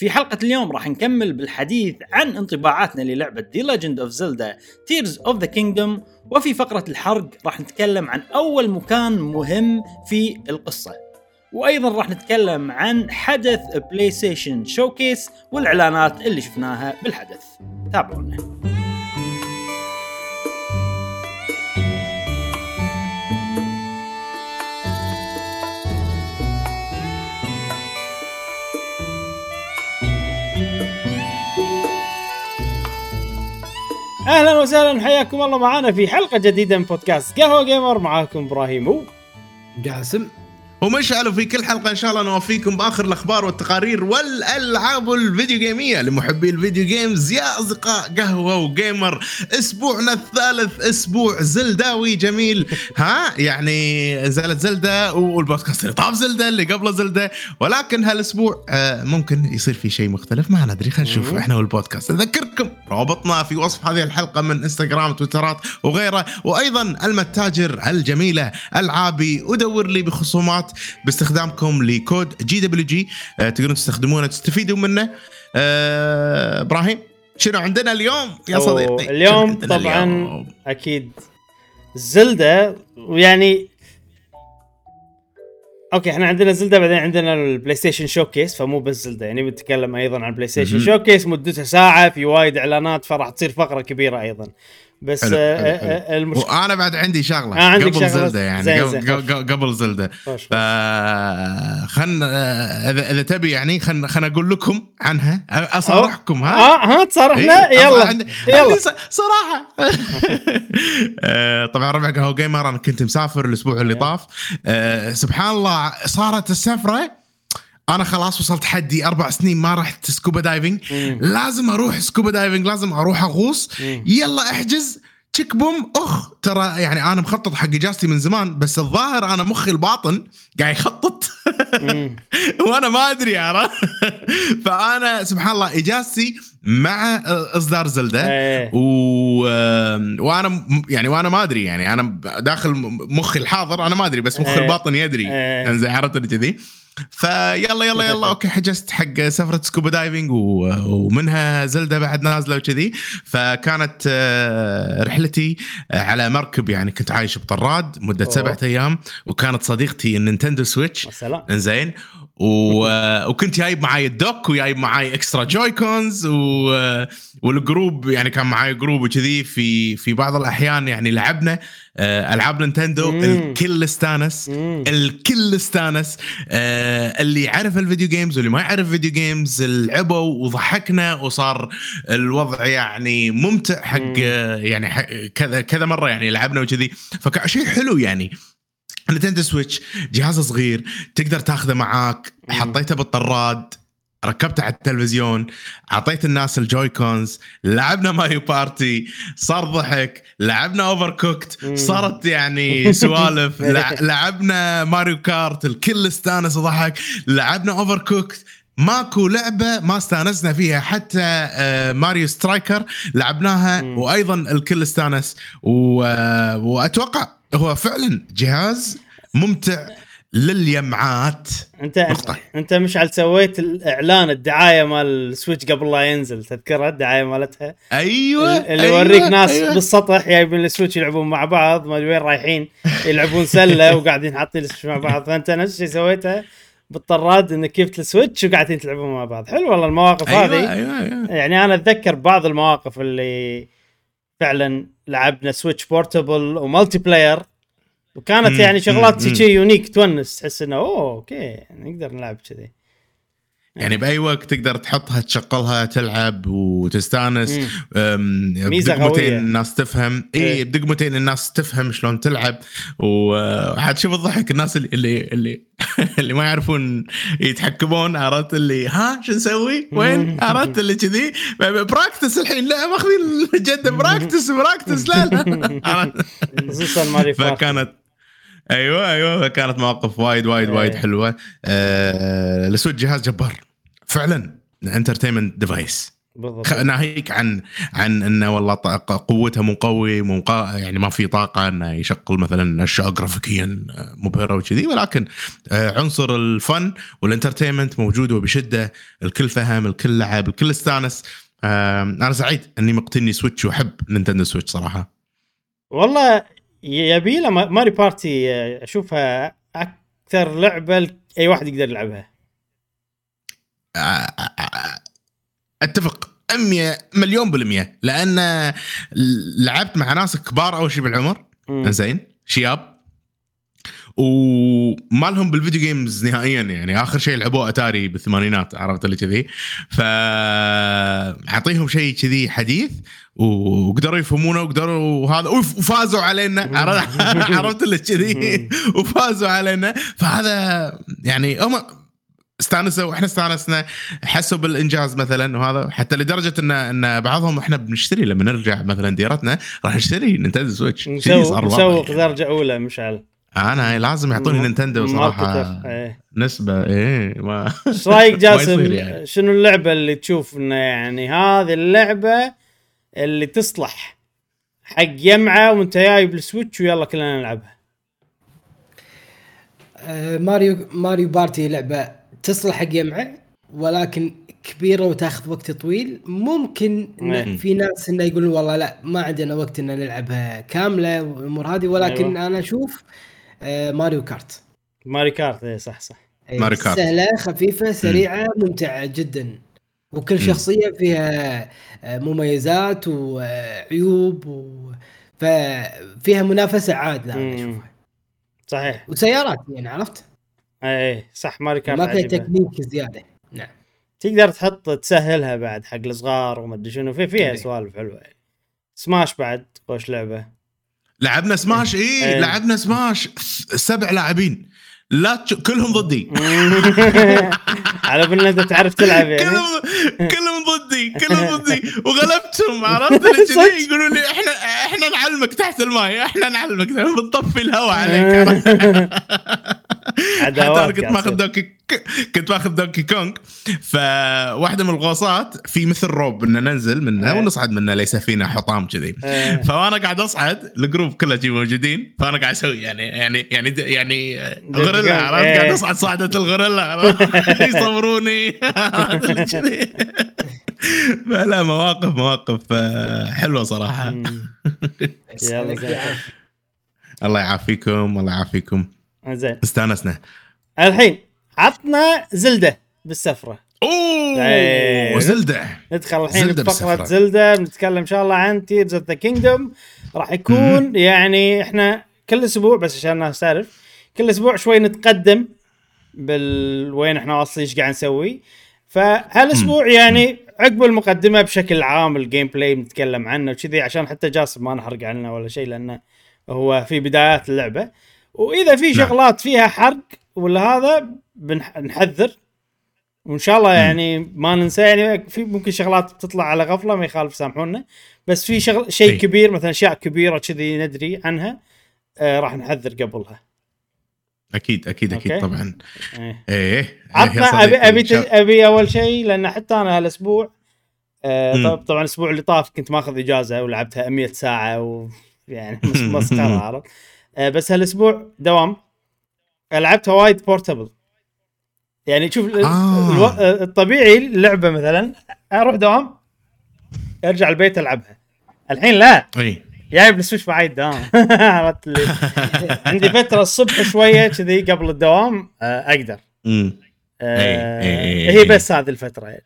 في حلقة اليوم راح نكمل بالحديث عن انطباعاتنا للعبة The Legend of Zelda Tears of the Kingdom وفي فقرة الحرق راح نتكلم عن أول مكان مهم في القصة. وأيضا راح نتكلم عن حدث PlayStation Showcase والإعلانات اللي شفناها بالحدث. تابعونا. أهلا وسهلا حياكم الله معنا في حلقة جديدة من بودكاست قهوة و Gamer معاكم إبراهيم قاسم. ومشعل وفي كل حلقة إن شاء الله نوفيكم بآخر الأخبار والتقارير والألعاب ال video game يه لمحبي ال video games يا أصدقاء قهوة و Gamer أسبوعنا الثالث أسبوع زلداوي جميل. ها؟ يعني نزلت Zelda والبودكاست اللي طاف Zelda اللي قبله Zelda. ولكن هالأسبوع آه ممكن يصير في شيء مختلف ما ندري. خلينا نشوف إحنا والبودكاست. نذكركم روابطنا في وصف هذه الحلقة من إنستغرام تويترات وغيره. وأيضا المتاجر الجميلة العابي ودور لي بخصومات باستخدامكم لكود GWG تقدرون تستخدمونه تستفيدوا منه آه، إبراهيم شنو عندنا اليوم يا صديقي اليوم طبعا اليوم؟ أكيد Zelda ويعني أوكي إحنا عندنا Zelda بعدين عندنا ال PlayStation Showcase فمو بس Zelda يعني بنتكلم أيضا عن PlayStation مهم. Showcase مدتها ساعة في وايد إعلانات فراح تصير فقرة كبيرة أيضا بس حلو، آه، حلو، آه، حلو. آه، المشكلة وأنا بعد عندي شغلة آه، عندك قبل شغلة؟ Zelda يعني زين، قبل- زين، قبل قبل Zelda. ف خلنا اذا إذا تبي يعني خلنا خلنا أقول لكم عنها اصارحكم ها؟ آه ها تصارحنا إيه، يلا عندي- يلا. صراحة. طبعا ربع قهوه و Gamer أنا كنت مسافر الأسبوع اللي طاف. آه، سبحان الله صارت السفرة أنا خلاص وصلت حدي أربع سنين ما رحت scuba diving. لازم أروح scuba diving لازم أروح أغوص. يلا أحجز تشيك بوم أخ ترى يعني أنا مخطط حق إجازتي من زمان بس الظاهر أنا مخي الباطن قاعد يخطط. وأنا ما أدري عرفت فأنا سبحان الله إجازتي مع إصدار Zelda إيه. و... وأنا يعني وأنا ما أدري يعني أنا داخل مخي الحاضر أنا ما أدري بس مخي إيه. الباطن يدري إيه. إنزين عرفت كذي فيلا يلا يلا. أوكي حجزت حق سفرة scuba diving. ومنها Zelda بعد نازلة وكذي. فكانت آه، رحلتي آه، على مركب يعني كنت عايش بطراد مدة. سبعة أيام. وكانت صديقتي ال Nintendo Switch. إنزين. و... وكنت جايب معاي ال dock وجايب معاي extra Joy-Cons و... وال group يعني كان معاي group وكذي في في بعض الأحيان يعني لعبنا آه، ألعاب Nintendo مم. الكل استانس مم. الكل استانس آه، اللي يعرف ال video games واللي ما يعرف video games لعبوا وضحكنا وصار الوضع يعني ممتع حق مم. آه، يعني حق كذا كذا مرة يعني لعبنا وكذي فكان شيء حلو يعني Nintendo Switch جهاز صغير تقدر تاخذه معاك. حطيته بالطراد ركبته على التلفزيون اعطيت الناس ال Joy-Cons لعبنا Mario Party صار ضحك لعبنا Overcooked. صارت يعني سوالف لع- لعبنا Mario Kart الكل استانس وضحك لعبنا Overcooked ماكو لعبة ما استانسنا فيها حتى آه، Mario Strikers لعبناها. وأيضا الكل استانس آه، وأتوقع هو فعلا جهاز ممتع لليمعات. أنت نقطة. أنت مشعل سويت الإعلان الدعاية مال ال Switch قبل لا ينزل تذكرها؟ الدعاية مالتها؟ أيوه اللي أيوة يوريك ناس أيوة. بالسطح جايبين ال Switch يلعبون مع بعض ما وين رايحين يلعبون سلة وقاعدين حاطين ال Switch مع بعض. فأنت نفس الشيء سويته بالطراد إنك جبت ال Switch وقاعدين تلعبون مع بعض. حلو والله المواقف أيوه هذه. أيوه أيوه. يعني أنا أتذكر بعض المواقف اللي فعلا لعبنا Switch portable و multiplayer وكانت يعني شغلات شيء unique تونس تحس إنه أوه okay نقدر نلعب كذي. يعني بأي وقت تقدر تحطها تشغلها تلعب وتستانس. بدقمتين قوية. الناس تفهم. إيه. اي بدقمتين الناس تفهم شلون تلعب. وحتشوف الضحك. الناس اللي اللي اللي, اللي ما يعرفون يتحكمون عرفت اللي ها شو نسوي؟ وين؟ عرفت اللي كذي. practice الحين. لا ماخذين جد practice practice لا لا؟ خصوصا فكانت أيوه أيوه كانت مواقف وايد وايد وايد إيه. حلوة. آه ال Switch جهاز جبار. فعلا entertainment device بالضبط. ناهيك عن عن إنه والله قوتها مو قوي مو يعني ما في طاقة إنه يشغل مثلا اشياء جرافيكيا مبهرة وكذي. ولكن آه، عنصر الفن وال entertainment موجود وبشدة. الكل فهم الكل لعب الكل استانس. أنا سعيد إني مقتني Switch وأحب Nintendo Switch صراحة. والله يبي له ما- Mario Party آه، أشوفها أكثر لعبة أي واحد يقدر يلعبها. آه، آه، أتفق 100 مليون بالمية. لأن لعبت مع ناس كبار أول شيء بالعمر. زين شياب. وما لهم بالفيديو جيمز نهائيا يعني. آخر شيء لعبوه أتاري بالثمانينات عرفت اللي كذي. فأعطيهم شيء كذي حديث وقدروا يفهمونه وقدروا وهذا وف- وفازوا علينا. عرفت اللي كذي؟ وفازوا علينا. فهذا يعني هم استانسوا وإحنا استانسنا حسوا بالإنجاز مثلا وهذا حتى لدرجة ان إن بعضهم إحنا بنشتري لما نرجع مثلا ديرتنا راح نشتري Nintendo Switch. مسوق يعني. درجة أولى مشعل. أنا لازم يعطوني Nintendo صراحة إيه. نسبة إيه ما إيش رأيك جاسم يعني. شنو اللعبة اللي تشوف إنه يعني هذه اللعبة اللي تصلح حق يمعة وأنت جاي بال Switch ويلا كلنا نلعبها آه، Mario Mario Party لعبة تصلح حق يمعة ولكن كبيرة وتاخذ وقت طويل ممكن إن مم. في ناس إنه يقولون والله لا ما عندنا وقت إن نلعبها كاملة والأمور هذه ولكن أيوة. أنا أشوف آه، Mario Kart Mario Kart إيه صح صح Mario Kart. سهله خفيفة سريعة ممتعة جدا وكل. شخصية فيها آه، مميزات وعيوب و... ففيها منافسة عادلة أنا. أشوفها صحيح وسيارات يعني عرفت؟ إيه صح Mario Kart ما فيها. تكنيك زيادة نعم تقدر تحط تسهلها بعد حق الصغار وما أدري شنو في فيها إيه. سوالف حلوة يعني. سماش بعد خوش لعبة لعبنا سماش اي إيه. لعبنا سماش سبع لاعبين. لا تش... كلهم ضدي. على بال انت تعرف تلعب يعني. كلهم كلهم ضدي. كلهم ضدي وغلبتهم عرفت اللي يقولوا لي إحنا إحنا نعلمك تحت الماء إحنا نعلمك بنطفي الهواء عليك عرفت؟ حتى أنا عداوات كنت ماخذ. دوكي كنت ماخذ دوكي كونغ فواحدة من الغوصات في مثل روب إن ننزل منه إيه. ونصعد منه ليس فينا حطام كذي إيه. فأنا قاعد أصعد الجروب كله جي موجودين فأنا قاعد أسوي يعني يعني يعني يعني غوريلا عرفت إيه. قاعد أصعد صعدة الغوريلا؟ يصوروني. فلا مواقف مواقف آه، حلوة صراحة. الله يعافيكم الله يعافيكم. زين. استانسنا. الحين عطنا Zelda بالسفرة. أوه Zelda ندخل الحين بفقرة بالسفرة. Zelda بنتكلم إن شاء الله عن Tears of the Kingdom راح يكون يعني إحنا كل أسبوع بس عشان الناس تعرف كل أسبوع شوي نتقدم بال وين إحنا واصلين إيش قاعد نسوي. فهالاسبوع يعني عقب المقدمة بشكل عام ال gameplay بنتكلم عنه وكذي عشان حتى جاسم ما نحرق علينا ولا شيء لأنه هو في بدايات اللعبة. وإذا في نعم. شغلات فيها حرق ولا هذا بنحذر وإن شاء الله يعني ما ننسى يعني في ممكن شغلات بتطلع على غفلة ما يخالف سامحونا بس في شغل شيء إي. كبير مثلا أشياء كبيرة كذي ندري عنها آه راح نحذر قبلها. أكيد أكيد أكيد okay. طبعا. إيه. إيه يا عطنا أبي أبي شا- أبي أول شيء لأن حتى أنا هالأسبوع آه طبعا الأسبوع اللي طاف كنت ماخذ إجازة ولعبتها 100 ساعة و يعني مس- مسخرة عرفت؟ آه بس هالأسبوع دوام. لعبتها وايد portable يعني شوف آه. ألو... آه، الطبيعي اللعبة مثلا أروح دوام أرجع البيت ألعبها. الحين لا. إي. جايب ال Switch بعيد دوام عرفت اللي عندي فترة الصبح شوية كذي قبل الدوام آه، أقدر. آه، إي، إي، إي، هي. بس هذه الفترة يعني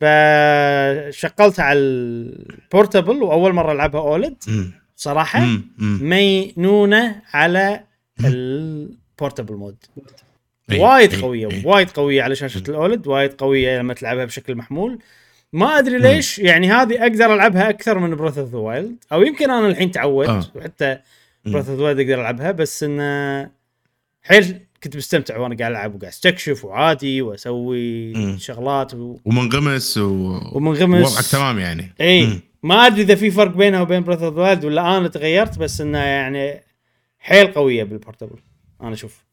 فشغلتها على ال portable وأول مرة ألعبها OLED. صراحة. مينونة على ال portable mode وايد قوية. وايد قوية على شاشة ال OLED وايد قوية لما تلعبها بشكل محمول ما أدري ليش يعني هذه أقدر ألعبها أكثر من Breath of the Wild أو يمكن أنا الحين تعودت آه. وحتى مم. Breath of the Wild أقدر ألعبها بس انه حيل كنت مستمتع وأنا قاعد ألعب وقاعد أستكشف وعادي وأسوي مم. شغلات و... ومنغمس و... ومنغمس. وضعك تمام يعني إي مم. ما أدري إذا في فرق بينها وبين Breath of the Wild ولا أنا تغيرت بس انها يعني حيل قوية بال portable أنا أشوف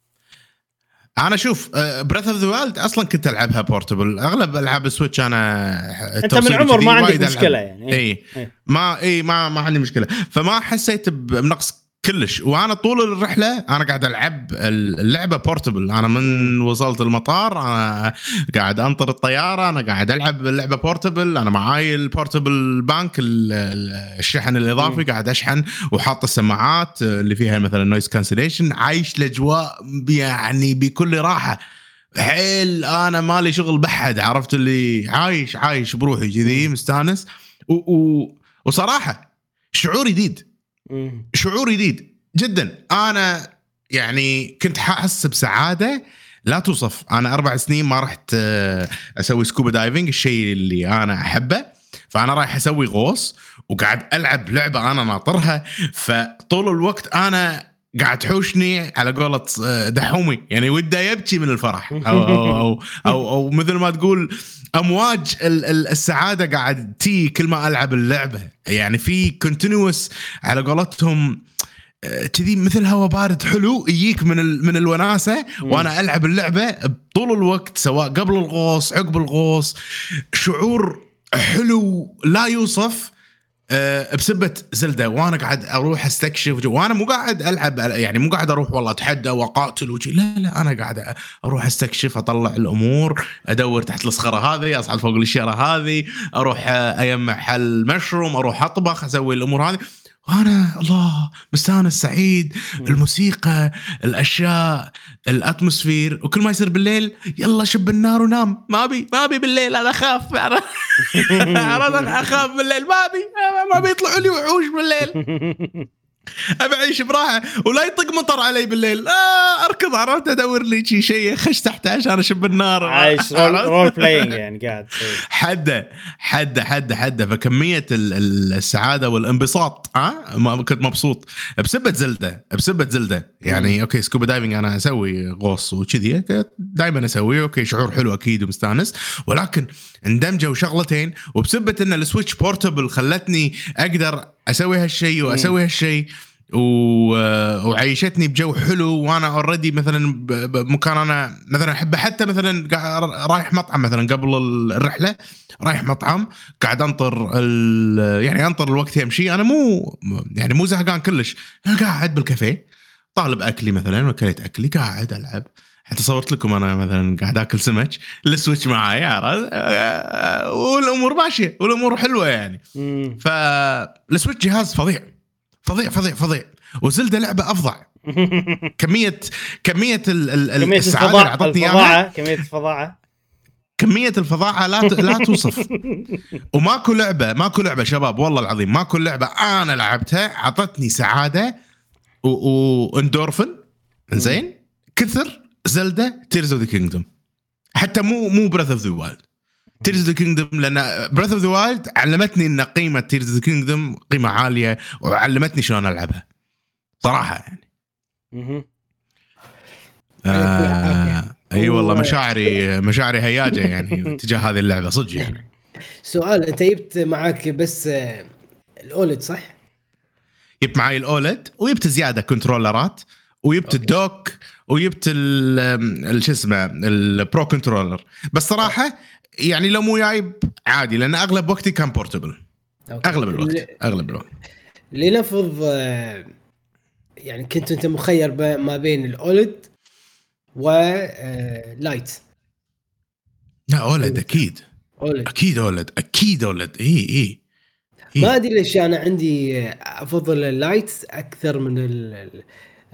أنا شوف Breath of the Wild أصلا كنت ألعبها portable أغلب ألعاب ال Switch أنا أنت من عمر ما عندك مشكلة يعني. إي. إيه. ما إي ما ما عندي مشكلة. فما حسيت بنقص كلش. وأنا طول الرحلة أنا قاعد ألعب اللعبة portable أنا من وصلت المطار أنا قاعد أنطر الطيارة أنا قاعد ألعب اللعبة بورتبل أنا معاي ال portable bank الشحن الإضافي قاعد أشحن وحاط السماعات اللي فيها مثلا noise cancellation عايش الأجواء يعني بكل راحة. حيل أنا مالي شغل بحد عرفت اللي عايش عايش بروحي كذي مستانس. و و وصراحة شعور جديد شعور جديد جدا. أنا يعني كنت حاسس بسعادة لا توصف. أنا أربع سنين ما رحت آه، أسوي scuba diving الشيء اللي أنا أحبه. فأنا رايح أسوي غوص وقاعد ألعب لعبة أنا ناطرها. فطول الوقت أنا قاعد تحوشني على قولة آه، دحومي. يعني وده يبكي من الفرح. أو أو أو, أو, أو مثل ما تقول أمواج السعادة قاعد تي كل ما ألعب اللعبة. يعني في كونتينوس على قولتهم آه، كذي مثل هواء بارد حلو يجيك من من الوناسة وأنا ألعب اللعبة طول الوقت سواء قبل الغوص عقب الغوص. شعور حلو لا يوصف. أه بسبة زلدة وأنا قاعد أروح أستكشف وأنا مو قاعد ألعب يعني مو قاعد أروح والله أتحدى وأقاتل وجي لا لا أنا قاعد أروح أستكشف أطلع الأمور أدور تحت الصخرة هذه أصعد فوق الشيره هذه أروح اجمع حل مشروم أروح أطبخ أسوي الأمور هذه. وأنا الله مستانس سعيد الموسيقى الأشياء الأتموسفير وكل ما يصير بالليل يلا شب النار ونام. ما أبي ما أبي بالليل أنا أخاف أنا أخاف بالليل. ما أبي ما أبي يطلعوا لي وحوش بالليل. أبي أعيش براحة ولا يطق مطر علي بالليل. آه أركض عرفت؟ أدور لي شي شيء خش تحت عشان أشب النار. عايش role playing يعني قاعد حدة حدة حدة حدة. فكمية السعادة والانبساط ها آه كنت مبسوط. بسبة Zelda بسبة Zelda. يعني أوكي scuba diving أنا أسوي غوص وكذي دائما أسويه. أوكي شعور حلو أكيد ومستانس. ولكن اندمجوا شغلتين وبسبة إن ال Switch portable خلتني أقدر أسوي هالشيء وأسوي هالشيء و... وعيشتني بجو حلو وأنا already مثلا بمكان أنا مثلا احبه حتى مثلا رايح مطعم مثلا قبل الرحلة رايح مطعم قاعد أنطر ال... يعني أنطر الوقت يمشي. أنا مو يعني مو زهقان كلش. أنا قاعد بالكافيه طالب أكلي مثلا وكليت أكلي قاعد ألعب. حتى صورت لكم أنا مثلا قاعد آكل سمك ال Switch معاي عرفت؟ والأمور ماشية والأمور حلوة يعني. فال Switch جهاز فظيع فظيع فظيع فظيع. و Zelda لعبة أفظع. كمية كمية ال ال السعادة اللي أعطتني إياها. كمية الفظاعة. كمية الفظاعة لا لا توصف. وماكو لعبة ماكو لعبة شباب والله العظيم ماكو لعبة أنا لعبتها أعطتني سعادة واندورفن زين كثر. Zelda Tears of the Kingdom حتى مو مو Breath of the Wild Tears of the Kingdom لأن Breath of the Wild علمتني إن قيمة Tears of the Kingdom قيمة عالية وعلمتني شلون ألعبها. صراحة يعني. آه أي والله مشاعري مشاعري هياجة يعني تجاه هذه اللعبة صدق يعني. سؤال أنت جبت معاك بس ال OLED صح؟ جبت معي ال OLED وجبت زيادة controllerات وجبت ال dock وجبت شو اسمه ال Pro Controller بس صراحة يعني لو مو جايب عادي لأن أغلب وقتي كان portable أغلب الوقت أغلب الوقت. لنفرض آه، يعني كنت أنت مخير ما بين ال OLED و Lite آه، لا OLED أكيد. OLED. أكيد OLED أكيد OLED إي إي ما أدري ليش أنا عندي آه، أفضل ال Lite أكثر من ال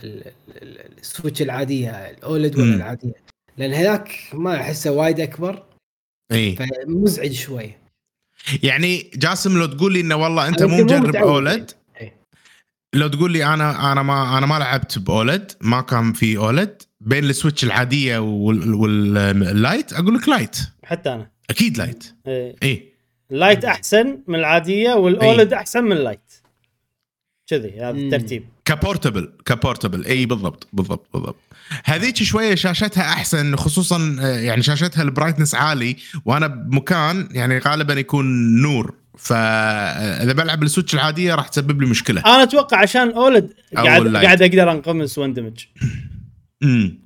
Switch العادية ال OLED ولا العادية؟ لأن هذاك ما أحسه وايد أكبر إي. فمزعج شوي. يعني جاسم لو تقول لي إنه والله أنت مو مجرب OLED إيه. لو تقول لي أنا أنا ما أنا ما لعبت ب OLED ما كان في OLED بين ال Switch العادية وال Lite أقول لك Lite. حتى أنا. أكيد Lite. إي. إيه. Lite أحسن من العادية وال OLED إيه. أحسن من ال Lite. كذي هذا الترتيب. ك portable ك portable. إي بالضبط بالضبط بالضبط. هذيك شوية شاشتها أحسن خصوصا آه، يعني شاشتها ال brightness عالي وأنا بمكان يعني غالبا يكون نور. فاذا بلعب ال Switch العادية راح تسبب لي مشكلة. أنا أتوقع عشان OLED قاعد قاعد أقدر أتقمص واندمج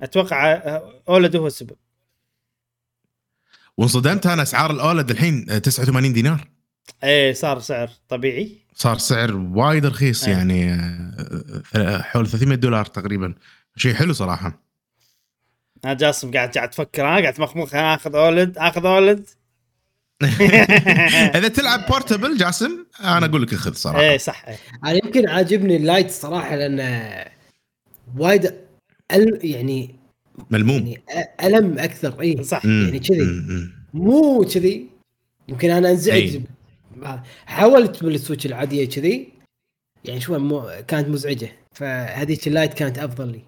أتوقع آه، OLED هو السبب. وانصدمت أنا أسعار ال OLED الحين آه، 89 دينار. إيه صار سعر طبيعي. صار سعر وايد رخيص أي. يعني آه، آه، حول 300 دولار تقريبا شيء حلو صراحة أنا جاسم قاعد قاعد تفكر أنا قاعد مخمخ أنا آخذ OLED آخذ OLED إذا تلعب portable جاسم أنا أقول لك خذ صراحة إيه صح إيه. أنا يمكن عاجبني ال Lite صراحة لأنه وايد أل يعني ملموم يعني ألم أكثر اي صح. يعني كذي. مو كذي يمكن أنا أنزعج أي. حاولت بال Switch العادية كذي يعني شوي مو كانت مزعجة فهذيك ال Lite كانت أفضل لي.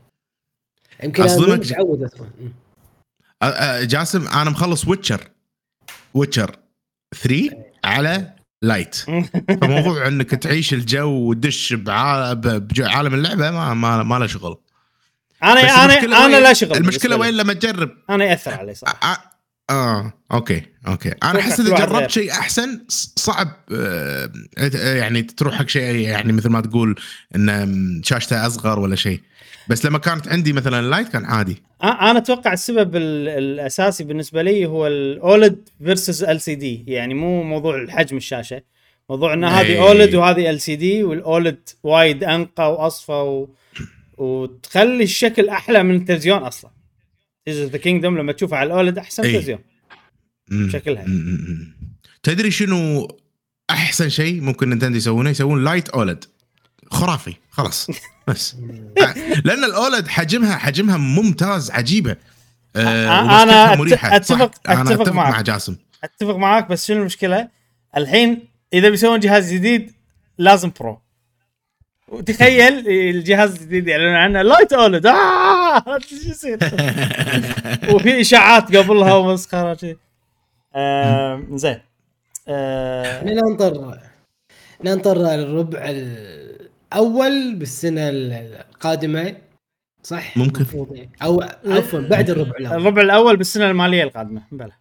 يمكن أنا متعود أصلا. جاسم أنا مخلص Witcher Witcher 3 على Lite فموضوع إنك تعيش الجو وتدش بعالم اللعبة ما ما, ما له شغل. أنا أنا أنا لا شغل المشكلة وين. لما تجرب؟ أنا يأثر علي صح آه أوكي أوكي. أنا أحس إذا جربت. شيء أحسن صعب آه يعني تروح حق شيء يعني مثل ما تقول إن شاشته أصغر ولا شيء. بس لما كانت عندي مثلا Lite كان عادي. أنا أتوقع السبب ال- الأساسي بالنسبة لي هو ال OLED versus LCD يعني مو موضوع الحجم الشاشة. موضوع إن هذه. OLED وهذه LCD وال OLED وايد أنقى وأصفى و... وتخلي الشكل أحلى من التلفزيون أصلا. تيجي the Kingdom لما تشوفها على ال OLED أحسن. التلفزيون مم. شكلها. تدري شنو أحسن شيء ممكن نينتندو يسوونه يسوون Lite OLED خرافي خلاص بس آه، لأن ال OLED حجمها حجمها ممتاز عجيبة آه أنا أت- مريحة. صح. أتفق- أنا أتفق أتفق معك. مع جاسم أتفق معاك بس شنو المشكلة؟ الحين إذا بيسوون جهاز جديد لازم Pro وتخيل الجهاز الجديد يعلنون عنه Lite OLED آه شو يصير؟ وفي إشاعات قبلها ومسخرة شيء آه زين آه ننطر ننطر الربع الأول بالسنة القادمة صح؟ ممكن. أو عفوا بعد الربع الأول الربع الأول بالسنة المالية القادمة بلى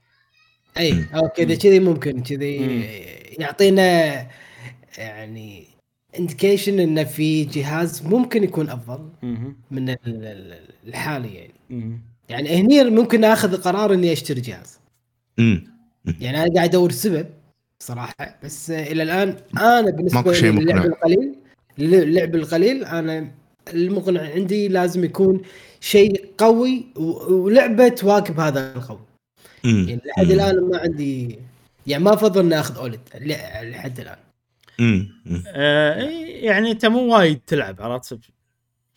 إي أوكي إذا كذي ممكن كذي. يعطينا يعني indication انه في جهاز ممكن يكون أفضل. من ال- ال- الحالي يعني. يعني هني ممكن آخذ قرار إني أشتري جهاز. يعني أنا قاعد أدور سبب صراحة بس إلى الآن أنا بالنسبة مقنع. القليل اللعب القليل أنا المقنع عندي لازم يكون شيء قوي ولعبة تواكب هذا القوي. يعني لحد. الآن ما عندي يعني ما أفضل إني آخذ أولد ل- لحد الآن. آه يعني أنت مو وايد تلعب عرفت؟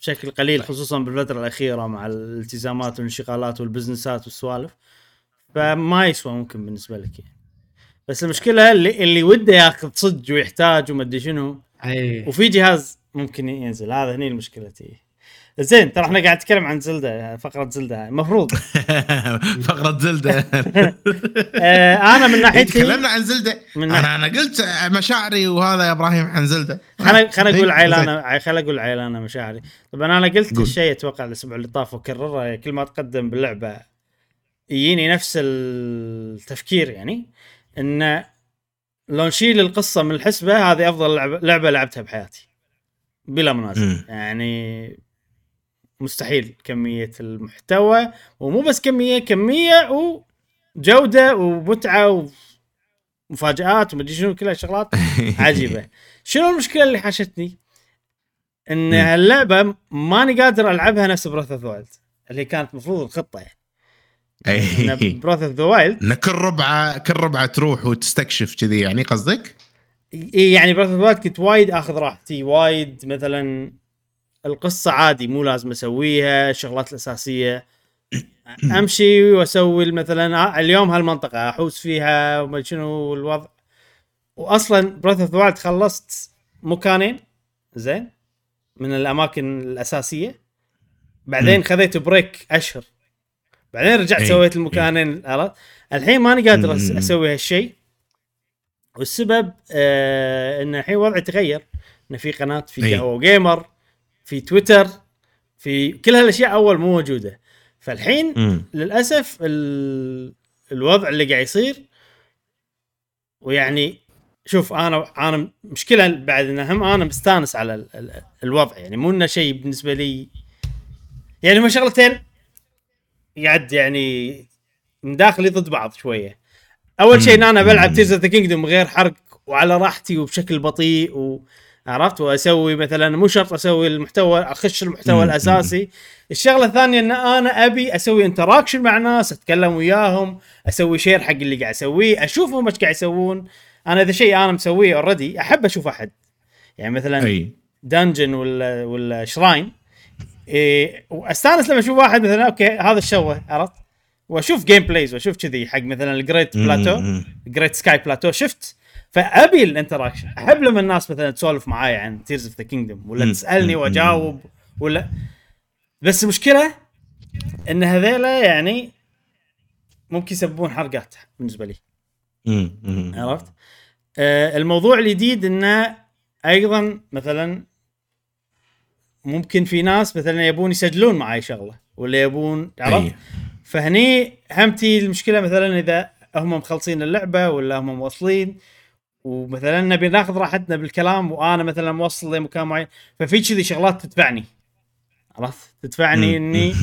بشكل قليل خصوصا بالفترة الأخيرة مع الالتزامات والانشغالات والبزنسات والسوالف. فما يسوى ممكن بالنسبة لك يعني. بس المشكلة اللي, اللي وده ياخذ صدق ويحتاج وما أدري شنو. إي. وفي جهاز ممكن ينزل هذا هني مشكلتي زين ترى إحنا قاعد نتكلم عن زلدة فقرة زلدة. المفروض فقرة زلدة. آه أنا من ناحيتي تكلمنا عن زلدة. من أنا أنا قلت مشاعري وهذا يا إبراهيم عن زلدة. خليني خليني أقول عيلانه خليني أقول عيلانه مشاعري. طبعا أنا قلت. الشيء أتوقع الأسبوع اللي طاف واكرره كل ما أتقدم باللعبة يجيني نفس التفكير يعني انه لو نشيل القصة من الحسبة هذه أفضل لعبه, لعبة لعبتها بحياتي. بلا منازع. يعني مستحيل كمية المحتوى ومو بس كمية كمية وجودة ومتعة ومفاجآت ومدري شنو كلها شغلات عجيبة شنو المشكلة اللي حاشتني؟ إن مم. هاللعبة ماني قادر ألعبها نفس Breath of Wild اللي كانت المفروض الخطة يعني إي Breath of the Wild كل ربعة كل ربعة تروح وتستكشف كذي يعني قصدك؟ يعني Breath of Wild كنت وايد آخذ راحتي وايد مثلا القصة عادي مو لازم أسويها الشغلات الأساسية. أمشي وأسوي مثلا اليوم هالمنطقة أحوس فيها وما شنو الوضع واصلا Breath of Wild خلصت مكانين زين من الأماكن الأساسية. بعدين. خذيت break أشهر. بعدين رجعت إي، سويت المكانين عرفت؟ الحين ماني قادر. أسوي هالشيء. والسبب آه إن الحين وضعي تغير. إن في قناة في. قهوه جيمر في تويتر في كل هالأشياء أول مو موجودة. فالحين مم. للأسف ال... الوضع اللي قاعد يصير ويعني شوف أنا أنا مشكلة بعد ان هم أنا مستانس على ال... ال... الوضع. يعني مو إنه شيء بالنسبة لي يعني هم شغلتين قاعد يعني من داخلي ضد بعض شوية. أول شيء إن أنا بلعب Tears the Kingdom غير حرق وعلى راحتي وبشكل بطيء و عرفت؟ وأسوي مثلا مو شرط أسوي المحتوى أخش المحتوى الأساسي. الشغلة الثانية إن أنا أبي أسوي interaction مع ناس أتكلم وياهم أسوي share حق اللي قاعد أسويه أشوفهم إيش قاعد يسوون. أنا اذا شيء أنا مسويه already أحب أشوف أحد. يعني مثلا أي. dungeon ولا ولا shrine إيه وأستانس لما أشوف واحد مثلا أوكي هذا إيش سوى؟ عرفت؟ وأشوف gameplays وأشوف كذي حق مثلا ال Great Plateau Great Sky Plateau شفت؟ فأبي ال interaction أحب لما الناس مثلا تسولف معاي عن Tears of the Kingdom ولا. تسألني. وأجاوب ولا بس المشكلة إن هذيلا يعني ممكن يسببون حرقات بالنسبة لي عرفت؟ آه الموضوع الجديد إنه أيضا مثلا ممكن في ناس مثلا يبون يسجلون معي شغلة ولا يبون عرفت؟ فهني همتي المشكلة مثلا إذا هم مخلصين اللعبة ولا هم موصلين ومثلا نبي ناخذ راحتنا بالكلام وأنا مثلا موصل لمكان معين ففي كذي شغلات تدفعني. عرفت؟ تدفعني إني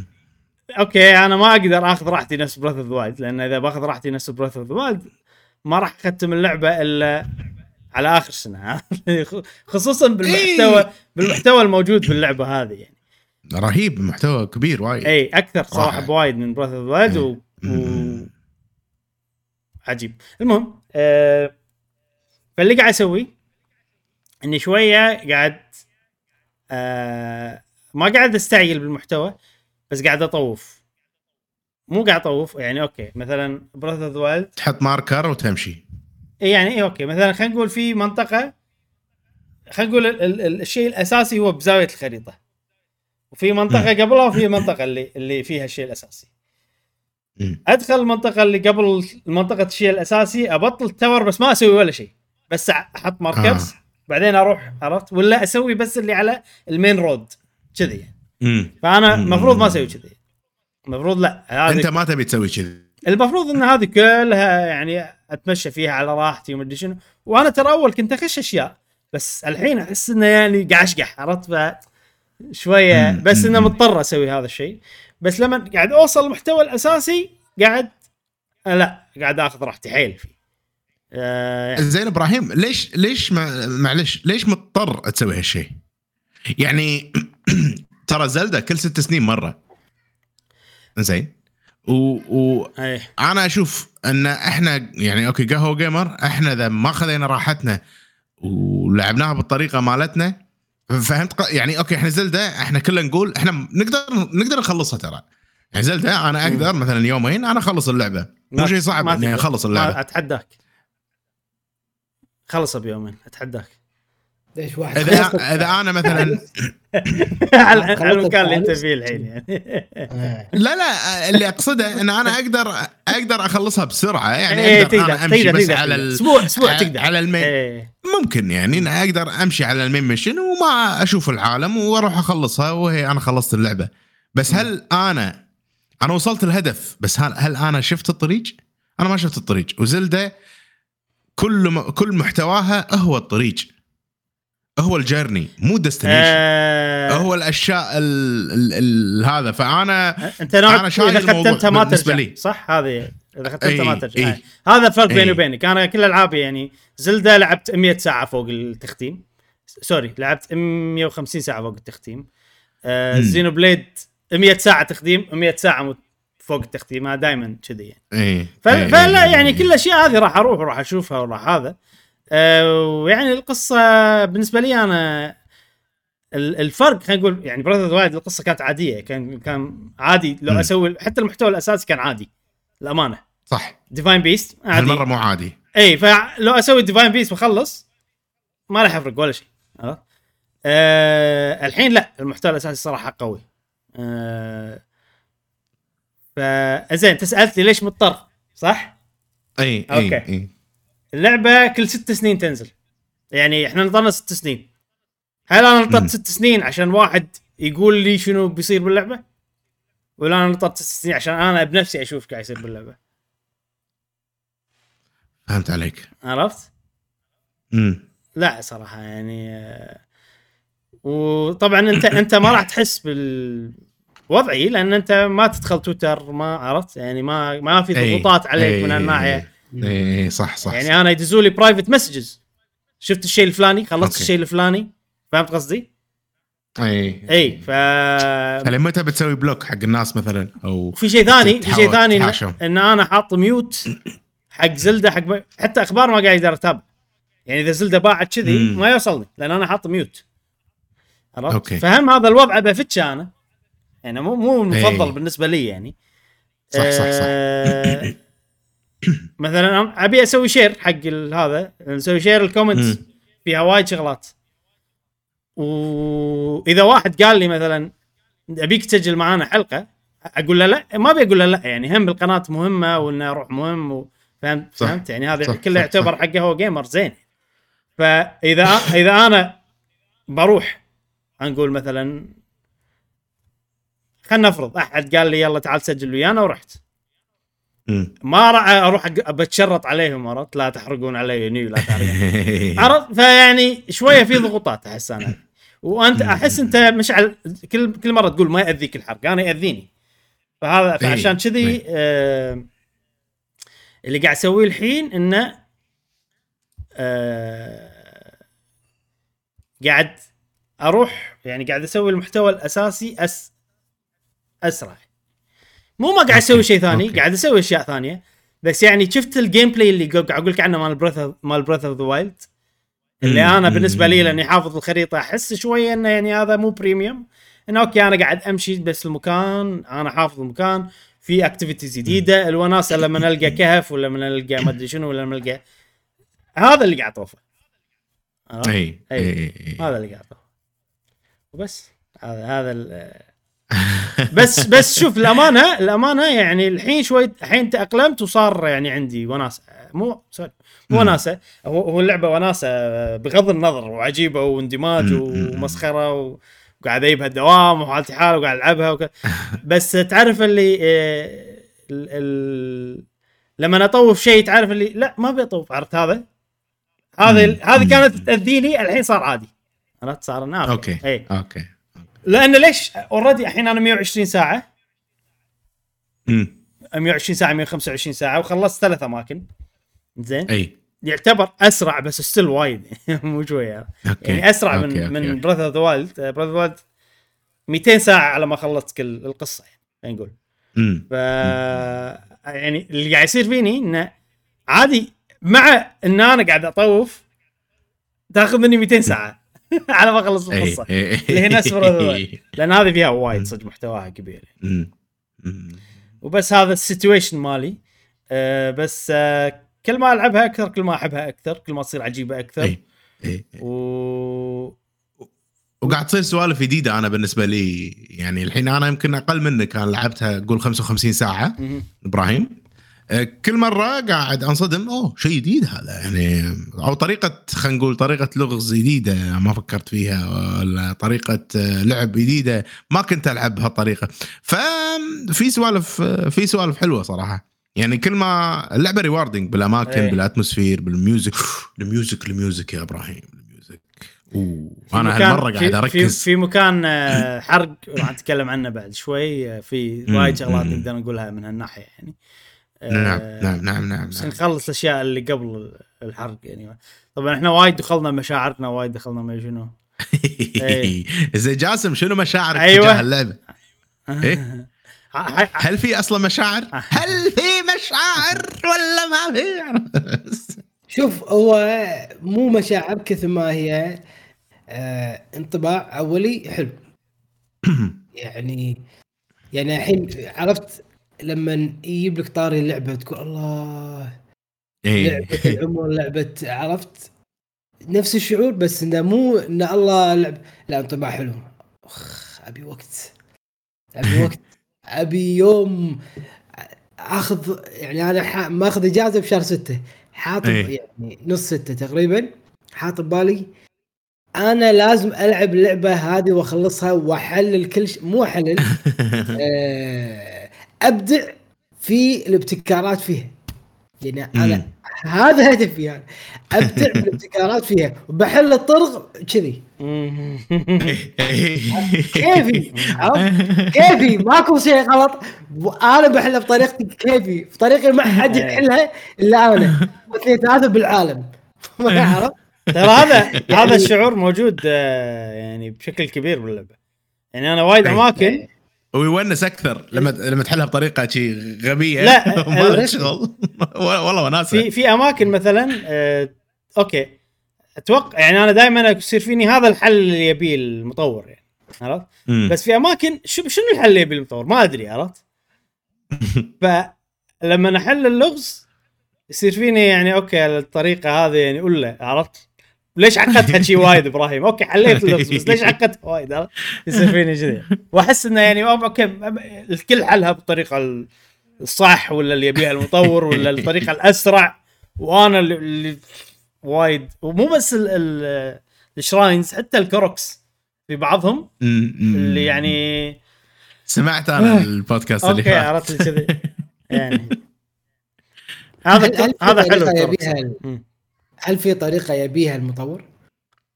أوكي أنا ما أقدر آخذ راحتي نفس Breath of Wild لأن إذا باخذ راحتي نفس Breath of Wild ما راح أختم اللعبة إلا على آخر سنه خصوصا بالمحتوى بالمحتوى الموجود باللعبة هذه يعني. رهيب محتوى كبير وايد. إي أكثر صراحة. بوايد من Breath of Wild و... و... عجيب. المهم آه... فاللي قاعد اسويه إني شوية قاعد آه... ما قاعد أستعجل بالمحتوى بس قاعد أطوف. مو قاعد أطوف يعني أوكي مثلا Breath of Wild تحط marker وتمشي. يعني إيه أوكي. مثلا خلينا نقول في منطقة خلينا نقول ال- ال- ال- الشيء الأساسي هو بزاوية الخريطة. وفي منطقة قبلها وفي المنطقة اللي اللي فيها الشيء الأساسي. أدخل المنطقة اللي قبل منطقة الشيء الأساسي أبطل tower بس ما أسوي ولا شيء. بس أحط markers آه. بعدين أروح عرفت ولا أسوي بس اللي على ال main road كذي. فأنا. المفروض ما أسوي كذي المفروض لا هذه أنت ما تبي تسوي كذي المفروض إن هذه كلها يعني أتمشى فيها على راحتي ومدري شنو وأنا ترى أول كنت أخش أشياء بس الحين أحس إنه يعني قاعد اشقح عرفت شوية. بس إنه. مضطر أسوي هذا الشيء بس لما قاعد أوصل المحتوى الأساسي قاعد لا قاعد آخذ راحتي حيل فيه آه زين إبراهيم ليش ليش مع- معلش ليش مضطر تسوي هالشيء؟ يعني ترى زلدة كل ست سنين مرة. زين. و, و إيه. أنا أشوف إن إحنا يعني أوكي قهوة قيمر إحنا إذا ما خذينا راحتنا ولعبناها بالطريقة مالتنا فهمت؟ يعني أوكي إحنا زلدة إحنا كلنا نقول إحنا نقدر نقدر نخلصها ترى. يعني زلدة أنا أقدر مثلا يومين أنا أخلص اللعبة. مو شيء صعب إني. أخلص اللعبة. أتحداك. خلص بيومين اتحداك ليش واحد إذا إذا أنا مثلا على المكان اللي أنت؟ فيه الحين يعني. لا لا اللي أقصده إن أنا أقدر أقدر أخلصها بسرعة يعني إيه أقدر تقدر أنا أمشي تقدر بس تقدر على. أسبوع أسبوع على- تقدر على ال main إيه ممكن يعني أنا أقدر أمشي على ال main mission وما أشوف العالم وأروح أخلصها وهي أنا خلصت اللعبة بس هل أنا أنا وصلت الهدف بس هل, هل أنا شفت الطريق؟ أنا ما شفت الطريق وزلدة كل م... كل محتواها هو الطريق هو ال journey مو destination آه هو الأشياء ال... ال... ال... هذا فانا أنت نوع أنا شايل إذا انت ما ترجع لي. صح هذه إذا اخذت انت إي، ما ترجع إي. آه. هذا الفرق بيني إي. وبينك أنا كل العابي يعني زلدا لعبت 100 ساعة فوق التختيم sorry لعبت 150 ساعة فوق التختيم آه. Xenoblade 100 ساعة تخديم 100 ساعة فوق التختيم هذا دائما كذي يعني. ف- إيه، فلا إيه، يعني إيه. كل الأشياء هذه راح أروح وراح أشوفها وراح هذا. أه ويعني القصة بالنسبة لي أنا ال- الفرق خلينا نقول يعني Breath of the Wild القصة كانت عادية كان كان عادي. لو. أسوي حتى المحتوى الأساسي كان عادي الامانه صح. divine beast هالمرة عادي مو عادي. اي فلو أسوي divine beast وأخلص ما راح يفرق ولا شيء عرفت؟ أه الحين لا المحتوى الأساسي صراحة قوي. أه فزين انت سالتني ليش مضطر صح؟ اي. اي اي. اللعبة كل ست سنين تنزل. يعني إحنا نطرنا ست سنين. هل أنا. نطرت ست سنين عشان واحد يقول لي شنو بيصير باللعبة؟ ولا أنا نطرت ست سنين عشان أنا بنفسي أشوف قاعد يصير باللعبة؟ فهمت عليك. عرفت؟ امم لا صراحة يعني آه، وطبعا أنت أنت ما راح تحس بال وضعي لأن أنت ما تدخل تويتر ما عرفت يعني ما ما في إي. ضغوطات عليك إي. من هالناحية اي إيه، صح صح يعني أنا يدزوا لي private messages شفت الشيء الفلاني خلصت okay. الشيء الفلاني فهمت قصدي؟ اي اي ف متى بتسوي block حق الناس مثلا أو وفي شيء ثاني في شيء ثاني إن. إن أنا حاط mute حق زلدة حق ب... حتى أخبار ما قاعد أقدر أتابع يعني إذا زلدة باعت كذي. ما يوصلني لأن أنا حاط mute عرفت. فهم هذا الوضع بفتشة أنا يعني مو مو المفضل إي. بالنسبة لي يعني صح صح صح آه، مثلا أبي أسوي share حق هذا نسوي share ال comments. فيها وايد شغلات واذا واحد قال لي مثلا أبيك تسجل معانا حلقة أقول له لا ما أبي أقول له لا يعني هم بالقناة مهمة وإنه أروح مهم و... فهمت صح. فهمت يعني هذا كله يعتبر. حقه هو جيمر زين فإذا إذا أنا بروح نقول مثلا خلينا نفرض أحد قال لي يلا تعال سجل ويانا ورحت مم. ما راح أروح بتشرط عليهم عرفت لا تحرقون علي نيو لا تحرقون عرفت فيعني شوية في ضغوطات أحس أنا وأنت أحس أنت مشعل كل كل مرة تقول ما يأذيك الحرق أنا يأذيني فهذا فعشان إيه. كذي إيه. آه اللي قاعد اسويه الحين إنه آه قاعد أروح يعني قاعد أسوي المحتوى الأساسي أس أسرع مو ما قاعد أسوي شيء ثاني okay. قاعد أسوي أشياء ثانية بس يعني شفت ال gameplay اللي قاعد أقول لك عنه مال Breath مال Breath of the Wild اللي أنا بالنسبة لي. لأني حافظ الخريطة أحس شوية إنه يعني هذا مو premium إنه okay أنا قاعد أمشي بس المكان أنا حافظ المكان في activities جديدة الوناسه لما نلقى كهف ولا لما نلقى ما أدري شنو ولا لما نلقى هذا اللي قاعد أطوفه؟ إي. إي هذا اللي قاعد أطوفه وبس هذا هذا بس بس شوف الأمانة الأمانة يعني الحين شوي الحين تأقلمت وصار يعني عندي وناسة مو sorry مو. وناسة هو اللعبة وناسة بغض النظر وعجيبة واندماج ومسخرة و- وقاعد اجيبها الدوام وحالتي حال وقاعد ألعبها وك... بس تعرف اللي آه، ال... ال... لما أطوف شيء تعرف اللي لا ما أبي أطوف عرفت هذا؟ هذه. هذه. كانت تأذيني الحين صار عادي عرفت صار إنه okay اي okay لأن ليش already الحين أنا 120 ساعة؟ مم. 120 ساعة 125 ساعة وخلصت ثلاث أماكن. زين. أي. يعتبر أسرع بس still وايد. مو شوية. يعني أسرع okay، من أوكي، من. Breath of the Wild Breath of Wild 200 ساعة على ما خلصت كل القصة يعني خلينا نقول. ف يعني اللي قاعد يصير فيني إنه عادي مع إن أنا قاعد أطوف تاخذ مني 200 ساعة. على ما أخلص إي، القصة إي، إي. اللي هي نفس. لأن هذه فيها وايد صدق محتواها كبير. مم. وبس هذا ال situation مالي أه بس أه كل ما ألعبها أكثر كل ما أحبها أكثر كل ما تصير عجيبة أكثر اي اي و وقاعد تصير سوالف جديدة أنا بالنسبة لي يعني الحين أنا يمكن أقل منك أنا لعبتها قول 55 ساعة. إبراهيم كل مرة قاعد أنصدم أوه شيء جديد هذا. يعني أو طريقة خلينا نقول طريقة لغز جديدة ما فكرت فيها ولا طريقة آه، لعب جديدة. ما كنت ألعب بهالطريقة. ففي سوالف آه، في سوالف حلوة صراحة. يعني كل ما اللعبة rewarding بالأماكن إيه. بالاتموسفير بالميوزك. الميوزك الميوزك يا إبراهيم الميوزك. في وأنا مكان- هالمرة في- قاعد في, أركز. في مكان آه، حرق راح نتكلم عنه بعد شوي. آه، في. وايد شغلات. نقدر نقولها من هالناحية يعني. آه، نعم نعم نعم نعم, بس نعم. نخلص الأشياء اللي قبل الحرق يعني طبعا إحنا وايد دخلنا مشاعرنا وايد دخلنا ما شنو. زين جاسم شنو مشاعرك أيوة. تجاه اللعبة؟ إيه؟ هل في أصلا مشاعر؟ هل في مشاعر ولا ما في؟ شوف هو مو مشاعر كثر ما هي آه انطباع أولي حلو يعني يعني الحين عرفت لما يجيب لك طاري اللعبة تقول الله. لعبة إيه العمر لعبة عرفت؟ نفس الشعور بس إنه مو إن الله لعب. لا انطباع حلو. أخ أبي وقت. أبي وقت. أبي يوم أخذ يعني أنا ح- ماخذ إجازة بشهر ستة. حاط إيه. يعني نص ستة تقريبا. حاط ببالي أنا لازم ألعب اللعبة هذه وأخلصها وأحلل كل شيء مو أحلل. آه، أبدع في الابتكارات فيها. يعني أنا هذا هدفي يعني أبدع بالابتكارات فيها. وبحل الطرق كذي. كيفي؟ عرفت؟ كيفي؟ ماكو شيء غلط. أنا بحلها بطريقتي كيفي. بطريقة ما حد يحلها إلا أنا. اثنين ثلاثة بالعالم. عرفت؟ ترى هذا هذا الشعور موجود آه، يعني بشكل كبير باللعبة. يعني أنا وايد أماكن ويونس أكثر لما لما تحلها بطريقة شي غبية لا، والله وناسه في في أماكن مثلا آه، okay أتوقع يعني أنا دائما يصير فيني هذا الحل اللي يبيه المطور يعني عرفت؟ بس في اماكن شو شنو الحل اللي يبيه المطور؟ ما أدري عرفت؟ فلما أحل اللغز يصير فيني يعني okay الطريقة هذه يعني قله عرفت؟ ليش عقدتها شي وايد إبراهيم؟ okay حليت اللغز بس ليش عقدتها وايد؟ يصير فيني كذي وأحس إنه يعني okay الكل حلها بالطريقة الصح ولا اللي يبيها المطور ولا الطريقة الأسرع وأنا اللي, اللي وايد. ومو بس ال- ال- ال shrines حتى ال Koroks في بعضهم. اللي يعني سمعت أنا البودكاست اللي okay فات. عرفت كذي. يعني. هذا هذا حلو هل في طريقة يبيها المطور؟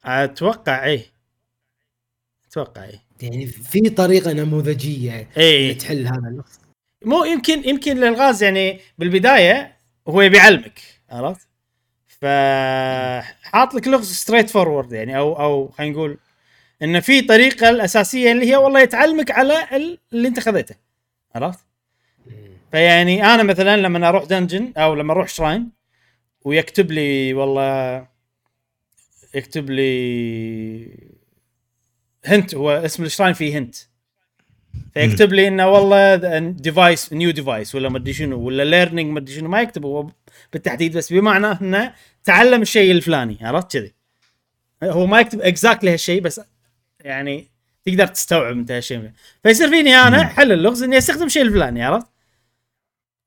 أتوقع إيه أتوقع إيه يعني في طريقة نموذجية إيه تحل هذا اللغز مو يمكن يمكن الالغاز يعني بالبداية هو يبي يعلمك عرفت؟ فحاط لك لغز straightforward يعني أو أو خلينا نقول انه في طريقة الأساسية اللي هي والله يتعلمك على ال- اللي أنت خذيته عرفت؟ فيعني أنا مثلا لما أروح dungeon أو لما أروح shrine ويكتب لي والله يكتب لي hint هو اسم ال shrine فيه hint فيكتب لي إنه والله device new device ولا ما أدري شنو ولا learning ما أدري شنو ما يكتب هو بالتحديد بس بمعنى إنه تعلم الشيء الفلاني عرفت كذي؟ هو ما يكتب exactly هالشيء بس يعني تقدر تستوعب أنت هالشيء. فيصير فيني أنا حل اللغز إني أستخدم الشيء الفلاني عرفت؟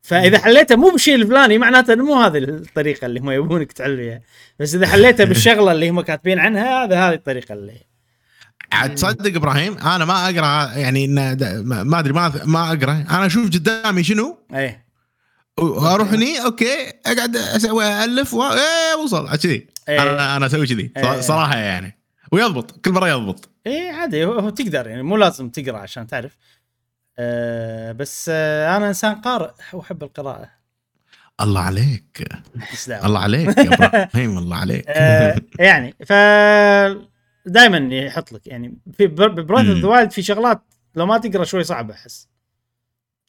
فإذا حليته مو بالشيء الفلاني معناته مو هذه الطريقة اللي هم يبونك تعلم فيها بس إذا حليته بالشغلة اللي هم كاتبين عنها هذا هذه الطريقة اللي عاد تصدق إبراهيم أنا ما أقرأ يعني ما أدري ما ما أقرأ. أنا أشوف قدامي شنو؟ إيه. وأروح هني أوكي أقعد أسوي الف و... إيه وصل كذي. إيه. أنا أنا أسوي كذي. ص- صراحة يعني. ويضبط كل مرة يضبط. إيه عادي هو تقدر يعني مو لازم تقرأ عشان تعرف. آه بس آه أنا إنسان قارئ واحب القراءة. الله عليك. الله عليك يا إبراهيم الله عليك. آه يعني ف دائما يحط لك يعني في Breath of the Wild في شغلات لو ما تقرأ شوي صعب أحس.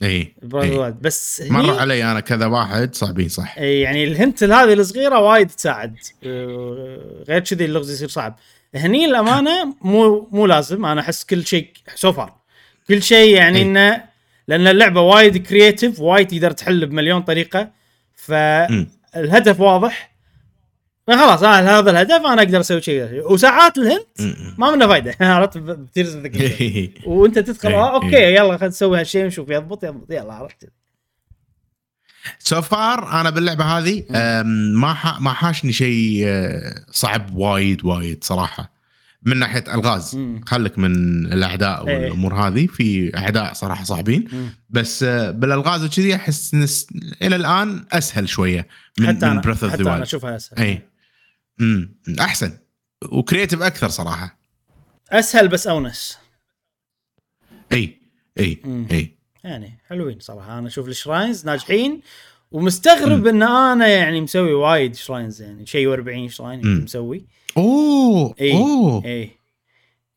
إي إي. Wild بس مر علي أنا كذا واحد صعبين صح. إيه، يعني ال hint هذه الصغيرة وايد تساعد. آه، غير كذي اللغز يصير صعب. هني الأمانة مو مو لازم أنا أحس كل شيء so far كل شيء يعني إيه. إنه لأن اللعبة وايد creative وايد تقدر تحل بمليون طريقة. فالهدف واضح. فخلاص أنا هذا الهدف أنا أقدر أسوي شيء. وساعات ال hint. ما منه فايدة. عرفت؟ ب Tears إيه. وأنت تدخل إيه، آه okay يلا خلينا نسوي هالشيء ونشوف يضبط يضبط يلا عرفت؟ so far أنا باللعبة هذه ما ما حاشني شيء أه، صعب وايد وايد صراحة. من ناحية الغاز. خلك من الأعداء إيه. والأمور هذه. في أعداء صراحة صعبين. بس أه، بالألغاز وكذي أحس نس... إلى الآن أسهل شوية من حتى من Breath of the أنا أشوفها أسهل. اي امم أحسن. و creative أكثر صراحة. أسهل بس أونس. اي اي مم. اي يعني حلوين صراحة. أنا أشوف ال shrines ناجحين. ومستغرب إن أنا يعني مسوي وايد shrines يعني شيء و40 shrine. مسوي. أوه اي أوه. اي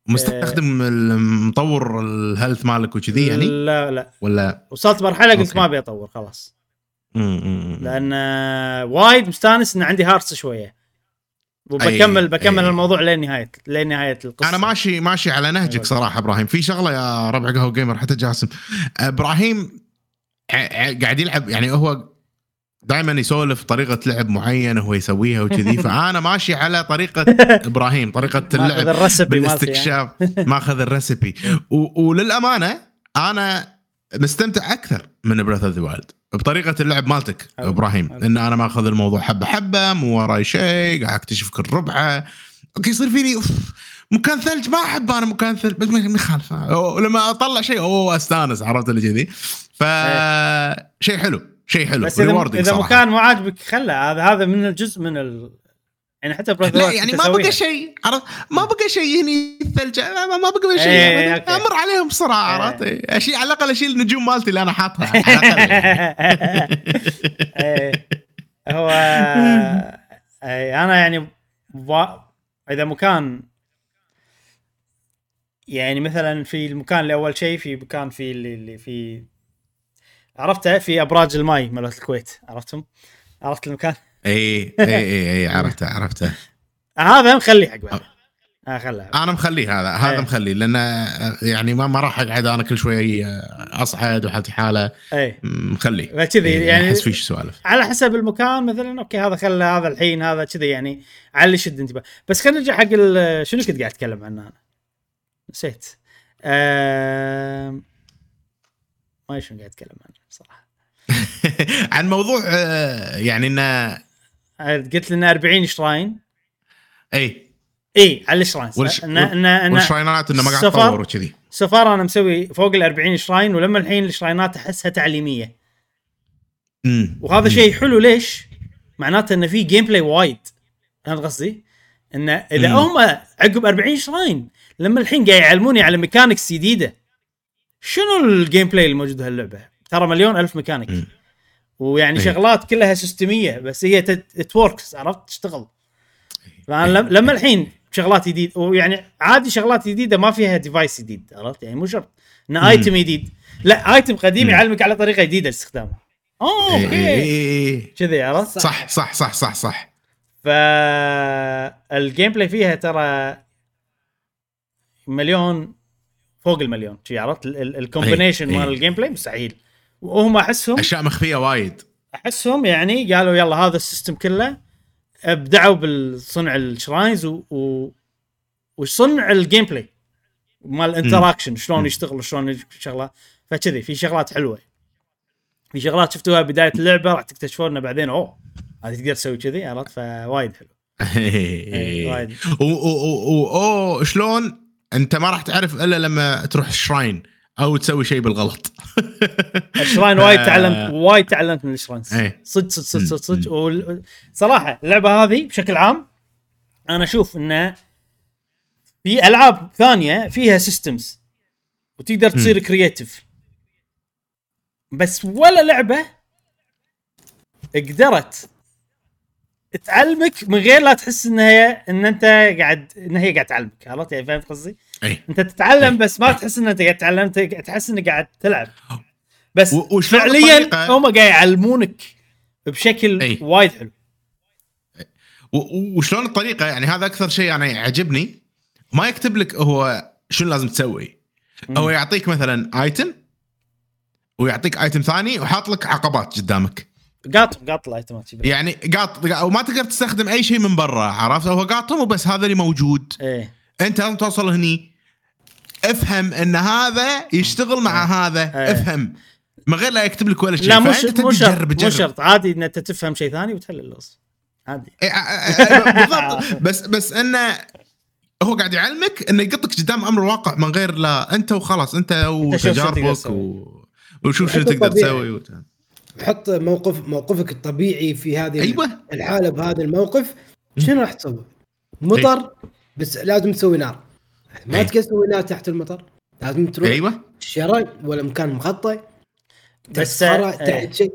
مستخدم المطور ال health مالك وكذي يعني؟ لا لا. ولا؟ وصلت مرحلة قلت. ما أبي أطور خلاص. مم، مم، مم. لأن آه، وايد مستانس إن عندي hearts شوية. وبكمل أي- بكمل أي. الموضوع لين نهاية لين نهاية القصة. أنا ماشي ماشي على نهجك. صراحة إبراهيم. في شغلة يا ربع قهوة جيمر حتى جاسم. إبراهيم قاعد يلعب يعني هو دائما يسولف طريقة لعب معينة هو يسويها وكذي. فأنا ماشي على طريقة إبراهيم طريقة ماخذ اللعب ال recipe يعني. بالاستكشاف. ماخذ ال recipe و- وللامانه أنا مستمتع أكثر من Breath of the Wild بطريقة اللعب مالتك حلو. إبراهيم حلو. إن أنا ماخذ الموضوع حبة حبة مو وراي شيء قاعد أكتشف كل ربعة. okay يصير فيني أوف مكان ثلج ما أحب أنا مكان ثلج بس ما يخالف ولما أطلع شيء أوه أستانس عرفت اللي كذي. ف شيء حلو. شيء حلو بس إذا صراحة. مكان مو عاجبك خله هذا هذا من الجزء من ال... يعني حتى لا يعني ما بقى. شيء عرفت ما بقى شيء هني الثلج ما ما بقى شيء؟ okay. أمر عليهم بسرعة إيه. عرفت اشيل على الأقل اشيل النجوم مالتي اللي أنا حاطها. إيه. هو إيه، أنا يعني و... إذا مكان يعني مثلا في المكان اللي أول شيء في مكان في اللي, اللي في عرفته في أبراج الماي مالت الكويت عرفتهم؟ عرفت المكان؟ إي إي إي إي عرفته عرفته. هذا مخليه حق بعد. آه أنا مخليه هذا هذا إيه. مخليه لأن يعني ما ما راح أقعد أنا كل شوي أصعد وحالتي حالة. اي مخليه. فكذي إيه، يعني أحس فيش سوالف. على حسب المكان مثلا okay هذا خله هذا الحين هذا كذي يعني على اللي يشد انتباه. بس خلينا نرجع حق شنو كنت قاعد أتكلم عنه أنا؟ نسيت. آم... ما شنو قاعد أتكلم عنه. عن موضوع آه، يعني انه قلت لنا 40 shrine إي إي على ال shrine والش- ان ان إن والشراينات إنه ما قاعد تطور وكذي so far أنا مسوي فوق ال 40 شراين ولما الحين الشراينات أحسها تعليمية أمم. وهذا شيء حلو ليش؟ معناته انه في gameplay وايد فهمت قصدي؟ انه إذا مم. هم عقب 40 shrine لما الحين قاعد يعلموني على mechanics جديدة شنو ال gameplay الموجود بهاللعبه؟ ترى مليون ألف ميكانيك. ويعني إيه. شغلات كلها سيستميه بس هي works عرفت تشتغل فأنا لم- لما الحين شغلات جديده ويعني عادي شغلات جديدة ما فيها device جديد عرفت يعني مو شرط مم. item جديد لا item قديم. يعلمك على طريقة جديدة لاستخدامه اوه إي- إي- okay إي- إي. كذي عرفت؟ صح صح صح صح صح فال gameplay فيها ترى مليون فوق المليون شي عرفت ال combination إيه. مال ال gameplay مستحيل وهم احسهم أشياء مخفية وايد. أحسهم يعني قالوا يلا هذا ال system كله أبدعوا بالصنع ال shrines و, و... وصنع ال gameplay مال ال interaction شلون يشتغل شلون شغلة. فكذي في شغلات حلوة. في شغلات شفتوها بداية اللعبة راح تكتشفون بعدين أوه هذه تقدر تسوي كذي عرفت؟ فوايد حلو. إيه، وايد. و- و- و- و- أوه شلون؟ أنت ما راح تعرف إلا لما تروح ال shrine. أو تسوي شيء بالغلط. ال shrine وايد. تعلمت وايد تعلمت من ال shrine. إيه. صدق صدق صدق صدق. صدق وال- صراحة اللعبة هذه بشكل عام أنا أشوف انه في ألعاب ثانية فيها systems وتقدر تصير creative بس ولا لعبة قدرت تعلمك من غير لا تحس ان هي إن أنت قاعد إن هي قاعد تعلمك. عرفت يعني؟ فهمت قصدي؟ اي انت تتعلم بس ما تحس ان انت قاعد تتعلم قاعد تحس إنك قاعد تلعب. بس فعليا هم قاعد يعلمونك بشكل أي. وايد حلو. وشلون الطريقة؟ يعني هذا أكثر شيء أنا يعجبني. ما يكتب لك هو شنو لازم تسوي. هو يعطيك مثلا ايتم ويعطيك ايتم ثاني وحاط لك عقبات قدامك. قاط قاط الايتمات. يعني قاط وما تقدر تستخدم أي شيء من برا عرفت؟ هو قاطهم وبس هذا اللي موجود. إيه. أنت لازم توصل هني. افهم أن هذا يشتغل مع هذا. إيه. افهم. من غير لا يكتب لك ولا شيء. لا مو شرط مو شرط عادي إن أنت تفهم شيء ثاني وتحل اللغز عادي. إيه، آه، آه، آه، بالضبط. بس بس انه هو قاعد يعلمك انه يقطك قدام أمر الواقع من غير لا أنت وخلاص. أنت شو وتجاربك تسوي. و... وشوف شنو حتى تقدر. تسوي. حط موقف موقفك الطبيعي في هذه أيوة. الحالة بهذا الموقف. شنو راح تسوي؟ مطر بس لازم تسوي نار ما أي. تقدر تسوي نار تحت المطر لازم تروح أيوه شرق ولا مكان مغطى بس تحت شيء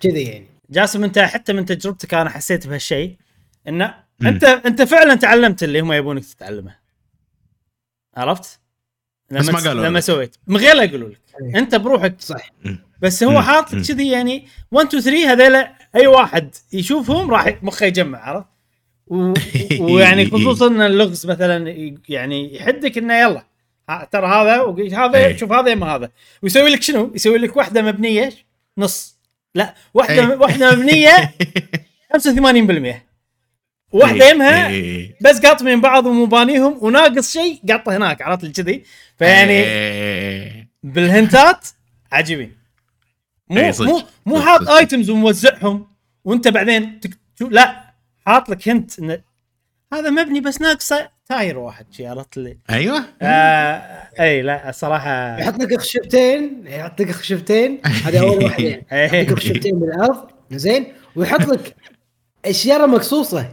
كذا يعني جاسم أنت حتى من تجربتك أنا حسيت بهالشيء إنه. أنت أنت فعلا تعلمت اللي هم يبونك تتعلمه عرفت؟ بس ما قالوا لما. سويت من غير لا يقولوا لك أي. أنت بروحك صح بس هو. حاط. كذي يعني 1 2 3 هذيلا أي واحد يشوفهم راح مخه يجمع عرفت؟ و- ويعني خصوصا إن اللغز مثلا يعني يحدك إنه يلا ترى هذا هذا. شوف هذا يما هذا ويسوي لك شنو؟ يسوي لك واحدة مبنية نص لا واحدة. واحدة مبنية 85% واحدة يمها. بس قاط من بعض ومبانيهم وناقص شيء قاطة هناك عرفت كذي فيعني. بالهنتات عجيبين مو. مو مو حاط. ايتمز وموزعهم وانت بعدين تك... لا حاط لك هنت انه هذا مبني بس ناقصه تاير واحد شي عرفت لي أيوه. آه اي لا الصراحه يحط لك خشبتين يحط لك خشبتين هذه أول واحدة يحط لك خشبتين بالأرض زين ويحط لك أشياء مقصوصة.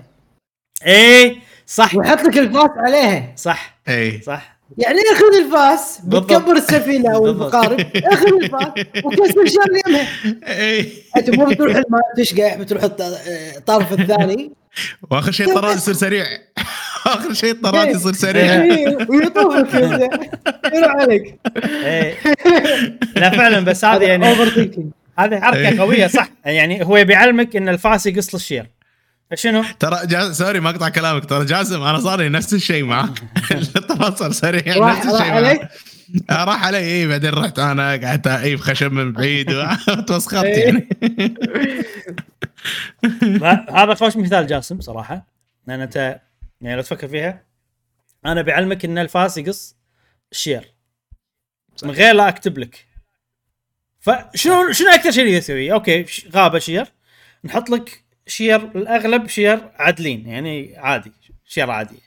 إيه صح. ويحط لك الفاس عليها. صح. اي صح. يعني خذ الفاس. بتكبر السفينة أو. المقارب اخذ الفاس وكسر اللي يمها إي. أنت مو بتروح الماء تشقع بتروح الط- الطرف الثاني. وآخر شيء الطراد يصير سريع. آخر شيء الطراد يصير سريع. ويطوفك كذا. شنو عليك؟ لا فعلا بس هذه يعني هذه حركة قوية صح. يعني هو بيعلمك إن الفاس يقص الشير فشنو؟ ترى جا... sorry ما أقطع كلامك ترى جاسم أنا صار لي نفس الشيء معك صار سريع نفس الشيء؟ معك. آه، راح علي اي بعدين رحت أنا قعدت أجيب خشب من بعيد وتوسخرت إيه. يعني هذا خوش مثال جاسم صراحة لأن أنت يعني لو تفكر فيها أنا بعلمك إن الفاس يقص الشير من غير لا أكتب لك فشنو شنو أكثر شيء نسويه؟ okay غابة شير نحط لك شير الأغلب شير عادلين يعني عادي شير عادي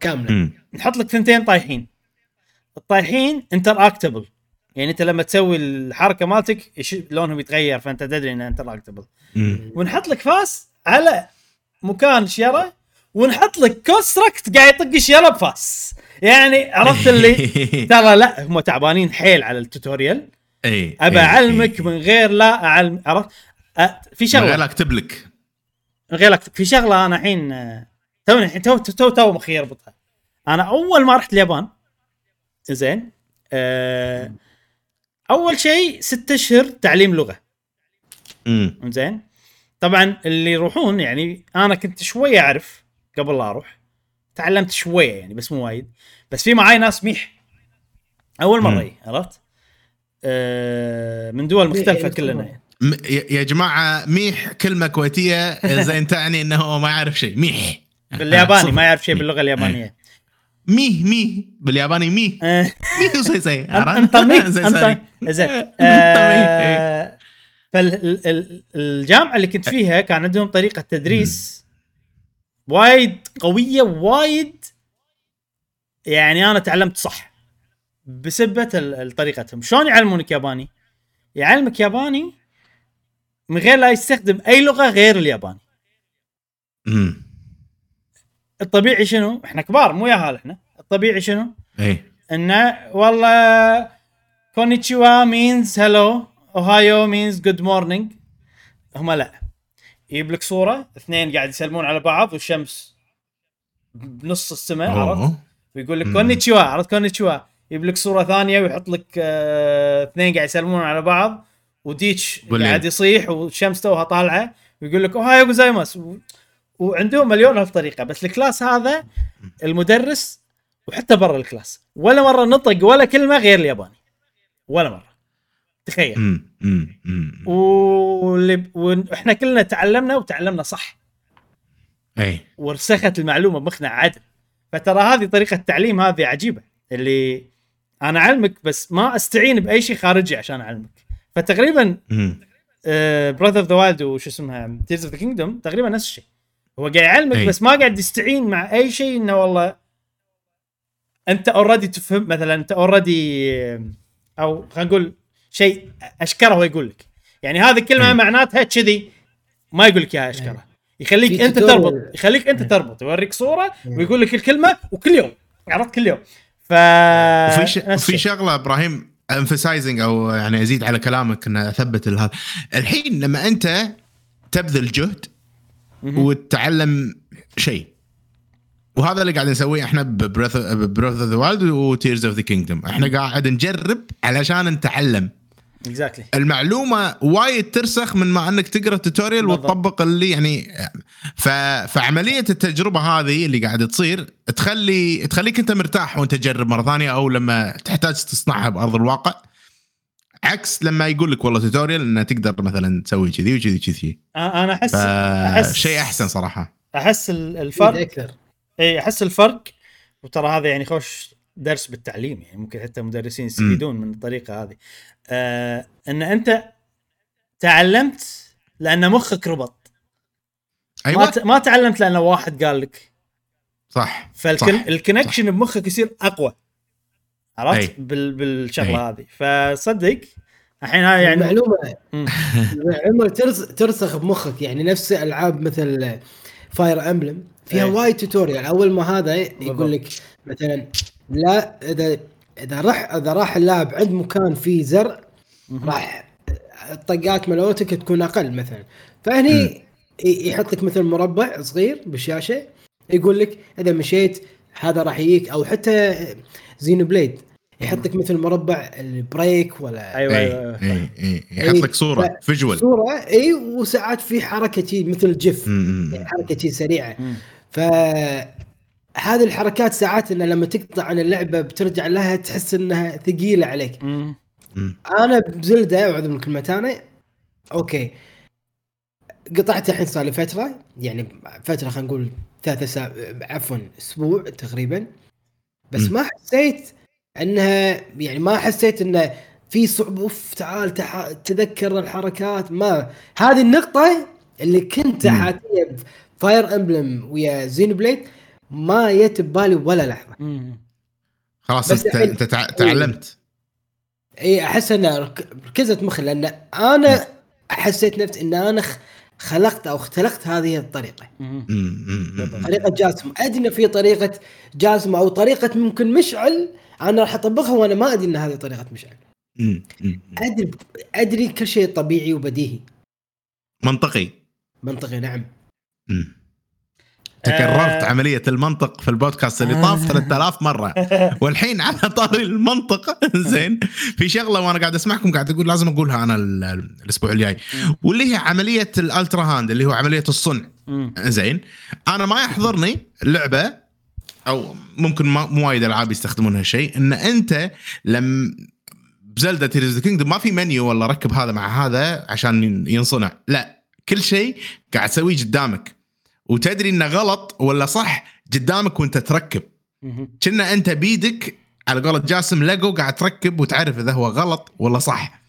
كاملة. نحط لك ثنتين طايحين. الطايحين interactable يعني أنت لما تسوي الحركة مالتك لونهم يتغير فأنت تدري إنه interactable. ونحط لك فاس على مكان شيرة ونحط لك construct قاعد يطق الشيرة بفاس. يعني عرفت اللي؟ ترى لا هم تعبانين حيل على ال tutorial. اي أبى إي، أعلمك إي. من غير لا أعلم عرفت؟ في من غير شغلة. لا أكتب لك. من غير أكتب. في شغلة أنا الحين آه، توني الحين تو تو تو مخي اربطها أنا أول ما رحت اليابان زين أه أول شيء ست أشهر تعليم لغة أمم. زين طبعا اللي يروحون يعني أنا كنت شوية أعرف قبل لا أروح تعلمت شوية يعني بس مو وايد بس في معاي ناس ميح أول مرة عرفت أه من دول مختلفة يعني كلنا. يعني. يا جماعة ميح كلمة كويتية. زين تعني إنه ما يعرف شيء. ميح. بالياباني. ما يعرف شيء باللغة اليابانية. ميه ميه بالياباني ميه ميه زي زي. انت ميح زي انت. زين. أه فالجامعه اللي كنت فيها كان عندهم طريقة تدريس وايد قوية وايد يعني أنا تعلمت صح بسبة طريقتهم شلون يعلمونك ياباني؟ يعلمك ياباني من غير لا يستخدم أي لغة غير الياباني. أمم. الطبيعي شنو؟ إحنا كبار مو ياهال إحنا. الطبيعي شنو؟ اي انه والله こんにちは means hello おはよう means good morning هم لا. يجيب لك صورة اثنين قاعد يسلمون على بعض والشمس بنص السماء عرفت. ويقول لك مم. こんにちは عرفت こんにちは يجيب لك صورة ثانية ويحط لك آه، اثنين قاعد يسلمون على بعض. و ديج. قاعد يصيح والشمس توها طالعة ويقول لك おはようございます و- وعندهم مليون الف طريقه بس ال class هذا المدرس وحتى برا ال class ولا مرة نطق ولا كلمة غير الياباني. ولا مرة. تخيل. واللي وإحنا كلنا تعلمنا وتعلمنا صح. اي ورسخت المعلومة بمخنا عدل. فترى هذه طريقة تعليم هذه عجيبة اللي أنا أعلمك بس ما أستعين بأي شيء خارجي عشان أعلمك. فتقريبا. Breath of the Wild وش اسمها Tears of the Kingdom تقريبا نفس الشيء هو قاعد يعلمك أي. بس ما قاعد يستعين مع أي شيء إنه والله أنت already تفهم مثلا أنت already أو خلينا نقول شيء أشكره هو يقول لك يعني هذه الكلمة أي. معناتها كذي ما يقول لك إياها أشكره يخليك في أنت. تربط يخليك أنت تربط يوريك صورة ويقول لك الكلمة وكل يوم عرفت كل يوم ف وفي ش... نفس في الشيء. شغلة إبراهيم emphasizing أو يعني أزيد على كلامك ان أثبت هذا الحين لما أنت تبذل جهد. وتتعلم شيء. وهذا اللي قاعد نسويه إحنا ب Breath of the Wild و Tears of the Kingdom إحنا قاعد نجرب علشان نتعلم. exactly المعلومة وايد ترسخ من ما أنك تقرأ ال tutorial. وتطبق اللي يعني ف... فعملية التجربة هذه اللي قاعدة تصير تخلي تخليك أنت مرتاح وأنت تجرب مرة ثانية أو لما تحتاج تصنعها بأرض الواقع. عكس لما يقول لك والله tutorial إنه تقدر مثلا تسوي كذي وكذي كذي أنا احس احس فشيء أحسن صراحة. أحس ال- فرق الفرق أكثر. اي أحس الفرق وترى هذا يعني خوش درس بالتعليم يعني ممكن حتى مدرسين يستفيدون من الطريقة هذه. آه إن أنت تعلمت لأن مخك ربط ما, أيوه ت- ما تعلمت لأن واحد قال لك صح صح. فالكونكشن بمخك يصير أقوى عرفت. بال بالشغلة أي. هذه فصدق الحين هاي يعني المعلومه مم. المعلومه ترس- ترسخ بمخك يعني نفس ألعاب مثل Fire Emblem فيها. وايد tutorial أول ما هذا. يقول لك مثلا لا إذا إذا راح إذا راح اللاعب عند مكان فيه زرع. راح الطقات مالوتك تكون أقل مثلا. فهني يحط لك مثل مربع صغير بالشاشه يقول لك إذا مشيت هذا راح يجيك أو حتى Xenoblade يحط لك مثل مربع ال break ولا أيوه إي أيوه. إي إي يحط لك صورة visual. صورة إي وساعات في حركة شي مثل gif مم. يعني حركة شي سريعة. مم. ف هذه الحركات ساعات إنه لما تقطع عن اللعبة بترجع لها تحس إنها ثقيلة عليك. مم. أنا بزلدة اعوذ من كلمتاني okay. قطعت الحين صار لي فترة يعني فترة خلينا نقول ثلاثة سا... عفوا أسبوع تقريبا. بس مم. ما حسيت إنها يعني ما حسيت انه في صعوبه أوف تعال تح... تذكر الحركات. ما هذه النقطة اللي كنت. حاتيه ب Fire Emblem ويا Xenoblade ما جت ببالي ولا لحظة. مم. خلاص انت انت تع- تعلمت. إي أحس رك- ركزت مخي لأن أنا حسيت نفسي إن أنا خلقت أو اختلقت هذه الطريقة. طريقة جاسم. أدري إن في طريقة جاسم أو طريقة ممكن مشعل أنا راح أطبقها وأنا ما أدري إن هذه طريقة مشعل. أدري أدري كل شيء طبيعي وبديهي. منطقي. منطقي نعم. مم. تكررت آه. عملية المنطق في البودكاست اللي طاف 3000 مرة. والحين على طاري المنطق. زين. في شغلة وأنا قاعد أسمعكم قاعد أقول لازم أقولها أنا ال- ال- الأسبوع الجاي. واللي هي عملية ال Ultrahand اللي هو عملية الصنع. زين. أنا ما يحضرني لعبة أو ممكن مو وايد ألعاب يستخدمون هالشيء إن أنت لم بزلدا Tears Kingdom ما في منيو ولا ركب هذا مع هذا عشان ينصنع. لا. كل شيء قاعد تسويه قدامك. وتدري إنه غلط ولا صح قدامك وأنت تركب. كنا أنت بيدك على قولة جاسم ليجو قاعد تركب وتعرف إذا هو غلط ولا صح.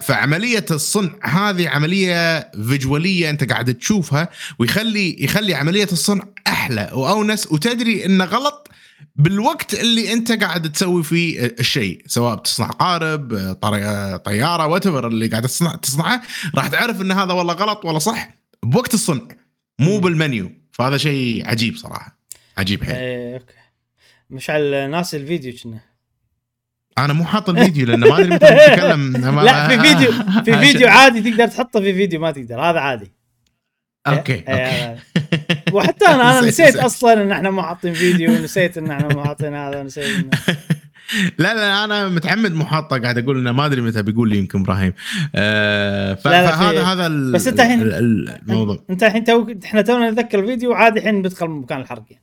فعملية الصنع هذه عملية visual ية أنت قاعد تشوفها ويخلي يخلي عملية الصنع أحلى وأونس وتدري إنه غلط بالوقت اللي أنت قاعد تسوي فيه الشيء سواء بتصنع قارب طيارة what اللي قاعد تصنع تصنعه راح تعرف إن هذا والله غلط ولا صح بوقت الصنع مو بالمنيو. فهذا شيء عجيب صراحة. عجيب حيل. إيه okay. مشعل ناس الفيديو كنا. أنا مو حاط الفيديو لأنه ما أدري متى نتكلم. لا في فيديو في فيديو عادي تقدر تحطه في فيديو ما تقدر. هذا عادي. okay إيه، okay. هذا. وحتى أنا أنا نسيت. أصلا إن إحنا مو حاطين فيديو ونسيت إن إحنا مو حاطين هذا ونسيت لا لا أنا متعمد مو حاطه قاعد أقول إنه ما أدري متى بيقول لي يمكن إبراهيم آه فهذا هذا بس أنت الحين- ال- ال- الموضوع انت الحين تو إحنا تونا نتذكر الفيديو عادي الحين بندخل مكان الحرق يعني.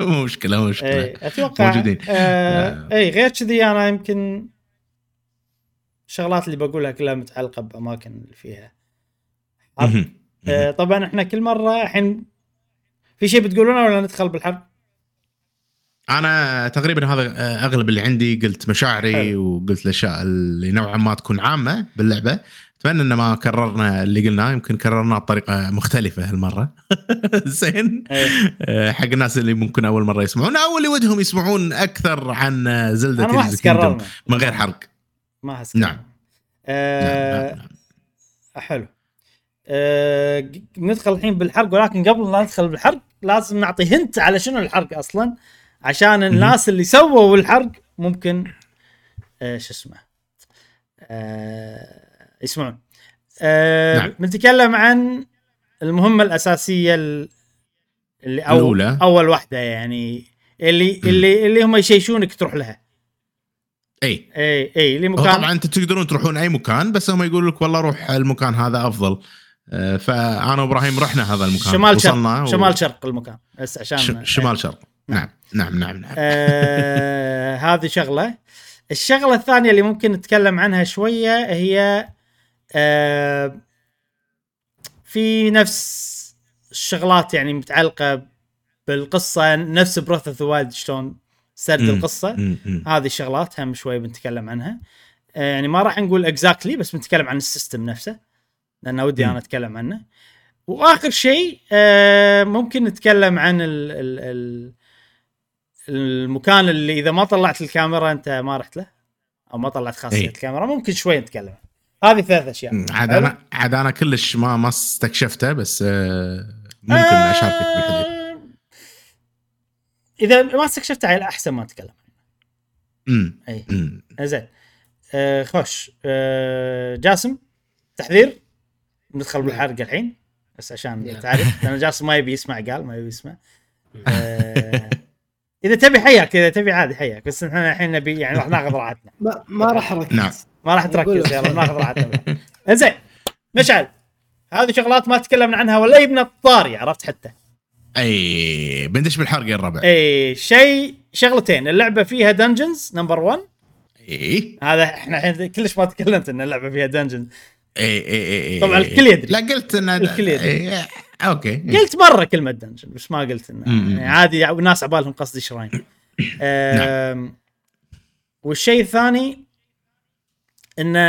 مو مشكلة مو مشكلة اي أتوقع موجودين. آه اي غير كذي أنا يمكن الشغلات اللي بقولها كلها متعلقة بأماكن اللي فيها. آه طبعا إحنا كل مرة الحين في شيء بتقولونه ولا ندخل بالحرق؟ أنا تقريبا هذا آه، أغلب اللي عندي قلت مشاعري حلو. وقلت الأشياء اللي نوعا ما تكون عامة باللعبة أتمنى إن ما كررنا اللي قلناه يمكن كررناه بطريقة مختلفة هالمرة زين إيه. آه، حق الناس اللي ممكن أول مرة يسمعون أو اللي ودهم يسمعون أكثر عن زلدا أنا ما أحس كررنا من غير حرق ما أحس نعم. كررنا. آه نعم، نعم. حلو آه ج- ندخل الحين بالحرق ولكن قبل لا ندخل بالحرق لازم نعطي هنت على شنو الحرق أصلا عشان الناس اللي سووا الحرق ممكن آه شو اسمه آه يسمعون. آه نعم. بنتكلم عن المهمة الأساسية ال- اللي أو الأولى. أول واحدة يعني اللي. اللي اللي هم يشيشونك تروح لها. أي. أي أي اللي مكان. طبعا أنتم تقدرون تروحون أي مكان بس هم يقولوا لك والله روح المكان هذا أفضل. آه، فأنا وإبراهيم رحنا هذا المكان. شمال شرق و- شمال شرق المكان بس عشان ش- شمال شرق. نعم نعم نعم نعم آه هذه شغلة الشغلة الثانية اللي ممكن نتكلم عنها شوية هي آه في نفس الشغلات يعني متعلقة بالقصة نفس Breath of the Wild شلون سرد مم. القصة. هذه الشغلات هم شوي بنتكلم عنها آه، يعني ما راح نقول exactly بس بنتكلم عن ال system نفسه لأن ودي. أنا أتكلم عنه وآخر شيء آه ممكن نتكلم عن ال ال ال المكان اللي إذا ما طلعت الكاميرا أنت ما رحت له؟ أو ما طلعت خاصية إي. الكاميرا؟ ممكن شوي نتكلم. هذه ثلاث أشياء. عاد؟ أنا عاد أنا كلش ما ما استكشفته بس آه، ممكن أشاركك بالحديث. آه إذا ما استكشفت على أحسن ما نتكلم امم اي. زين آه خوش. آه جاسم تحذير؟ ندخل بالحرق الحين بس عشان. تعرف. لأن جاسم ما يبي يسمع قال ما يبي يسمع. آه إذا تبي حياك إذا تبي عادي حياك بس إحنا الحين نبي يعني راح ناخذ راحتنا. ما, ما راح أركز. نعم. ما راح تركز يلا ناخذ راحتنا زين مشعل هذه شغلات ما تكلمنا عنها ولا يبنا الطاري عرفت حتى؟ أي بندش بالحرق يا الربع. إي شيء شغلتين اللعبة فيها dungeons number 1 إي. هذا إحنا الحين كلش ما تكلمت إن اللعبة فيها dungeons اي اي اي طبعاً الكل يدري. لا قلت إن الكل يدري. إيه، okay قلت مره كلمه dungeon بس ما قلت إنه. يعني عادي الناس عبالهم قصدي shrine آم، والشيء الثاني انه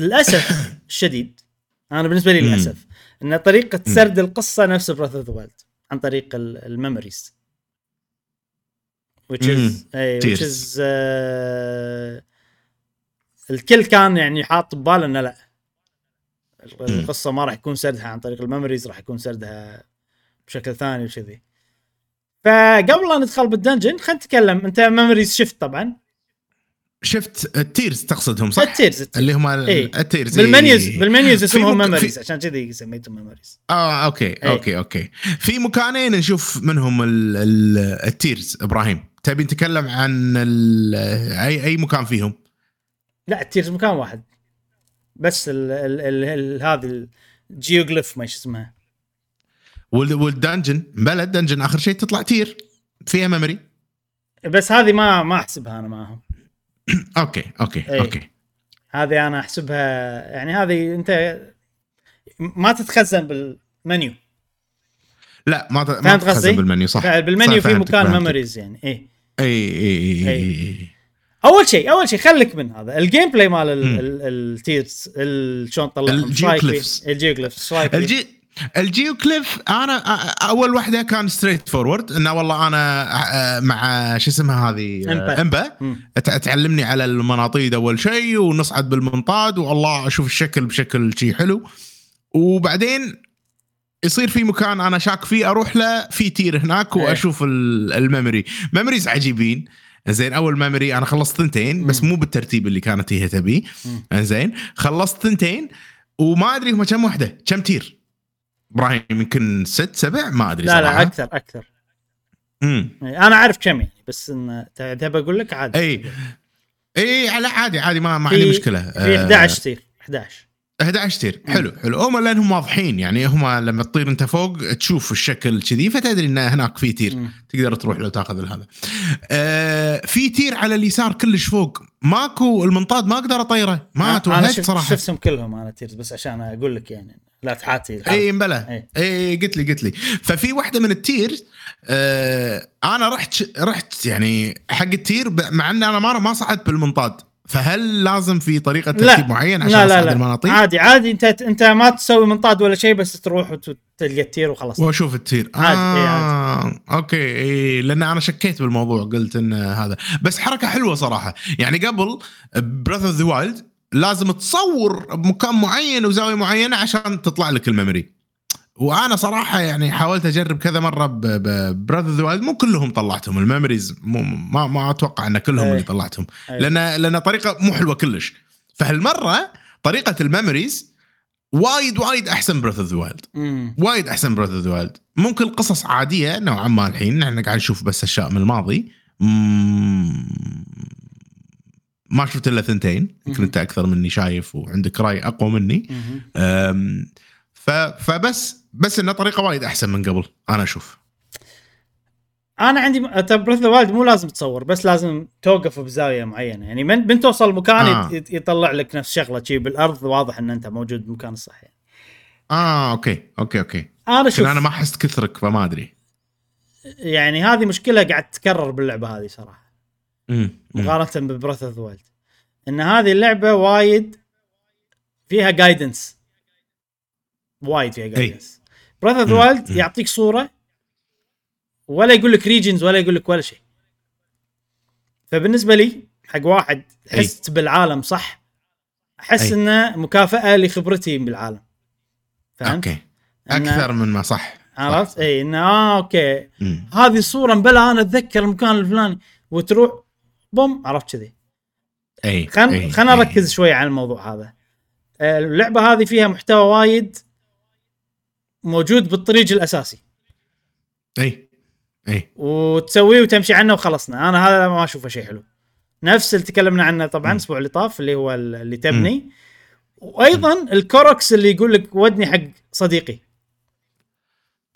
للأسف الشديد أنا بالنسبة لي. للأسف إن طريقة سرد القصة نفس Breath of the Wild عن طريق ال- الـ memories which is. اي which is آه، الكل كان يعني حاط بباله إنه لا. القصة ما راح يكون سردها عن طريق ال memories راح يكون سردها بشكل ثاني وكذي فقبل لا ندخل بال dungeon خلينا نتكلم. أنت memories شفت طبعا؟ شفت ال tears تقصدهم صح؟ ال tears ال tears. اللي هم إيه. ال tears بال menus إيه. بال menus اسمهم مك- memories في- عشان كذي سميتهم memories. آه okay okay okay. في مكانين نشوف منهم ال- ال- ال tears إبراهيم. تبي نتكلم عن ال- اي أي مكان فيهم؟ لا ال tears مكان واحد بس ال ال ال ال هذه ال geoglyph ما إيش اسمها وال- وال dungeon بلا ال dungeon آخر شيء تطلع tear فيها memory بس هذه ما ما أحسبها أنا معهم okay okay إيه. okay هذه أنا أحسبها يعني هذه أنت ما تتخزن بالمنيو لا ما ما فهمت قصدي؟ تخزن بالمنيو صح بالمنيو صح، في مكان. memories يعني اي اي اي. اي, اي. أول شيء أول شيء خليك من هذا ال gameplay مال ال tears ال- شلون تطلعهم إيش رايك ال geoglyphs. فيه؟ ال geoglyphs إيش رايك فيه؟ الجي ال geoglyph أنا أول واحدة كان straightforward إنه والله أنا مع شو اسمها هذه. امبا. تع- تعلمني على المناطيد أول شيء ونصعد بالمنطاد والله أشوف الشكل بشكل شيء حلو وبعدين يصير في مكان أنا شاك فيه أروح له في tear هناك إيه. وأشوف ال- memory memories عجيبين زين أول memory أنا خلصت ثنتين بس مم. مو بالترتيب اللي كانت هي تبي. مم. زين خلصت ثنتين وما أدري هم كم وحدة كم tear؟ إبراهيم يمكن ست سبع؟ ما أدري لا لا صراحة. أكثر أكثر. امم إيه، أنا أعرف كم يعني بس إن تبى أقول لك عادي. إي. إي على عادي عادي ما ما عندي مشكلة. في 11 tear 11 11 tear. حلو حلو. هم لانهم واضحين يعني هم لما تطير أنت فوق تشوف الشكل كذي فتدري إن هناك في tear. تقدر تروح لو تأخذ هذا آه في tear على اليسار كلش فوق. ماكو المنطاد ما أقدر أطيره. ما شفت صراحة. شفتهم كلهم أنا tears بس عشان أقول لك يعني لا تحاتي. إي مبلى إي. إي قلت لي قلت لي. ففي واحدة من ال tear آه أنا رحت رحت يعني حق ال tear مع إن أنا ما ما صعدت بالمنطاد. فهل لازم في طريقة ترتيب معين عشان لا لا لا؟ عادي عادي. انت انت ما تسوي منطاد ولا شيء بس تروح وتلقى ال tear وخلاص. وأشوف ال tear. عادي، إيه، آه okay. إيه لأن أنا شكيت بالموضوع قلت إن هذا. بس حركة حلوة صراحة. يعني قبل Breath of the Wild لازم تصور بمكان معين وزاوية معينة عشان تطلع لك ال memory. وأنا صراحة يعني حاولت أجرب كذا مرة Breath of the Wild مو كلهم طلعتهم ال memories مو ما ما أتوقع إن كلهم إيه. اللي طلعتهم إيه. لأن لأن طريقة مو حلوة كلش فهالمرة طريقة ال memories وايد وايد أحسن Breath of the Wild. وايد أحسن Breath of the Wild ممكن قصص عادية نوعا ما الحين إحنا قاعد نشوف بس أشياء من الماضي ما شفت إلا ثنتين يمكن. أنت أكثر مني شايف وعندك رأي أقوى مني فبس بس إنه طريقة وايد أحسن من قبل أنا أشوف. أنا عندي Breath Wild مو لازم تصور بس لازم توقف بزاوية معينة. يعني من من توصل مكان آه. يطلع لك نفس شغلة شي بالأرض واضح إن أنت موجود بالمكان الصح يعني. آه okay okay okay. أنا شوف أنا ما حست كثرك فما أدري. يعني هذه مشكلة قاعد تتكرر باللعبة هذه صراحة. مم، مم. مقارنة ب Breath of Wild إن هذه اللعبة وايد فيها guidance وايد فيها guidance Breath of the Wild يعطيك صورة ولا يقول لك regions ولا يقول لك ولا شيء. فبالنسبة لي حق واحد حست بالعالم صح؟ أحس. إنه مكافأة لخبرتي بالعالم. فهمت؟ okay. أكثر من ما صح. عرفت؟ إي إنه آه okay. مم. هذه الصورة مبلا أنا أتذكر المكان الفلاني. وتروح boom عرفت كذي. أي. خلنا إي. نركز شوي على الموضوع هذا. آه، اللعبة هذه فيها محتوى وايد. موجود بالطريق الأساسي. إي إي. وتسويه وتمشي عنه وخلصنا. أنا هذا ما أشوفه شيء حلو. نفس اللي تكلمنا عنه طبعا. الأسبوع اللي طاف اللي هو ال- اللي تبني. وأيضا ال Koroks اللي يقول لك ودني حق صديقي.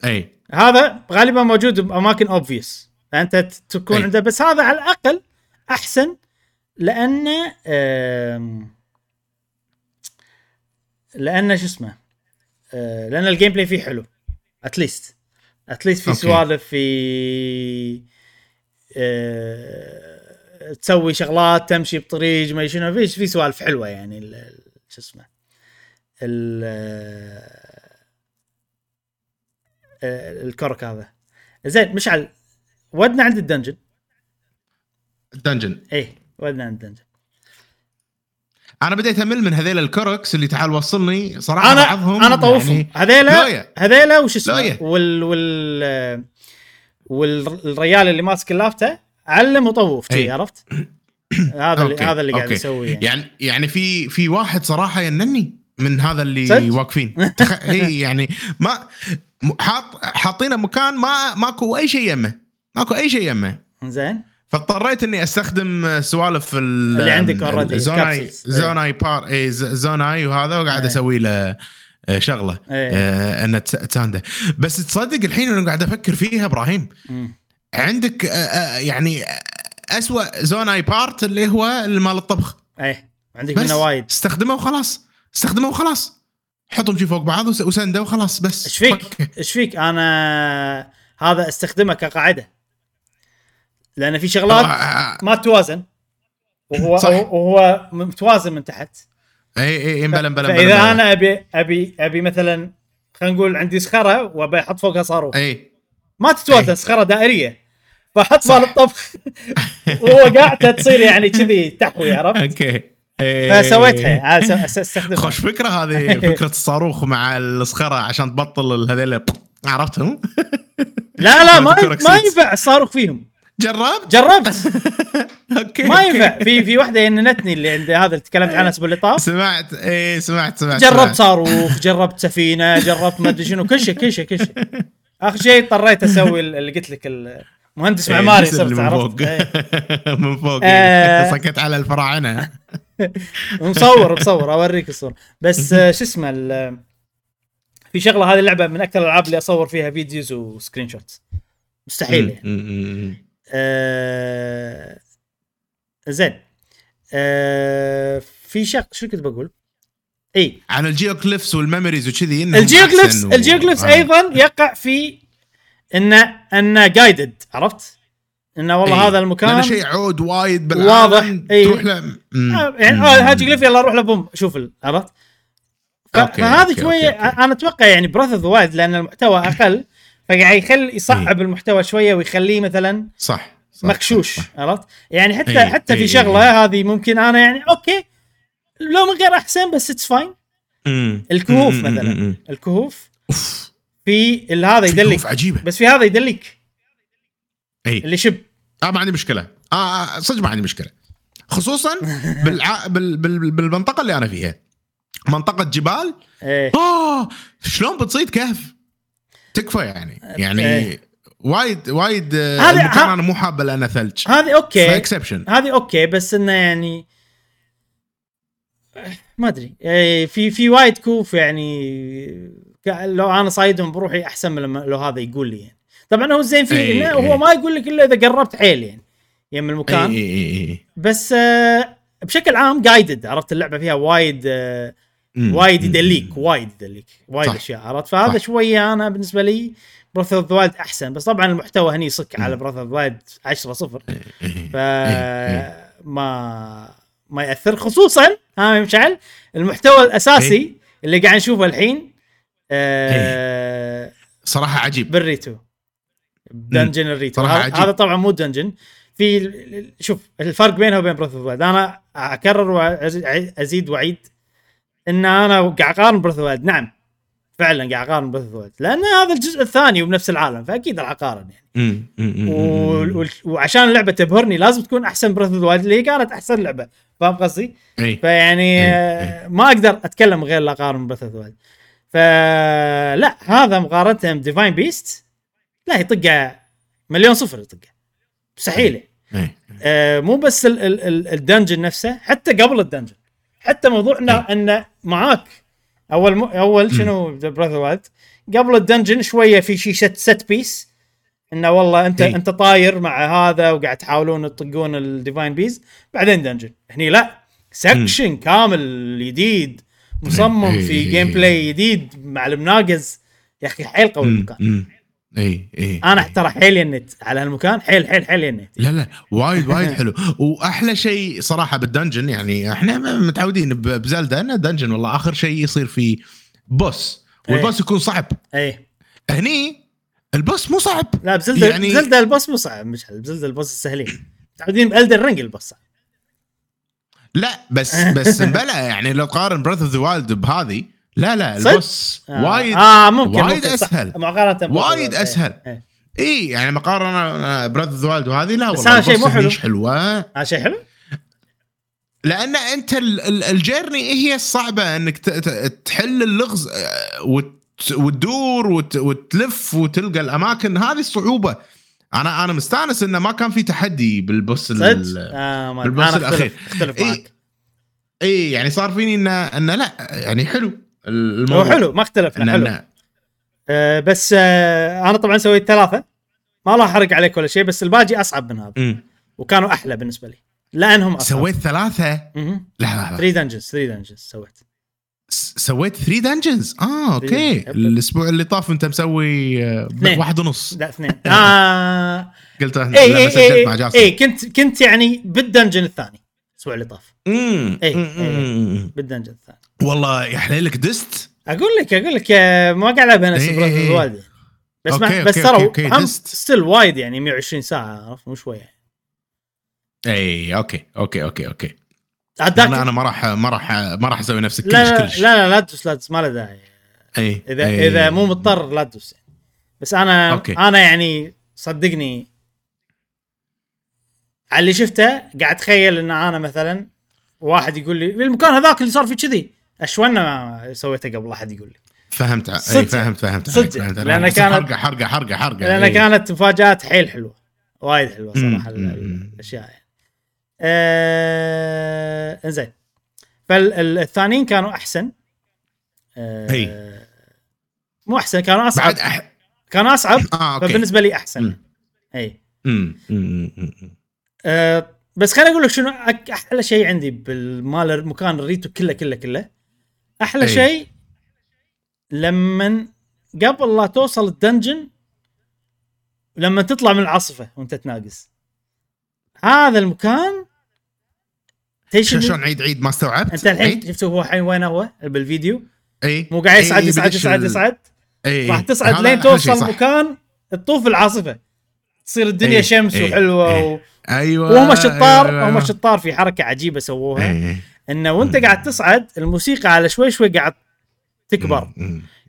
إي. هذا غالبا موجود بأماكن obvious فانت تكون أي. عنده. بس هذا على الأقل أحسن لأنه لأنه شو اسمه؟ لأن ال gameplay فيه حلو. at least at least في. سوالف في آه، تسوي شغلات تمشي بطريق ما شنو في في سوالف حلوة يعني ال- شو اسمه ال- آه، ال Korok هذا. زين مشعل ودنا عند ال dungeon. ال dungeon. إيه ودنا عند الدنجن. أنا بديت أمل من هذيل ال Koroks اللي تعال وصلني صراحة أنا بعضهم أنا طوفهم يعني هذيلا. هذيلا وش اسمه. وال وال والريال اللي ماسك اللافته علم وطوف. شي عرفت؟ هذا اللي هذا اللي قاعد okay. يسوي يعني. يعني يعني في في واحد صراحة ينني من هذا اللي؟ واقفين تخ... اي يعني ما حاط حاطينه مكان ما ماكو أي شيء يمه ماكو أي شيء يمه زين فاضطريت إني أستخدم سوالف ال- اللي عندك already، Zonai capsules. Zonai part إيه، Zonai وهذا وقاعد إيه. أسوي له شغلة إيه. إنه تس- تساندة بس تصدق الحين أنا قاعد أفكر فيها إبراهيم مم. عندك يعني اسوء Zonai part اللي هو مال الطبخ إيه عندك منه وايد استخدمه وخلاص استخدمه وخلاص حطهم شي فوق بعض وس- وسنده وخلاص بس إيش فيك؟ إيش فيك؟ أنا هذا أستخدمه كقاعدة لأن في شغلات آه، ما تتوازن وهو صح. وهو متوازن من تحت. إي إي مبلا مبلا فإذا أنا ابي ابي أبي مثلا خلينا نقول عندي صخره وأبي أحط فوقها صاروخ. إي. ما تتوازن. صخره دائرية. فأحط صح. مال الطبخ وهو قاعدة تصير يعني كذي تحوي عرفت؟ okay. فسويتها. استخدمها. خوش فكرة هذه فكرة الصاروخ مع الصخره عشان تبطل هذيل. عرفتهم لا لا ما ما. ينفع الصاروخ فيهم. جربت جربت. okay ما. ينفع. في في واحدة يننتني اللي عند هذا اللي تكلمت عنها الأسبوع اللي طاف. سمعت. إيه سمعت سمعت جربت. صاروخ جربت سفينة جربت ما أدري شنو. كل شيء كل شيء كل شيء. آخر شيء اضطريت أسوي اللي قلت لك المهندس إيه، معماري صرت من فوق. إيه. من فوق آه. سكت على الفراعنة. مصور مصور أوريك الصورة. بس آه، شو اسمه في شغلة هذه اللعبة من أكثر الألعاب اللي أصور فيها videos و screenshots. مستحيل يعني. آه زين آه في شق شو كنت بقول؟ إي عن ال geoglyphs وال memories وكذي أحسن و- ال geoglyphs آه. أيضا يقع في انه إنه guided عرفت؟ إنه والله إيه. هذا المكان شيء عود وايد بالعالم واضح. إيه. تروح له آه، يعني آه هاجي glyph يلا روح له boom شوف عرفت؟ فهذه شوية. أنا أتوقع يعني Breath of the Wild لأن المحتوى أقل فقاعد يخلي يصعب إيه. المحتوى شوية ويخليه مثلا صح صح، صح. عرفت؟ يعني حتى إيه، حتى في إيه، شغلة هذه ممكن أنا يعني okay لو من غير أحسن بس it's fine الكهوف م- م- مثلا. م- م. الكهوف أوف، في هذا يدلك. عجيبة. بس في هذا يدلك. اي اللي شب. آه ما عندي مشكلة. آه آه، صدق ما عندي مشكلة. خصوصا بالع... بال... بال... بالمنطقة اللي أنا فيها. منطقة جبال. إيه. آه شلون بتصيد كهف؟ تكفى يعني. يعني إيه. وايد وايد آه، هذا- المكان ها- أنا مو حابه لأنه ثلج. هذه okay. exception هذه okay بس إنه يعني ما أدري. إيه، في في وايد كهوف يعني لو أنا صايدهم بروحي أحسن من لو هذا يقول لي يعني. طبعا هو الزين فيه إيه، إنه هو إيه. ما يقول لك إلا إذا قربت حيل يعني يم المكان. اي اي بس آه، بشكل عام guided عرفت اللعبة فيها وايد آه، وايد يدليك وايد يدليك وايد. أشياء عرفت؟ فهذا صح. شوية أنا بالنسبة لي Breath of the Wild أحسن بس طبعا المحتوى هني صك على Breath of the Wild 10 0 ف ما ما يأثر خصوصا ها مشعل المحتوى الأساسي اللي قاعد نشوفه الحين آه صراحة عجيب. بال Rito. dungeon ال Rito هذا طبعا مو dungeon في شوف الفرق بينها وبين Breath of أنا أكرر وأزيد وأعيد إن أنا قاعد اقارن Breath of نعم. فعلا قاعد اقارن Breath of لأن هذا الجزء الثاني وبنفس العالم فأكيد راح أقارن يعني. و- وعشان اللعبة تبهرني لازم تكون أحسن Breath of اللي هي كانت أحسن لعبة. فاهم قصدي؟ فيعني ما أقدر أتكلم غير لا أقارن Breath of فلا هذا مقارنة ب Divine Beast لا يطقه مليون صفر يطقه مستحيل إي. آه مو بس ال- ال- ال- ال dungeon نفسه حتى قبل ال dungeon. حتى موضوع انه إيه. معاك. أول م... أول شنو؟ Breath of the Wild قبل ال dungeon شوية في شيء set, set piece إنه والله انت إيه. أنت طاير مع هذا وقاعد تحاولون تطقون ال Divine Beasts بعدين dungeon. هني لا. section كامل جديد مصمم إيه. في gameplay جديد مع المناقز يا أخي حيل قوي المكان. إي إي أنا إي. ترى حيل ينت على هالمكان حيل حيل حيل ينت لا لا وايد وايد حلو. وأحلى شيء صراحة بال dungeon يعني إحنا متعودين ب Zelda ان ال dungeon والله آخر شيء يصير فيه boss وال boss يكون صعب. إي. هني البوس مو صعب. لا بزلدة يعني- بزلدة البوس مو صعب مش بزلدة البوس السهلين متعودين بالدر رينج البوس صعب. لا بس بس بلا يعني لو تقارن Breath of the Wild بهذه لا لا؟ ال boss آه. وايد آه ممكن وايد ممكن. مقارنة ب boss وايد. إيه. إيه. اي يعني مقارنة Breath of the Wild وهذه لا بس والله هذا شيء مو حلو. حلوة هذا شيء حلو لأن أنت ال- ال- ال journey هي الصعبة إنك تحل اللغز آه، وت- وتدور وت- وتلف وتلقى الأماكن هذه الصعوبه أنا أنا مستأنس انه ما كان في تحدي بال boss آه بال boss أنا الأخير. أختلف اختلف إيه. معك اي يعني صار فيني انه انه لا يعني حلو هو الموضوع حلو ما اختلفنا حلو. إنه- آه بس آه أنا طبعا سويت ثلاثة. ما راح أحرق عليك ولا شيء بس الباقي أصعب من هذا. مم. وكانوا أحلى بالنسبة لي لأنهم أصعب. سويت ثلاثة. لا لا لا. 3 dungeons 3 dungeons سويت. سويت 3 dungeons آه okay. الأسبوع اللي طاف انت مسوي آه، اثنين. واحد ونص. لا اثنين. آه قلت اي اي مع اي جاسم. اي كنت كنت يعني بال dungeon الثاني. الأسبوع اللي طاف امم إيه، أمم، إيه. أمم. بال dungeon الثاني والله يا حليلك دست أقول لك أقول لك ما قاعد العب أنا إيه، إيه، إيه. وايد بس okay، ما بس ترى. still وايد يعني 120 ساعة عرفت مو شوية اي okay okay okay okay هذاك أنا أنا ما راح ما راح ما راح أسوي نفسك كلش لا, كلش لا لا لا تدوس لا تدوس ما له داعي اي اذا أي. إذا مو مضطر لا تدوس يعني. بس أنا okay. أنا يعني صدقني على اللي شفته قاعد اتخيل ان أنا مثلا واحد يقول لي المكان هذاك اللي صار فيه كذي اشونا ما سويته قبل أحد يقول لي فهمت أي صدق. فهمت فهمت صدق. بس كانت- حرقة حرقة حرقة حرقة لأن إي. كانت مفاجآت حيل حلوة وايد حلوة صراحة. الأشياء يعني. آه إنزين فالثانيين كانوا أحسن آه إي. مو أحسن كانوا أصعب بعد أح... كانوا أصعب آه okay فبالنسبة لي أحسن. اي آه بس خليني أقول لك شنو أحلى شيء عندي بالمال المكان ال Rito كله كله كله أحلى أي. شيء لما قبل لا توصل ال dungeon لما تطلع من العاصفة وأنت تناقز هذا المكان شلون شلون عيد عيد ما استوعبت أنت الحين؟ شفته هو الحين وين هو بالفيديو اي مو قاعد يصعد يصعد بدش يصعد ال- يصعد إي. راح تصعد لين توصل. مكان تطوف العاصفة تصير الدنيا إيه، شمس إيه، وحلوة إيه. أيوه وهم شطار أيوة. هم شطار في حركة عجيبة سووها. إي. إنه وأنت قاعد تصعد الموسيقى على شوي شوي قاعد تكبر.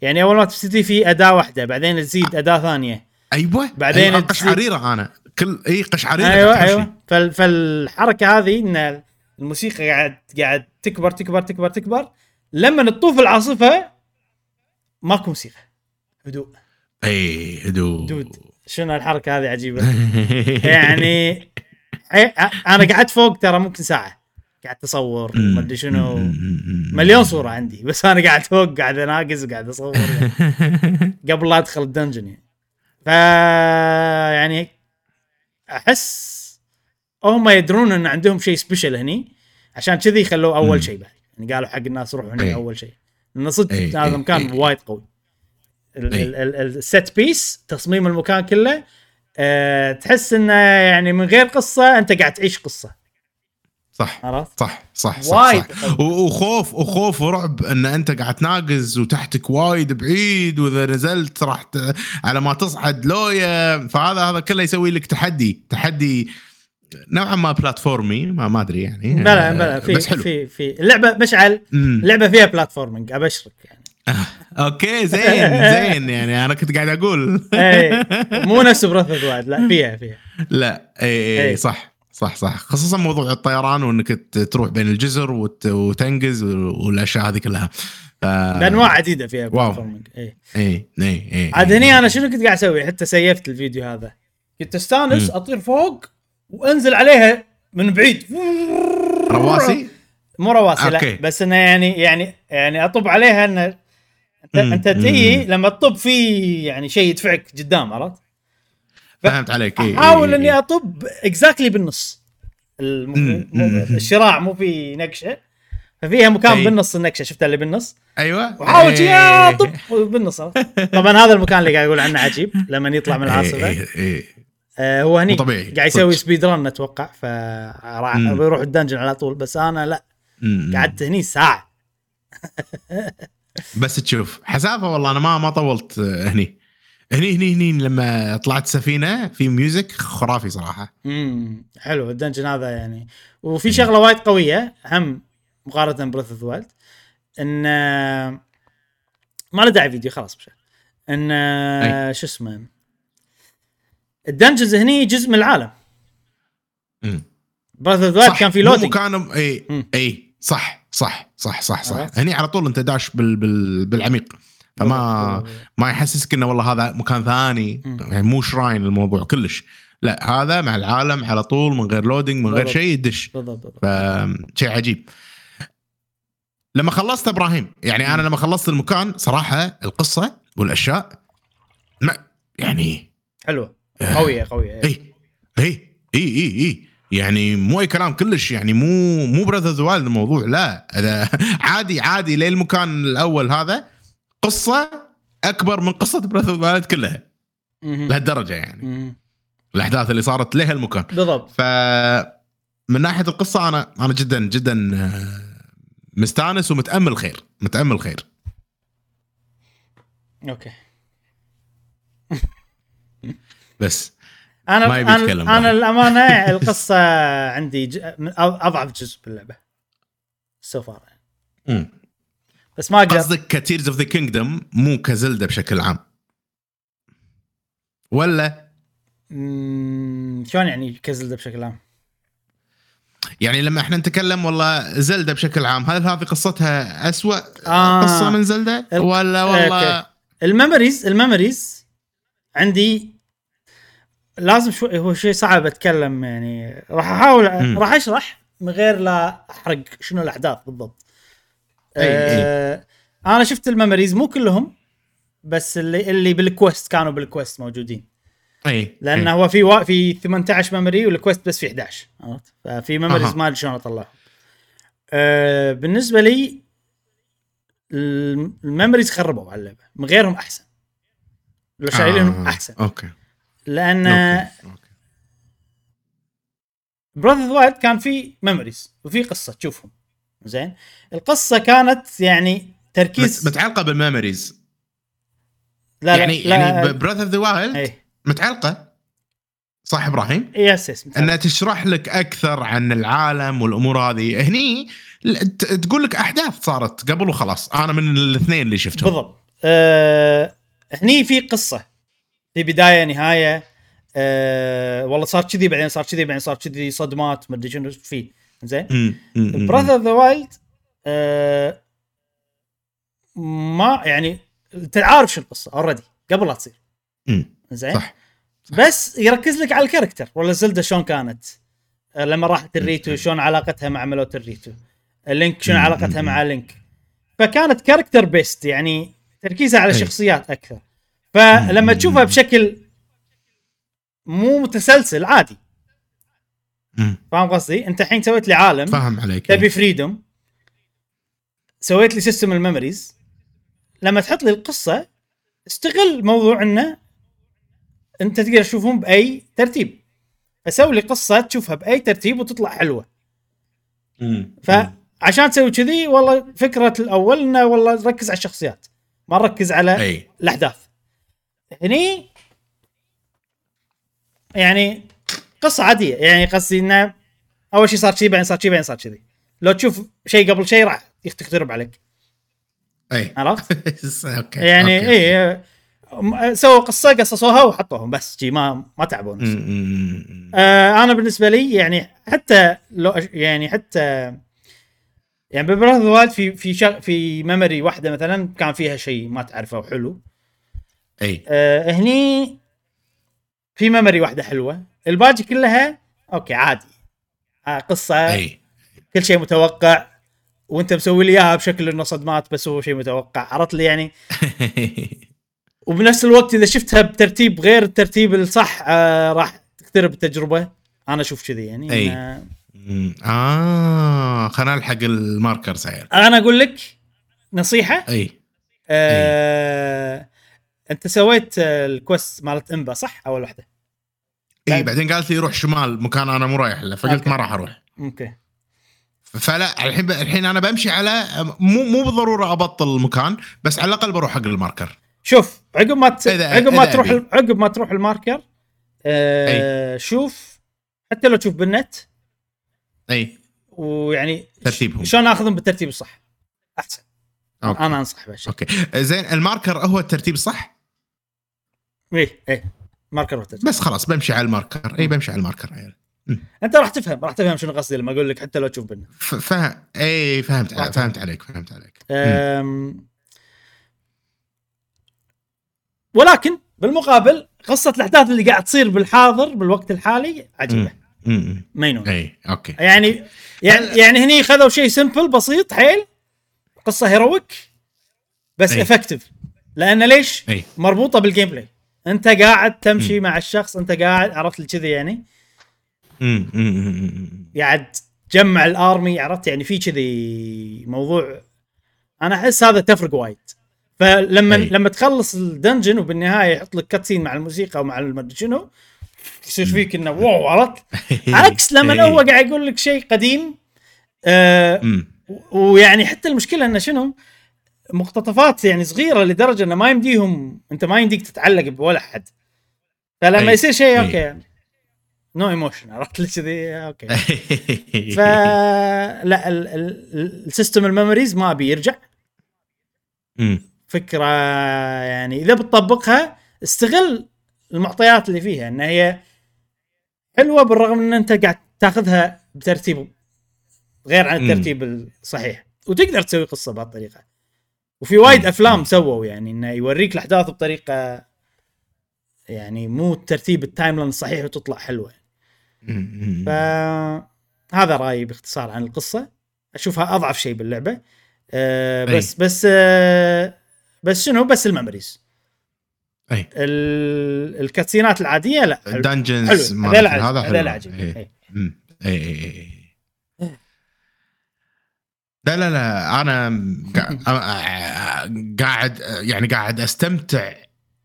يعني أول ما تبتدي في أداة واحدة بعدين تزيد أداة ثانية. أيوه بعدين أيوة. قشعريرة أنا. كل إي قشعريرة أيوه. أيوه. فال... فالحركة هذه إن الموسيقى قاعد قاعد تكبر تكبر تكبر تكبر. لما تطوف العاصفة ماكو موسيقى. هدوء. اي هدوء. دود شنو الحركة هذه عجيبة. يعني أنا قعدت فوق ترى ممكن ساعة. قاعد أصور ما أدري شنو. مليون صورة عندي. بس أنا قاعد فوق قاعد اناقز وقاعد أصور. يعني قبل لا أدخل الدنجن يعني. ف يعني أحس هم يدرون إن عندهم شيء special هني. عشان كذي خلوه أول. شيء بعد. يعني قالوا حق الناس روحوا هني إيه. أول شيء. لأن صدق إيه، هذا إيه، المكان إيه. وايد قوي. ال- إيه. ال- ال- ال set piece تصميم المكان كله أه تحس إنه يعني من غير قصة أنت قاعد تعيش قصة صح عرفت؟ صح صح صح, وايد صح. وخوف وخوف ورعب إن أنت قاعد تناقز وتحتك وايد بعيد وإذا نزلت راح. على ما تصعد لويا فهذا هذا كله يسوي لك تحدي تحدي نوعا ما platformy ما ما أدري يعني بلا بلا في بس حلو في في اللعبه مشعل مم. اللعبه فيها platforming أبشرك يعني okay زين زين يعني أنا كنت قاعد أقول. اي مو نفس Breath of Wild لا فيها فيها. لا اي اي إي. صح صح صح. خصوصا موضوع الطيران وإنك تروح بين الجزر وت... وتنقز والأشياء هذه كلها. ف... بانواع عديده فيها واو. اي اي اي عاد هني أنا شنو كنت قاعد أسوي؟ حتى save ت الفيديو هذا. كنت أستانس. أطير فوق وأنزل عليها من بعيد. رواسي؟ مو رواسي لا. بس إنه يعني يعني يعني أطب عليها إنه انت مم. أنت تي مم. لما تطب في يعني شيء يدفعك قدام عرفت؟ فهمت عليك أحاول إني أطب exactly بالنص. الشراع مو في نقشة ففيها مكان أي. بالنص النقشة شفتها اللي بالنص أيوه وحاول إي. شي اطب بالنص؟ طبعا هذا المكان اللي قاعد أقول عنه عجيب لما يطلع من العاصفة. آه هو هني طبيعي، قاعد يسوي. speed run أتوقع مم. بيروح ال dungeon على طول بس أنا لا. قعدت هني ساعة بس تشوف. حسافة والله أنا ما ما طولت آه، هني. هني هني هني لما طلعت سفينة في music خرافي صراحة. امم حلو ال dungeon هذا يعني. وفي شغلة وايد قوية هم مقارنة ب Breath of Wild إن آه، ما له داعي فيديو خلاص مش إن آه، شو اسمه؟ ال dungeons هني جزء من العالم. مم. Breath of Wild صح، كان في loading مكان اي. اي صح. صح صح صح صح. عرفت؟ هني على طول انت داش بال بال بالعميق. فما ما يحسسك إنه والله هذا مكان ثاني. يعني مو شراين الموضوع كلش. لا هذا مع العالم على طول من غير loading من غير. شيء يدش. فشيء عجيب. لما خلصت إبراهيم يعني أنا لما خلصت المكان صراحة القصة والأشياء ما يعني حلوة. قوية قوية. اي اي اي اي اي يعني مو أي كلام كلش يعني مو مو Breath of the Wild الموضوع لا. عادي عادي للمكان الأول هذا قصة أكبر من قصة Breath of the Wild كلها. لهالدرجه يعني. الأحداث اللي صارت له المكان. بالضبط. ف من ناحية القصة أنا أنا جدا جدا آه، مستانس ومتأمل خير متأمل خير. okay. بس. أنا ما يبي أنا, يتكلم أنا واحد. الأمانة القصة عندي ج... من أضعف جزء باللعبة so far مم. بس ما أقدر قصدك ك Tears of the Kingdom مو كزلدة بشكل عام ولا مم، شلون يعني كزلدة بشكل عام؟ يعني لما إحنا نتكلم والله زلدة بشكل عام هل هذه قصتها أسوأ آه. قصه من زلدة ال- ولا والله. ال memories ال memories عندي لازم شوي هو شيء صعب أتكلم يعني راح أحاول. راح أشرح من غير لا أحرق شنو الأحداث بالضبط. أي- أي. آه أنا شفت ال memories مو كلهم بس اللي اللي بال quest كانوا بال quest موجودين إي لأن أي. هو في وا... في 18 memory وال quest بس في 11 عرفت ففي memories. ما أدري شلون أطلعهم أه بالنسبة لي الم- ال memories خربوا على اللعبة من غيرهم أحسن لو شايلينهم آه. أحسن okay لأن okay. Breath of the Wild كان في memories وفي قصة تشوفهم زين؟ القصة كانت يعني تركيز. مت- متعلقة بال memories لا يعني لا يعني لا براذر ذا وايلد اي متعلقة. صح إبراهيم؟ yes yes إنها تشرح لك أكثر عن العالم والأمور هذه. هني تقول لك أحداث صارت قبل وخلاص. أنا من الاثنين اللي شفتهم. بالضبط. أه هني في قصة. في بداية نهاية أه والله صار كذي بعدين صار كذي بعدين صار كذي صدمات ما أدري شنو في. زين؟ مم. Breath of the Wild ما يعني أنت عارف شو القصة already قبل لا تصير. زين؟ صح. بس يركز لك على ال character ولا زلدة شلون كانت؟ آه، لما راحت الريتو شلون علاقتها مع ملوك الريتو لينك شلون. علاقتها مع لينك؟ فكانت character based يعني تركيزها على. شخصيات أكثر. فلما. تشوفها بشكل مو متسلسل عادي. فاهم قصدي؟ انت الحين سويت لي عالم فاهم عليك تبي freedom سويت لي system ال memories لما تحط لي القصة استغل موضوع إنه أنت تقدر تشوفهم بأي ترتيب فسوي لي قصة تشوفها بأي ترتيب وتطلع حلوة مم. فعشان تسوي كذي والله فكرة الأول إنه والله نركز على الشخصيات ما نركز على أي الأحداث هني يعني قصة عادية يعني قصدي إنه أول شيء صار شيء بعدين صار شيء بعدين صار كذي لو تشوف شيء قبل شيء راح تخترب عليك أي عرفت؟ okay يعني. اي م- سووا قصة قصصوها وحطوهم بس جي ما ما مم. آه أنا بالنسبة لي يعني حتى لو يعني حتى يعني ب Breath في في شغ في memory واحدة مثلا كان فيها شيء ما تعرفه وحلو إي. آه هني في memory واحدة حلوة. الباقي كلها okay عادي. آه قصة إي. كل شيء متوقع. وأنت مسوي لي إياها بشكل إنه صدمات بس هو شيء متوقع. عرفت لي يعني؟ وبنفس الوقت إذا شفتها بترتيب غير الترتيب الصح آه راح تخترب التجربة. أنا أشوف كذي يعني أي. مم. آه خلينا نلحق ال marker سعير أنا أقول لك نصيحة. إي. آه انت سويت آه، ال quest مالت إمبا صح؟ أول واحدة. اي بعدين قالت لي روح شمال مكان أنا مو رايح له فقلت okay. ما راح أروح. okay. فلا الحين الحين أنا بمشي على مو مو بالضرورة أبطل المكان بس على الأقل بروح حق ال marker. شوف عقب ما ت... إذا- عقب ما إذا تروح أبي. عقب ما تروح ال marker آه شوف حتى لو تشوف بالنت. أي. ويعني ترتيبهم. شلون آخذهم بالترتيب الصح؟ أحسن. okay. أنا أنصح بهالشيء okay. زين ال marker هو الترتيب صح إيه. إيه. marker والترتيب بس خلاص بمشي على ال marker. اي بمشي على ال marker عيال. أنت راح تفهم راح تفهم شنو قصدي لما أقول لك حتى لو تشوف بالنت ف- اي فهمت واضح. فهمت عليك فهمت عليك. أم... ولكن بالمقابل قصة الأحداث اللي قاعد تصير بالحاضر بالوقت الحالي عجيبة. مينون اي okay. يعني يعني يعني هني خذوا شيء simple بسيط حيل قصة heroic بس أي. effective لأن ليش؟ اي مربوطة بال gameplay انت قاعد تمشي مع الشخص انت قاعد عرفت لي كذي يعني. قاعد تجمع ال army عرفت يعني في كذي موضوع أنا احس هذا تفرق وايد فلما أي. لما تخلص ال dungeon وبالنهاية يحط لك cutscene مع الموسيقى ومع المدري شنو يصير فيك إنه wow عرفت عكس لما. هو قاعد يقول لك شيء قديم آه. ويعني حتى المشكلة إنه شنو مقتطفات يعني صغيرة لدرجة إنه ما يمديهم أنت ما يمديك تتعلق بولا أحد فلما أي. يصير شيء. okay no emotion عرفت لي كذي okay ال- ال- ال system ال memories ما أبي يرجع أمم. فكرة يعني إذا بتطبقها استغل المعطيات اللي فيها إن هي حلوة بالرغم إن أنت قاعد تاخذها بترتيب غير عن. الترتيب الصحيح وتقدر تسوي قصة بهالطريقة وفي وايد. أفلام. سووا يعني إنه يوريك الأحداث بطريقة يعني مو ترتيب ال timeline الصحيح وتطلع حلوة أمم. فهذا رأيي باختصار عن القصة أشوفها أضعف شيء باللعبة أه أي. بس بس أه بس شنو بس ال memories أي ال- ال cutsceneات العادية لا ال dungeons هذا هذا هذا حلو. إي. أمم. أي أي أي لا لا لا أنا قا- قاعد يعني قاعد أستمتع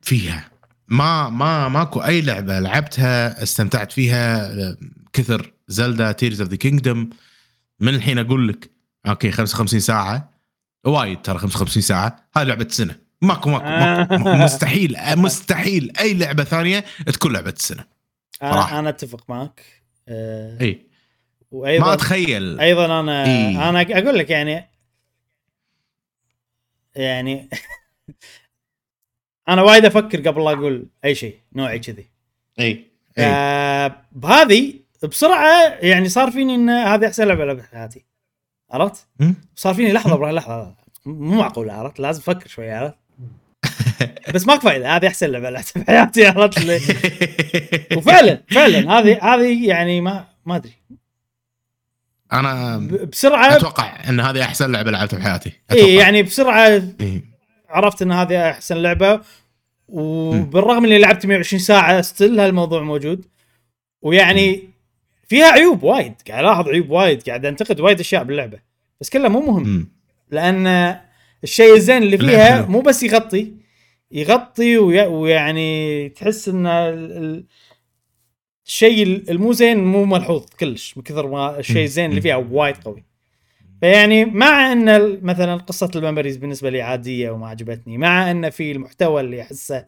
فيها. ما ما ماكو أي لعبة لعبتها استمتعت فيها كثر Zelda Tears of the Kingdom من الحين أقول لك okay 55 ساعة. وايد ترى 55 ساعة. هاي لعبة سنه ماكو ماكو, ماكو مستحيل مستحيل أي لعبة ثانية تكون لعبة السنة. صراحة. أنا أتفق معك. أه إي. وأيضا ما أتخيل أيضا أنا إي. أنا أقول لك يعني يعني أنا وايد أفكر قبل لا أقول أي شيء نوعي كذي اي آه بهذه بسرعة يعني صار فيني إن هذه أحسن لعبة لعبتها حياتي عرفت؟ صار فيني لحظة برا لحظة مو معقول عرفت؟ لازم أفكر شوي عرفت؟ بس ماكو فايدة هذه أحسن لعبة لعبتها في حياتي عرفت؟ وفعلا فعلا هذه هذه يعني ما ما أدري أنا بسرعة أتوقع إن هذه أحسن لعبة لعبتها في حياتي اي. يعني بسرعة إيه. عرفت إن هذه أحسن لعبة وبالرغم إني لعبت 120 ساعة still هالموضوع موجود ويعني فيها عيوب وايد قاعد ألاحظ عيوب وايد قاعد أنتقد وايد أشياء باللعبة بس كلها مو مهم. لأن الشيء الزين اللي فيها. مو بس يغطي يغطي وي- ويعني تحس إن الشيء المو زين مو ملحوظ كلش من كثر ما الشيء الزين اللي فيها وايد قوي فيعني مع أن مثلا قصة ال memories بالنسبة لي عادية وما عجبتني مع أن في المحتوى اللي أحسه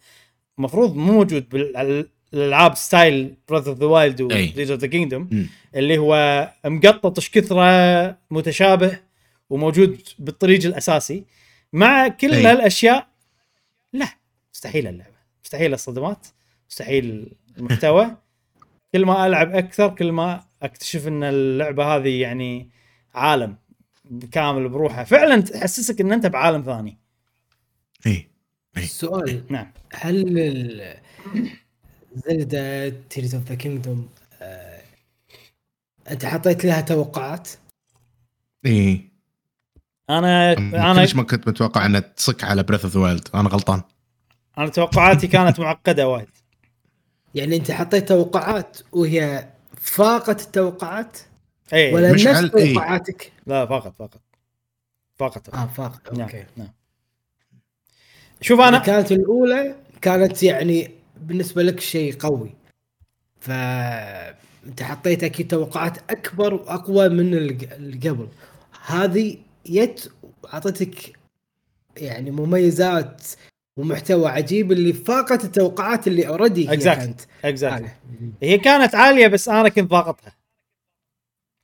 المفروض مو موجود بالالعاب style Breath of the Wild و أي. of the Kingdom. اللي هو مقطط إيش كثره متشابه وموجود بالطريق الأساسي مع كل أي. هالأشياء لا مستحيل اللعبة مستحيل الصدمات مستحيل المحتوى كل ما ألعب أكثر كل ما أكتشف إن اللعبة هذه يعني عالم كامل بروحه. فعلا تحسسك إن أنت بعالم ثاني. إي السؤال نعم. هل ال- Zelda Tears of the Kingdom أنت حطيت لها توقعات؟ إي. أنا أنا كلش ما كنت متوقع إنها تصك على Breath of the Wild أنا غلطان. أنا توقعاتي كانت معقدة وايد. يعني انت حطيت توقعات وهي فاقت التوقعات؟ اي ولا مش نفس إيه. توقعاتك؟ لا فقط فقط فقط آه فاقت. نعم okay. نعم. شوف أنا كانت الأولى كانت يعني بالنسبة لك شيء قوي. ف انت حطيت أكيد توقعات أكبر وأقوى من اللي قبل هذه يت اعطتك يعني مميزات ومحتوى عجيب اللي فاقت التوقعات اللي already هي Exactly. كانت. Exactly. هي كانت عالية بس أنا كنت ضاغطها.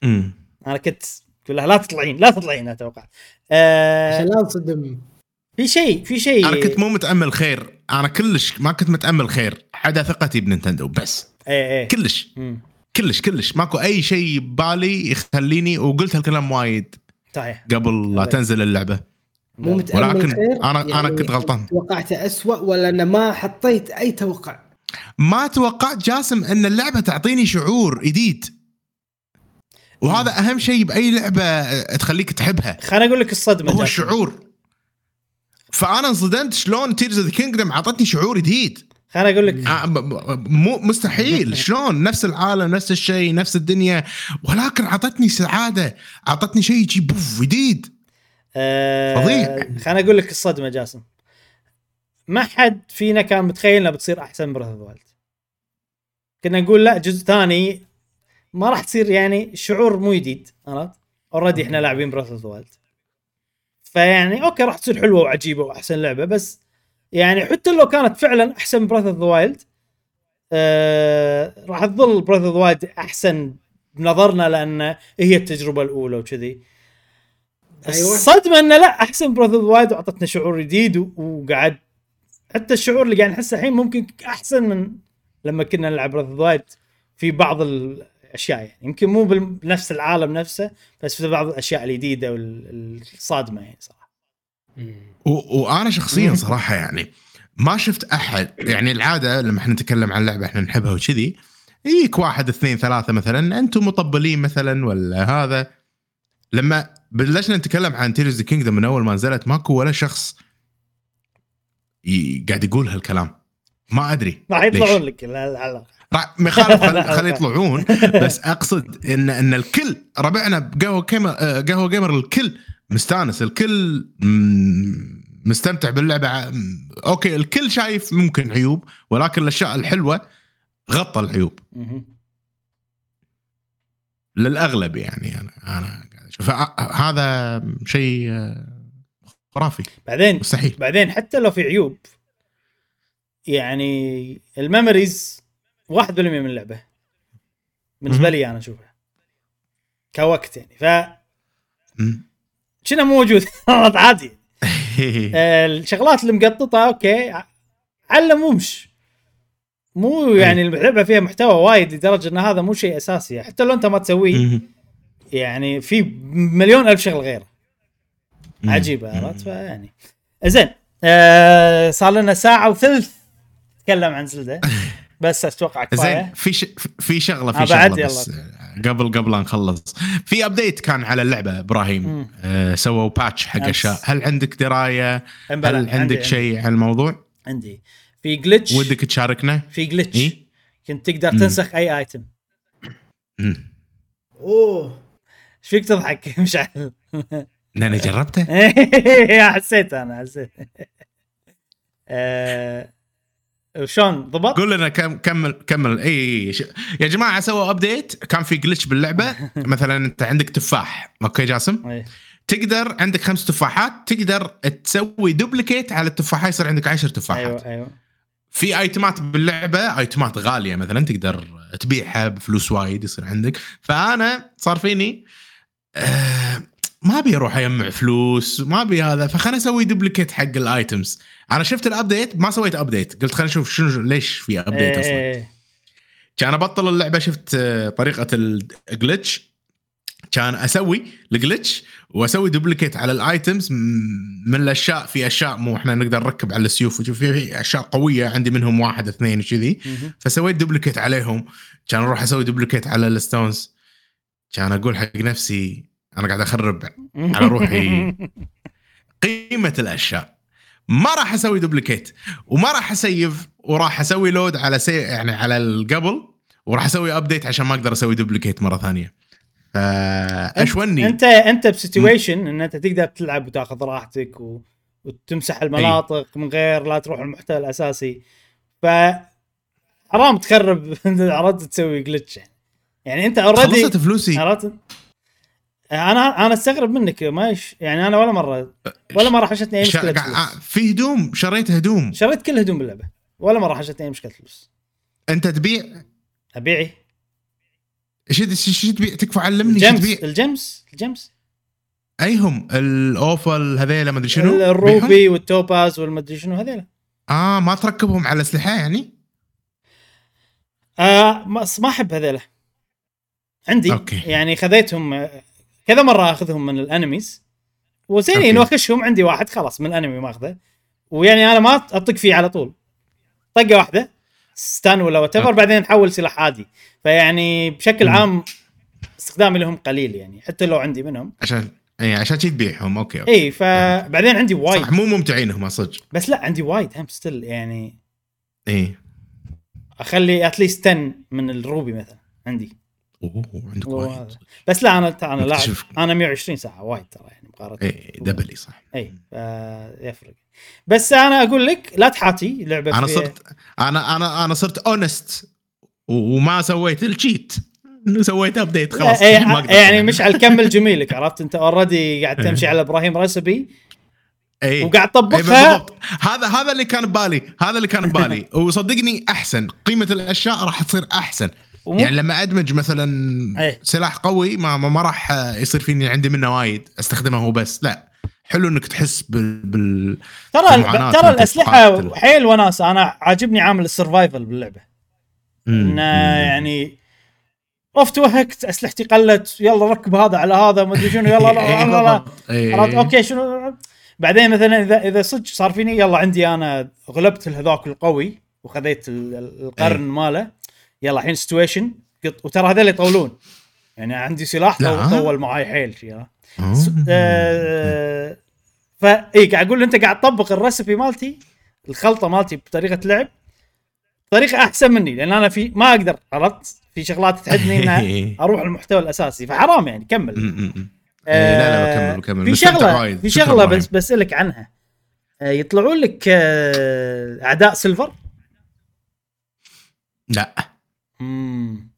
امم أنا كنت أقول لها لا تطلعين لا تطلعين أتوقع آه عشان لا نصدم في شيء في شيء. أنا كنت مو متأمل خير. أنا كلش ما كنت متأمل خير. حدا ثقتي بنينتندو بس. اي اي كلش. مم. كلش كلش. ماكو أي شيء ببالي يخليني وقلت هالكلام وايد صحيح. قبل لا. تنزل اللعبة. مو متأمل ولكن خير أنا- أنا كنت غلطان. توقعته اسوء ولا أنا ما حطيت أي توقع؟ ما توقعت جاسم إن اللعبة تعطيني شعور جديد وهذا أهم شيء بأي لعبة تخليك تحبها. خليني أقول لك الصدمة هو. الشعور فأنا انصدمت شلون Tears of the Kingdom اعطتني شعور جديد خليني أقول لك آه، مو مستحيل. شلون؟ نفس العالم نفس الشيء نفس الدنيا. ولكن اعطتني سعادة اعطتني شيء يجي بوف جديد آه فظيع. خليني أقول لك الصدمة جاسم ما حد فينا كان متخيل انها بتصير أحسن من Wild كنا نقول لا جزء ثاني ما راح تصير يعني الشعور مو جديد عرفت؟ already إحنا لاعبين Breath of the Wild فيعني okay راح تصير حلوة وعجيبة وأحسن لعبة بس يعني حتى لو كانت فعلا أحسن من Breath of the Wild راح تظل Breath of the Wild أحسن بنظرنا لأن هي التجربة الأولى وكذي أيوة. الصدمه إنه لا أحسن Breath of the Wild وأعطتنا شعور جديد وقعد حتى الشعور اللي قاعد نحسه الحين ممكن أحسن من لما كنا نلعب Breath of the Wild في بعض الأشياء يعني. يمكن مو بنفس العالم نفسه بس في بعض الأشياء الجديدة والصادمه يعني صراحة. وأنا شخصيا صراحة يعني ما شفت أحد يعني العادة لما إحنا نتكلم عن لعبة إحنا نحبها وكذي يجيك واحد اثنين ثلاثة مثلا أنتم مطبلين مثلا ولا هذا؟ لما بلشنا نتكلم عن Tears of the Kingdom من أول ما نزلت. ماكو ولا شخص ي- قاعد يقول هالكلام. ما أدري راح. يطلعون لك. راح ما يخالف خل- خلي يطلعون. بس أقصد ان إن الكل ربعنا بقهوه جيمر آه، قهوة جيمر الكل مستانس. الكل مستمتع باللعبة. okay الكل شايف ممكن عيوب ولكن الأشياء الحلوة غطى العيوب. للأغلب يعني أنا أنا قاعد أشوف. فع- هذا شيء آه، خرافي. بعدين مستحيل. بعدين حتى لو في عيوب يعني ال memories 1% من اللعبة. بالنسبة. لي أنا أشوفها. كوقت يعني. ف مم. شنو موجود؟ عادي. الشغلات اللي مقططة أوكي. علمومش مو يعني اللعبة فيها محتوى وايد لدرجة إن هذا مو شيء أساسي. حتى لو أنت ما تسويه. يعني في مليون ألف شغله غيره. عجيبه عرفت؟ فيعني. زين آه صار لنا ساعة وثلث نتكلم عن زيلدا. بس أتوقع زين كفايه في ش... في شغلة آه، في بعد شغلة بس قبل قبل لا نخلص. في update كان على اللعبة إبراهيم. آه سووا patch حق. أشياء. هل عندك دراية؟ هل عندك عندي- شيء عن الموضوع؟ عندي. في glitch ودك تشاركنا؟ في glitch إيه؟ كنت تقدر مم. تنسخ اي item. أوه. إيش فيك تضحك؟ مشعل لاني جربته. حسيت أنا حسيت. آه شلون؟ ضبط؟ قول لنا كم كمل كمل إي يا جماعة سووا update كان في glitch باللعبة. مثلا أنت عندك تفاح. okay جاسم. تقدر عندك خمس تفاحات. تقدر تسوي duplicate على التفاحة يصير عندك عشر تفاحات. أيوه أيوه. في item ات باللعبة item ات غالية. مثلا تقدر تبيعها بفلوس وايد يصير عندك. فأنا صار فيني آه ما ابي أروح اجمع فلوس ما ابي هذا فخلنا أسوي duplicate حق ال items أنا شفت ال update ما سويت update قلت خلينا نشوف شنو ليش في update أصلا. إيه. كان ابطل اللعبة شفت آه، طريقة ال glitch كان أسوي ال glitch وأسوي duplicate على ال items من الأشياء في أشياء مو إحنا نقدر نركب على السيوف وشوف في أشياء قوية عندي منهم واحد اثنين وكذي. فسويت duplicate عليهم. كان أروح أسوي duplicate على ال stones كان أقول حق نفسي أنا قاعد أخرب على روحي. قيمة الأشياء. ما راح أسوي duplicate وما راح أ save وراح أسوي load على سي يعني على القبل وراح أسوي update عشان ما أقدر أسوي duplicate مرة ثانية. فاشوني انت انت ب situation إن أنت تقدر تلعب وتاخذ راحتك و... وتمسح المناطق من غير لا تروح المحتوى الأساسي. ف حرام تخرب عرفت تسوي glitch يعني انت already خلصت فلوسي. عرفت؟ أنا أنا استغرب منك ما. يعني أنا ولا مرة ولا مرة حشتني أي شا- مشكلة قاع- فلوس في هدوم شريت هدوم. شريت كل هدوم باللعبة ولا مرة حشتني أي مشكلة فلوس أنت تبيع؟ أبيعي. إيش إيش تبيع؟ تكفى علمني إيش تبيع؟ ال gems ال gems ايهم ال opal هذيلا ما أدري شنو؟ ال ruby وال topaz والمدري شنو هذيلا. آه ما تركبهم على اسلحه يعني؟ آه ما ما أحب هذيلا. عندي. okay. يعني خذيتهم كذا مرة أخذهم من ال enemies. وزين. انه عندي واحد خلاص من ال enemy ماخذه ويعني أنا ما أطق فيه على طول. طقة واحدة stun ولا what. بعدين نحول سلاح عادي. فيعني بشكل. عام استخدامي لهم قليل يعني حتى لو عندي منهم. عشان إي عشان تبيعهم. أوكي أوكي. إي فبعدين عندي وايد. صح مو ممتعين هم صدق. بس لا عندي وايد هم still يعني إي. أخلي at least 10 من ال ruby مثلا عندي. أوه عندك وايد. بس لا أنا أنا لاعب. أنا 120 ساعة وايد ترى يعني مقارنة اي double صح. اي يفرق. بس أنا أقول لك لا تحاتي لعبة أنا صرت أنا أنا أنا صرت honest وما سويت ال cheat سويت ابديت خلاص إيه، أقدر يعني طبعاً. مشعل كمل جميلك عرفت؟ أنت already قاعد إيه. تمشي على إبراهيم recipe اي وقاعد تطبقها بالضبط. هذا هذا اللي كان ببالي. هذا اللي كان ببالي. وصدقني أحسن. قيمة الأشياء راح تصير أحسن. ومو- يعني لما أدمج مثلا إيه. سلاح قوي ما ما, راح يصير فيني عندي منه وايد أستخدمه هو بس لا حلو إنك تحس بال, بال... ترى المعاناة ترى الأسلحة. حيل وناسه أنا عاجبني عامل ال survival باللعبة إنه يعني اوف توهكت أسلحتي قلت يلا ركب هذا على هذا ما أدري شنو يلا لا إيه،. إيه. عرفت أوكي شنو بعدين مثلا اذا إذا صدق صار فيني يلا عندي أنا غلبت هذاك القوي وخذيت ال- ال- القرن إيه. ماله يلا الحين situation وترى هذول يطولون يعني عندي سلاح لا. طول, معاي حيل شي، ها. آه. آه، فاي إيه، قاعد أقول أنت قاعد تطبق ال recipe مالتي الخلطة مالتي بطريقة لعب بطريقه أحسن مني لأن أنا في ما أقدر عرفت في شغلات تحدني ان أروح المحتوى الأساسي فحرام يعني كمل م. إيه، لا لا بكمل بكمل في شغله. في شغلة. بس بسالك عنها آه، يطلعون لك آه، أعداء سيلفر لا امم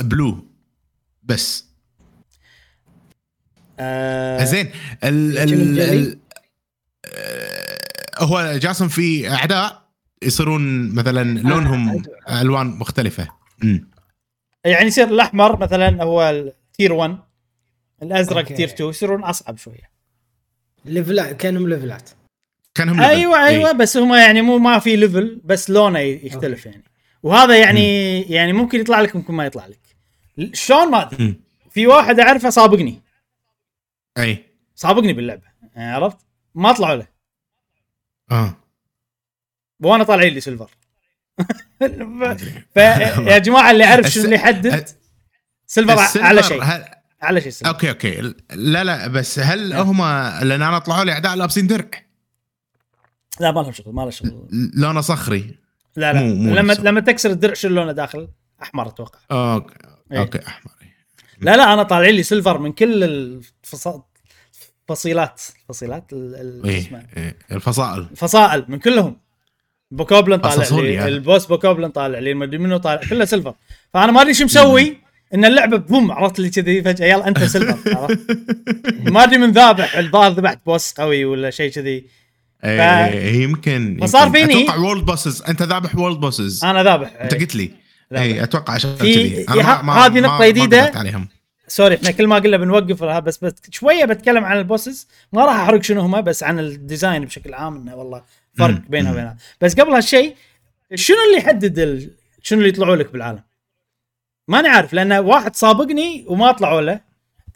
بلو بس آه زين ال ال؟ ال آه، هو جاسم في أعداء يصيرون مثلا لونهم أدري. ألوان مختلفة امم يعني يصير الأحمر مثلا هو tier 1 الأزرق أوكي. tier 2 يصيرون أصعب شوية ليفلات كأنهم ليفلات كأنهم level. أيوه أيوه إي. بس هم يعني مو ما في level بس لونه يختلف يعني وهذا يعني يعني ممكن يطلع لك ممكن ما يطلع لك. شلون ما أدري. في واحد أعرفه سابقني. أي. سابقني باللعبة. يعني عرفت؟ ما طلعوا له. آه. وأنا طالع لي silver. فيا جماعة اللي يعرف الس- شنو اللي يحدد silver على شيء. على شيء silver أوكي أوكي. لا لا بس هل. هم لأن أنا طلعوا لي أعداء لابسين درع. لا ما لهم شغل ما له شغل. لونه صخري. لا لا مو- مو لما نفسه. لما تكسر الدرع شو لونه داخل أحمر أتوقع أوكي إيه. أوكي أحمر لا لا أنا طالع لي silver من كل الفص- الفصيلات الفصيلات ال- ال- شو اسمه إيه. الفصائل الفصائل من كلهم Bokoblin طالع لي هذا. ال boss Bokoblin طالع لي ما أدري منو طالع كله silver فأنا ما أدري شو مسوي إن اللعبة boom عرفت لي كذي فجأة يلا أنت silver عرفت؟ ما أدري من ذابح الظاهر ذبحت boss قوي ولا شيء كذي إيه يمكن فصار يمكن. فيني- أتوقع world bosses أنت ذابح world bosses أنا ذابح أنت قلت لي. اي أتوقع عشان كذي هذه نقطة جديدة. sorry إحنا كل ما قلنا بنوقف بس بس شوية بتكلم عن ال bosses ما راح أحرق شنو هم بس عن ال design بشكل عام إنه والله فرق. بينها. وبينها بس قبل هالشيء شنو اللي يحدد ال... شنو اللي يطلعوا لك بالعالم؟ ماني عارف لأن واحد سابقني وما طلعوا له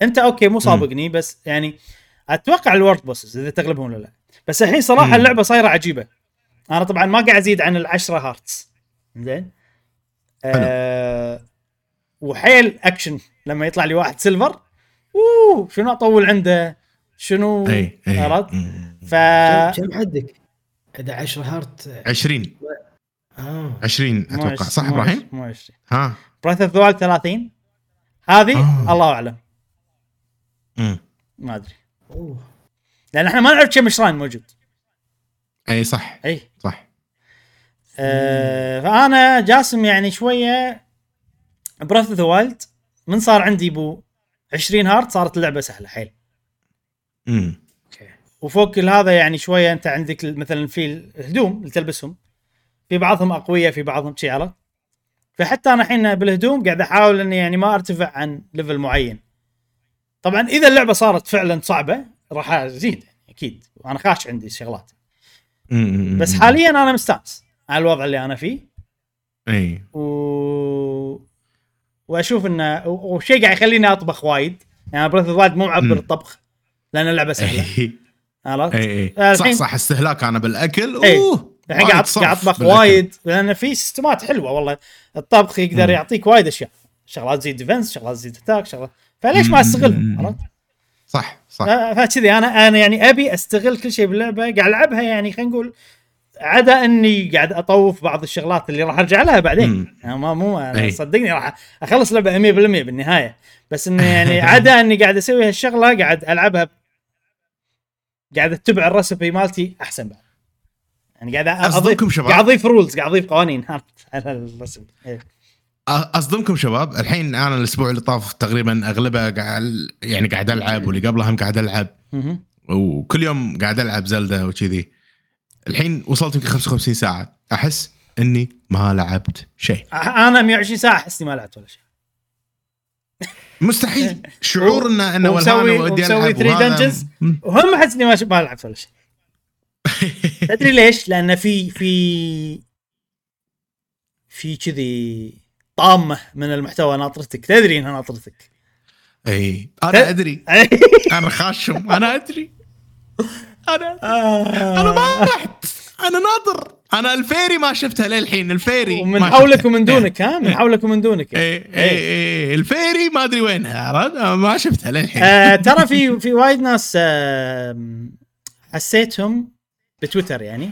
أنت أوكي مو سابقني بس يعني أتوقع ال world bosses إذا تغلبهم ولا لا بس الحين صراحة مم. اللعبة صايرة عجيبة. أنا طبعا ما قاعد أزيد عن العشرة hearts زين. آه وحيل أكشن. لما يطلع لي واحد silver أوه شنو أطول عنده؟ شنو؟ اي اي عرفت. ف كم حدك؟ إذا 10 heart 20 آه. 20 أتوقع. صح إبراهيم؟ مو 20 ها. Breath of the 30 هذه آه. الله أعلم. ما أدري. أوه. لأن إحنا ما نعرف كم shrine موجود. أي صح. أي. صح. آه فأنا جاسم يعني شوية Breath of the Wild من صار عندي بو 20 heart صارت اللعبة سهلة حيل. مم. وفوق كل هذا يعني شوية أنت عندك مثلا في الهدوم اللي تلبسهم. في بعضهم اقوياء في بعضهم شي عرفت؟ فحتى أنا الحين بالهدوم قاعد أحاول إني يعني ما أرتفع عن level معين. طبعا إذا اللعبة صارت فعلا صعبة راح ازيد أكيد وأنا خاش عندي شغلات. بس حاليا أنا مستانس على الوضع اللي أنا فيه إي و... وأشوف إنه وشيء قاعد يخليني أطبخ وايد يعني Breath وايد مو معبر. الطبخ لأن اللعبة سهلة إي عرفت؟ إي آه، صح صح استهلاك أنا بالأكل. أوه الحين قاعد قاعد أطبخ. وايد لأن في سيستمات حلوة والله الطبخ يقدر. يعطيك وايد أشياء شغلات تزيد defense شغلات تزيد attack شغلات فليش ما مم. استغلهم عرفت؟ صح صح ف- فكذي أنا أنا يعني أبي أستغل كل شيء باللعبه قاعد ألعبها يعني خلينا نقول عدا إني قاعد أطوف بعض الشغلات اللي راح أرجع لها بعدين. يعني ما مو أنا أي. صدقني راح أخلص لعبة 100% بالنهاية بس انه يعني عدا إني قاعد أسوي هالشغلة قاعد ألعبها قاعد أتبع الرسبي مالتي أحسن بعد يعني قاعد اضيف. قاعد أضيف رولز قاعد أضيف قوانين على إيه. أصدمكم شباب الحين أنا الأسبوع اللي طاف تقريبا أغلبه قاعد يعني قاعد ألعب واللي قبلها هم قاعد ألعب. وكل يوم قاعد ألعب زلدة وكذي. الحين وصلت يمكن 55 ساعة. أحس إني ما لعبت شيء. أنا 120 ساعة أحس إني ما لعبت ولا شيء. مستحيل. شعور ان انه ومسوي- ودي ومسوي وهذا- dungeons. مم. وهم أحس إني ما ما لعبت ولا شيء. تدري ليش؟ لأن في في في كذي طامة من المحتوى ناطرتك. تدري إنها ناطرتك. إي أنا أدري. أنا خاشم أنا أدري. أنا أنا ما رحت. أنا ناظر أنا ال fairy ما شفتها للحين ال fairy ومن حولك. ومن دونك ها؟ من حولك ومن دونك. إي إي إي. ال fairy ما أدري وينها عرفت؟ ما شفتها للحين. آه ترى في في وايد ناس آه حسيتهم بتويتر يعني.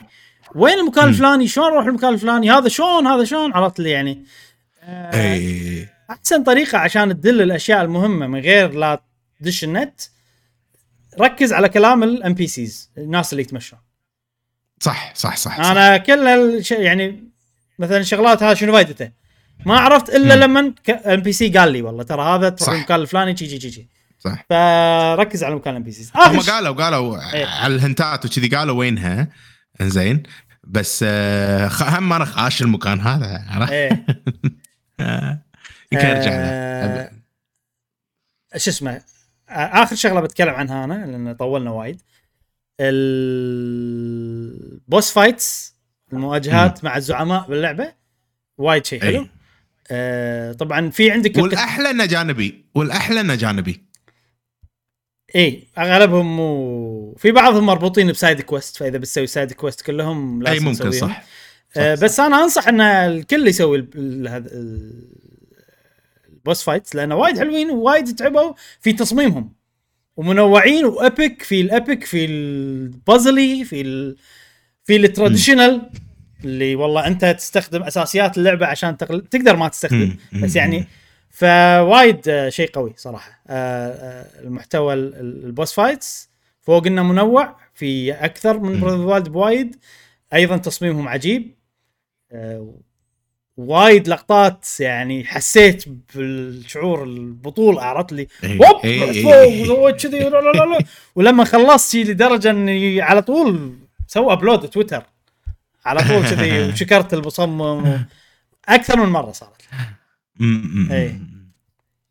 وين المكان. الفلاني؟ شلون أروح المكان الفلاني؟ هذا شلون هذا شلون عرفت لي يعني. آه اي أحسن طريقة عشان تدل الأشياء المهمة من غير لا تدش النت ركز على كلام ال NPCs الناس اللي يتمشون. صح صح صح, صح. أنا كل الشيء يعني مثلا شغلات هذا شنو فايدته؟ ما عرفت إلا مم. لما NPC قال لي والله ترى هذا تروح. المكان الفلاني شي شي شي شي. صح. فركز على مكان ال NPCs هم قالوا قالوا إيه. على ال hint ات وكذي قالوا وينها؟ إنزين. بس آه، هم أنا خاش المكان هذا عرفت؟ إيه. آه، يمكن أرجع آه، له شو اسمه؟ آه، آخر شغلة بتكلم عنها أنا لأن طولنا وايد. ال boss fights المواجهات مع الزعماء باللعبة وايد شيء حلو. آه طبعا في عندك والأحلى إنه جانبي. والأحلى إنه جانبي. إي أغلبهم مو في بعضهم مربوطين ب side quest فإذا بتسوي side quest كلهم إي لازم ممكن تسويهم. صح. آه بس أنا أنصح إن الكل يسوي هذا ال- ال boss fights لأنه وايد حلوين ووايد تعبوا في تصميمهم. ومنوعين وابيك في الابيك في البازلي في ال في ال traditional اللي والله أنت تستخدم أساسيات اللعبة عشان تقل... تقدر ما تستخدم. بس. يعني فوايد آه، شيء قوي صراحة. آه، المحتوى ال- ال- ال boss fights فوق إنه منوع في أكثر من. Breath Wild بوايد. أيضا تصميمهم عجيب. وايد لقطات يعني حسيت بالشعور البطولة عرفت لي هوب إيه، إيه، إيه. كذي. ولما خلصت لدرجة إني على طول سوى upload تويتر على طول كذي وشكرت المصمم. أكثر من مرة صارت. إيه.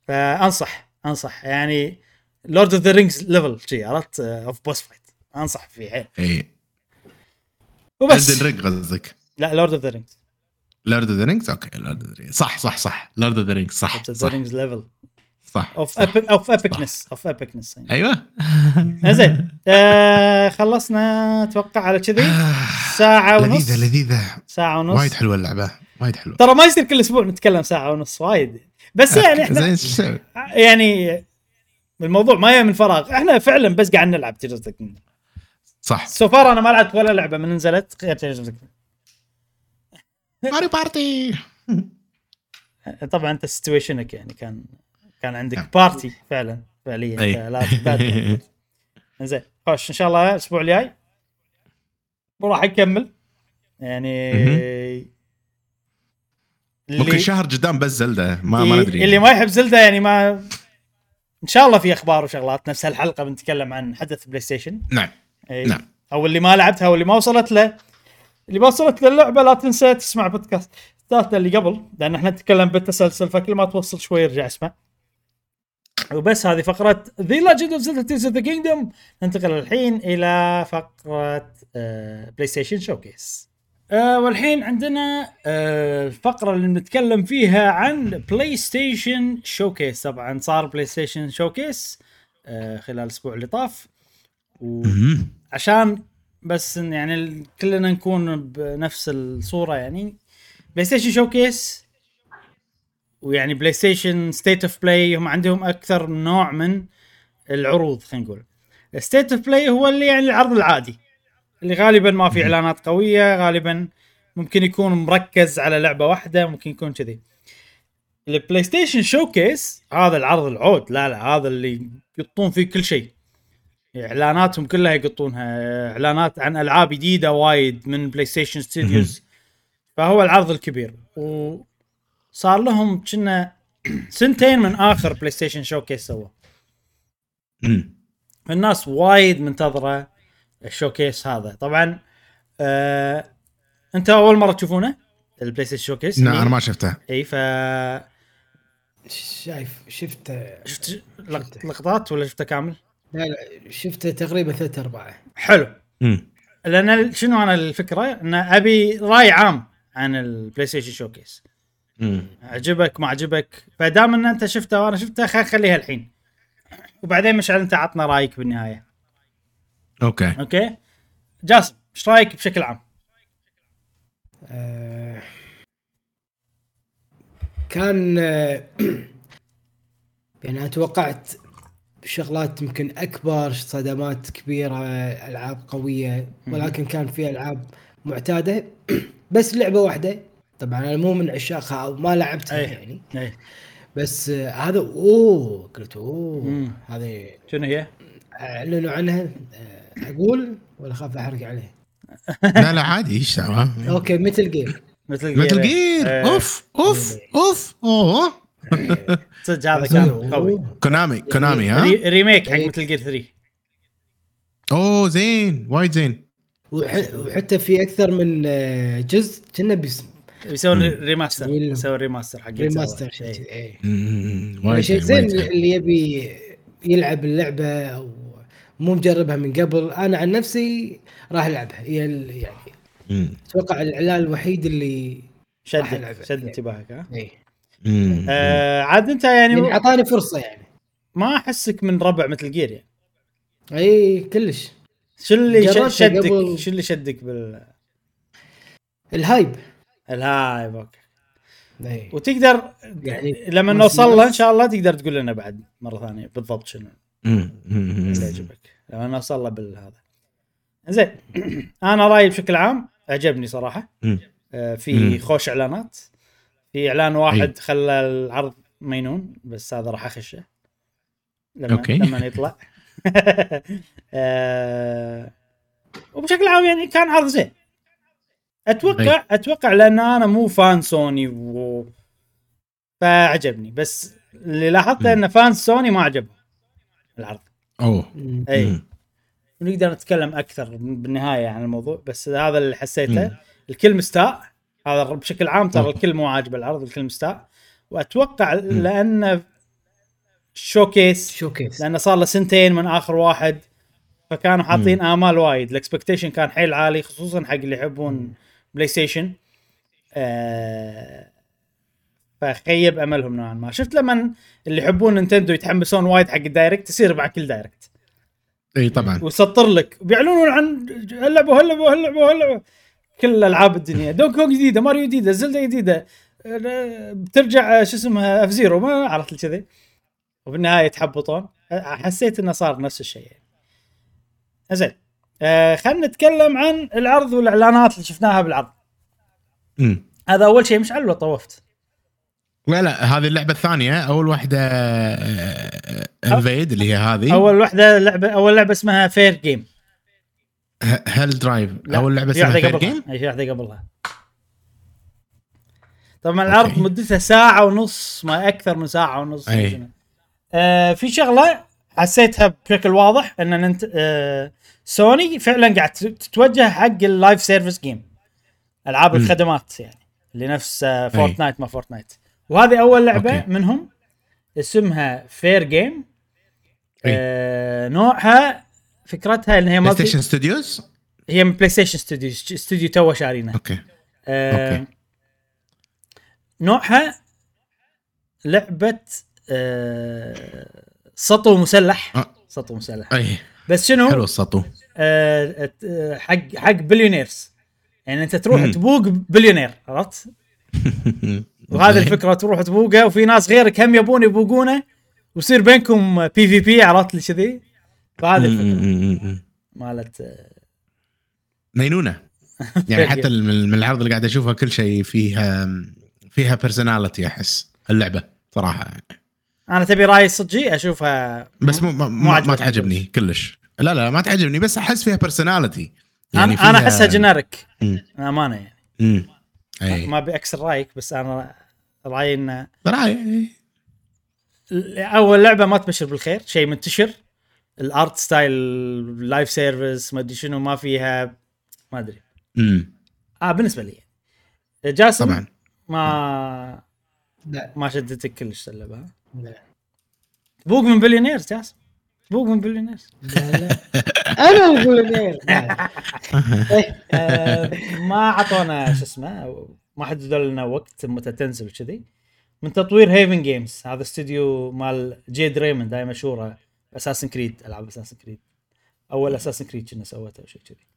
فأنصح أنصح. يعني Lord of the Rings level شي عرفت؟ of boss fight أنصح فيه حيل اي وبس. قصدك؟ لا لورد اوف ذا رينجز Lord of the Rings okay Lord of the صح صح صح. Lord of the Rings صح Lord of the صح. رينجز ليفل صح of صح. of epicness of epicness أيوه. زين آه خلصنا. أتوقع على كذي. ساعة ونص. لذيذة لذيذة. ساعة ونص. وايد حلوة اللعبة وايد حلوة. ترى ما يصير كل أسبوع نتكلم ساعة ونص وايد. بس يعني إحنا زين؟ يعني الموضوع ما هي من فراغ. إحنا فعلا بس قاعد نلعب Tears صح. so far أنا ما لعبت ولا لعبة من نزلت غير Tears Mario Party. طبعا أنت situation ك يعني كان كان نعم. عندك party فعلا فعليا. زين خوش إن شاء الله الأسبوع الجاي وراح نكمل يعني ممكن شهر قدام بس زلدة ما ما ندري. اللي ما يحب زلدة يعني ما إن شاء الله في أخبار وشغلات. نفس هالحلقة بنتكلم عن حدث PlayStation نعم. نعم. أو اللي ما لعبتها أو اللي ما وصلت له. اللي ما وصلت له اللعبة لا تنسى تسمع بودكاست. ذاتنا اللي قبل لأن إحنا نتكلم بالتسلسل فكل ما توصل شوي ارجع اسمع وبس هذه فقرة The Legend of Zelda Tears of the Kingdom ننتقل الحين إلى فقرة آه، PlayStation Showcase آه والحين عندنا آه الفقرة اللي بنتكلم فيها عن PlayStation Showcase طبعا صار PlayStation Showcase آه خلال الأسبوع اللي طاف. و... بس يعني كلنا نكون بنفس الصورة يعني. PlayStation Showcase ويعني PlayStation State of Play هم عندهم أكثر نوع من العروض خلينا نقول. State of Play هو اللي يعني العرض العادي اللي غالبا ما في إعلانات قوية غالبا ممكن يكون مركز على لعبة واحدة ممكن يكون كذي. ال PlayStation Showcase هذا العرض العود لا لا هذا اللي يحطون فيه كل شيء. إعلاناتهم كلها يقطونها إعلانات عن ألعاب جديدة وايد من PlayStation Studios فهو العرض الكبير. وصار لهم كنا سنتين من آخر PlayStation Showcase سوى مم. الناس وايد منتظرة ال showcase هذا. طبعا آه أنت أول مرة تشوفونه؟ ال PlayStation Showcase لا أنا ما شفته. إي ف شايف شفته. شفت لق- لقطات ولا شفته كامل؟ لا لا شفته تقريبا ثلاث ارباع حلو. مم. لأن شنو أنا الفكرة؟ إن أبي رأي عام عن ال PlayStation Showcase مم. عجبك ما عجبك فدام إن أنت شفته وأنا شفته خلينا نخليها الحين. وبعدين مشعل أنت عطنا رأيك بالنهاية. Okay. Okay؟ جاسم إيش رأيك بشكل عام؟ آه، كان آه، يعني أنا توقعت شغلات يمكن أكبر صدمات كبيرة ألعاب قوية ولكن كان في ألعاب معتادة. بس لعبة واحدة. طبعا أنا مو من عشاقها أو ما لعبتها أي. يعني. اي بس آه، هذا أوه قلت أوه. هذه شنو هي؟ أعلنوا عنها. آه، أقول ولا اخاف أحرق عليه؟ لا لا عادي إيش okay Metal Gear Metal Metal. Gear أوف أوف أوف أوه. صدق هذا كان قوي Konami Konami ها re- remake حق. Metal Gear 3 اوه زين وايد زين وح- وحتى في أكثر من آه، جزء كنا يسوون remaster يسوون remaster حق remaster. شيء إيه. إيه. يعني وايد شيء زين. اللي يبي يلعب اللعبة أو مو مجربها من قبل أنا عن نفسي راح ألعبها هي يعني. أتوقع الإعلان الوحيد اللي شد. شد انتباهك ها مم. آه عاد انت يعني يعني أعطاني فرصة يعني. ما أحسك من ربع Metal Gear يعني. إي كلش. شو اللي شدك؟ قبل. شو اللي شدك بال ال hype. ال hype okay. إيه. وتقدر يعني لما ما نوصل له إن شاء الله تقدر تقول لنا بعد مرة ثانية بالضبط شنو. اللي يعجبك. لما نوصل له بالهذا زين. أنا رأيي بشكل عام عجبني صراحة. آه، في. خوش إعلانات. في إعلان واحد أي. خلى العرض مينون بس هذا راح أخشه. لما okay. لما يطلع. آه، وبشكل عام يعني كان عرض زين. أتوقع أتوقع لأن أنا مو fan Sony و... فعجبني. بس اللي لاحظته إن fan Sony ما عجبهم. العرض. أوه. أي. ونقدر نتكلم أكثر بالنهاية عن الموضوع بس هذا اللي حسيته. الكل مستاء. هذا بشكل عام ترى. الكل مو عاجبه العرض الكل مستاء. وأتوقع لأنه showcase showcase. لأنه صار له سنتين من آخر واحد فكانوا حاطين آمال وايد. ال expectation كان حيل عالي خصوصا حق اللي يحبون PlayStation آه فخيب أملهم نوعا ما. شفت لما اللي يحبون Nintendo يتحمسون وايد حق ال Direct يصير مع كل Direct. إي طبعا. ويسطر لك. بيعلنون عن هاللعبه هاللعبه هاللعبه هاللعبه كل ألعاب الدنيا. Donkey Kong جديدة ماريو جديدة Zelda جديدة آه، بترجع آه، شو اسمها F-Zero ما عرفت كذي وبالنهاية يتحبطون آه، حسيت إنه صار نفس الشيء. يعني زين. آه خلينا نتكلم عن العرض والإعلانات اللي شفناها بالعرض. مم. هذا أول شيء مشعل ولا طوفت. لا لا هذه اللعبة الثانية. أول واحدة انفيد اللي هي هذه. أول واحدة لعبة أول لعبة اسمها فير جيم هل درايف أول لعبة في اسمها فير جيم في واحدة قبلها طبعا العرض. مدتها ساعة ونص ما أكثر من ساعة ونص أي. آه في شغلة حسيتها بشكل واضح إن انت آه سوني فعلا قاعد تتوجه حق ال live service game ألعاب. الخدمات يعني اللي نفس آه Fortnite ما Fortnite وهذه أول لعبة okay. منهم اسمها Fairgames. آه نوعها فكرتها إن هي PlayStation Studios هي من PlayStation Studio استوديو تو شارينه. okay. آه okay. نوعها لعبة آه سطو مسلح. آه. سطو مسلح. أي. بس شنو؟ حلو السطو. آه حق حق billionaires يعني أنت تروح. تبوق بليونير عرفت؟ وهذه. الفكرة تروح تبوقه وفي ناس غيرك هم يبون يبوقونه ويصير بينكم PvP عرفت؟ لي كذي فهذه الفكرة. مالت آه، مينونة. يعني حتى من العرض اللي قاعد أشوفها كل شيء فيها فيها personality أحس اللعبة صراحة أنا تبي راي صدقي أشوفها بس مو ما, ما, تعجبني كلش. لا لا ما تعجبني بس أحس فيها personality يعني أنا أنا أحسها generic. أمانة يعني. أي. ما أبي أكسر رأيك بس أنا رأيي إن راي أول لعبة ما تبشر بالخير شيء منتشر. ال art style live service ما أدري شنو ما فيها ما أدري. امم آه بالنسبة لي. جاسم طبعا. ما لا. ما شدتك كلش اللعبه ها؟ لا. بوق من billionaires جاسم بوق من بليونيرز. لا لا. أنا أقول غير آه ما أعطونا شو اسمه ما حددوا لنا وقت متى تنزل كذي من تطوير Haven Games هذا استوديو مال Jade Raymond هاي مشهوره Assassin's Creed ألعاب Assassin's Creed أول Assassin's Creed كنا سوتها أو شيء كذي.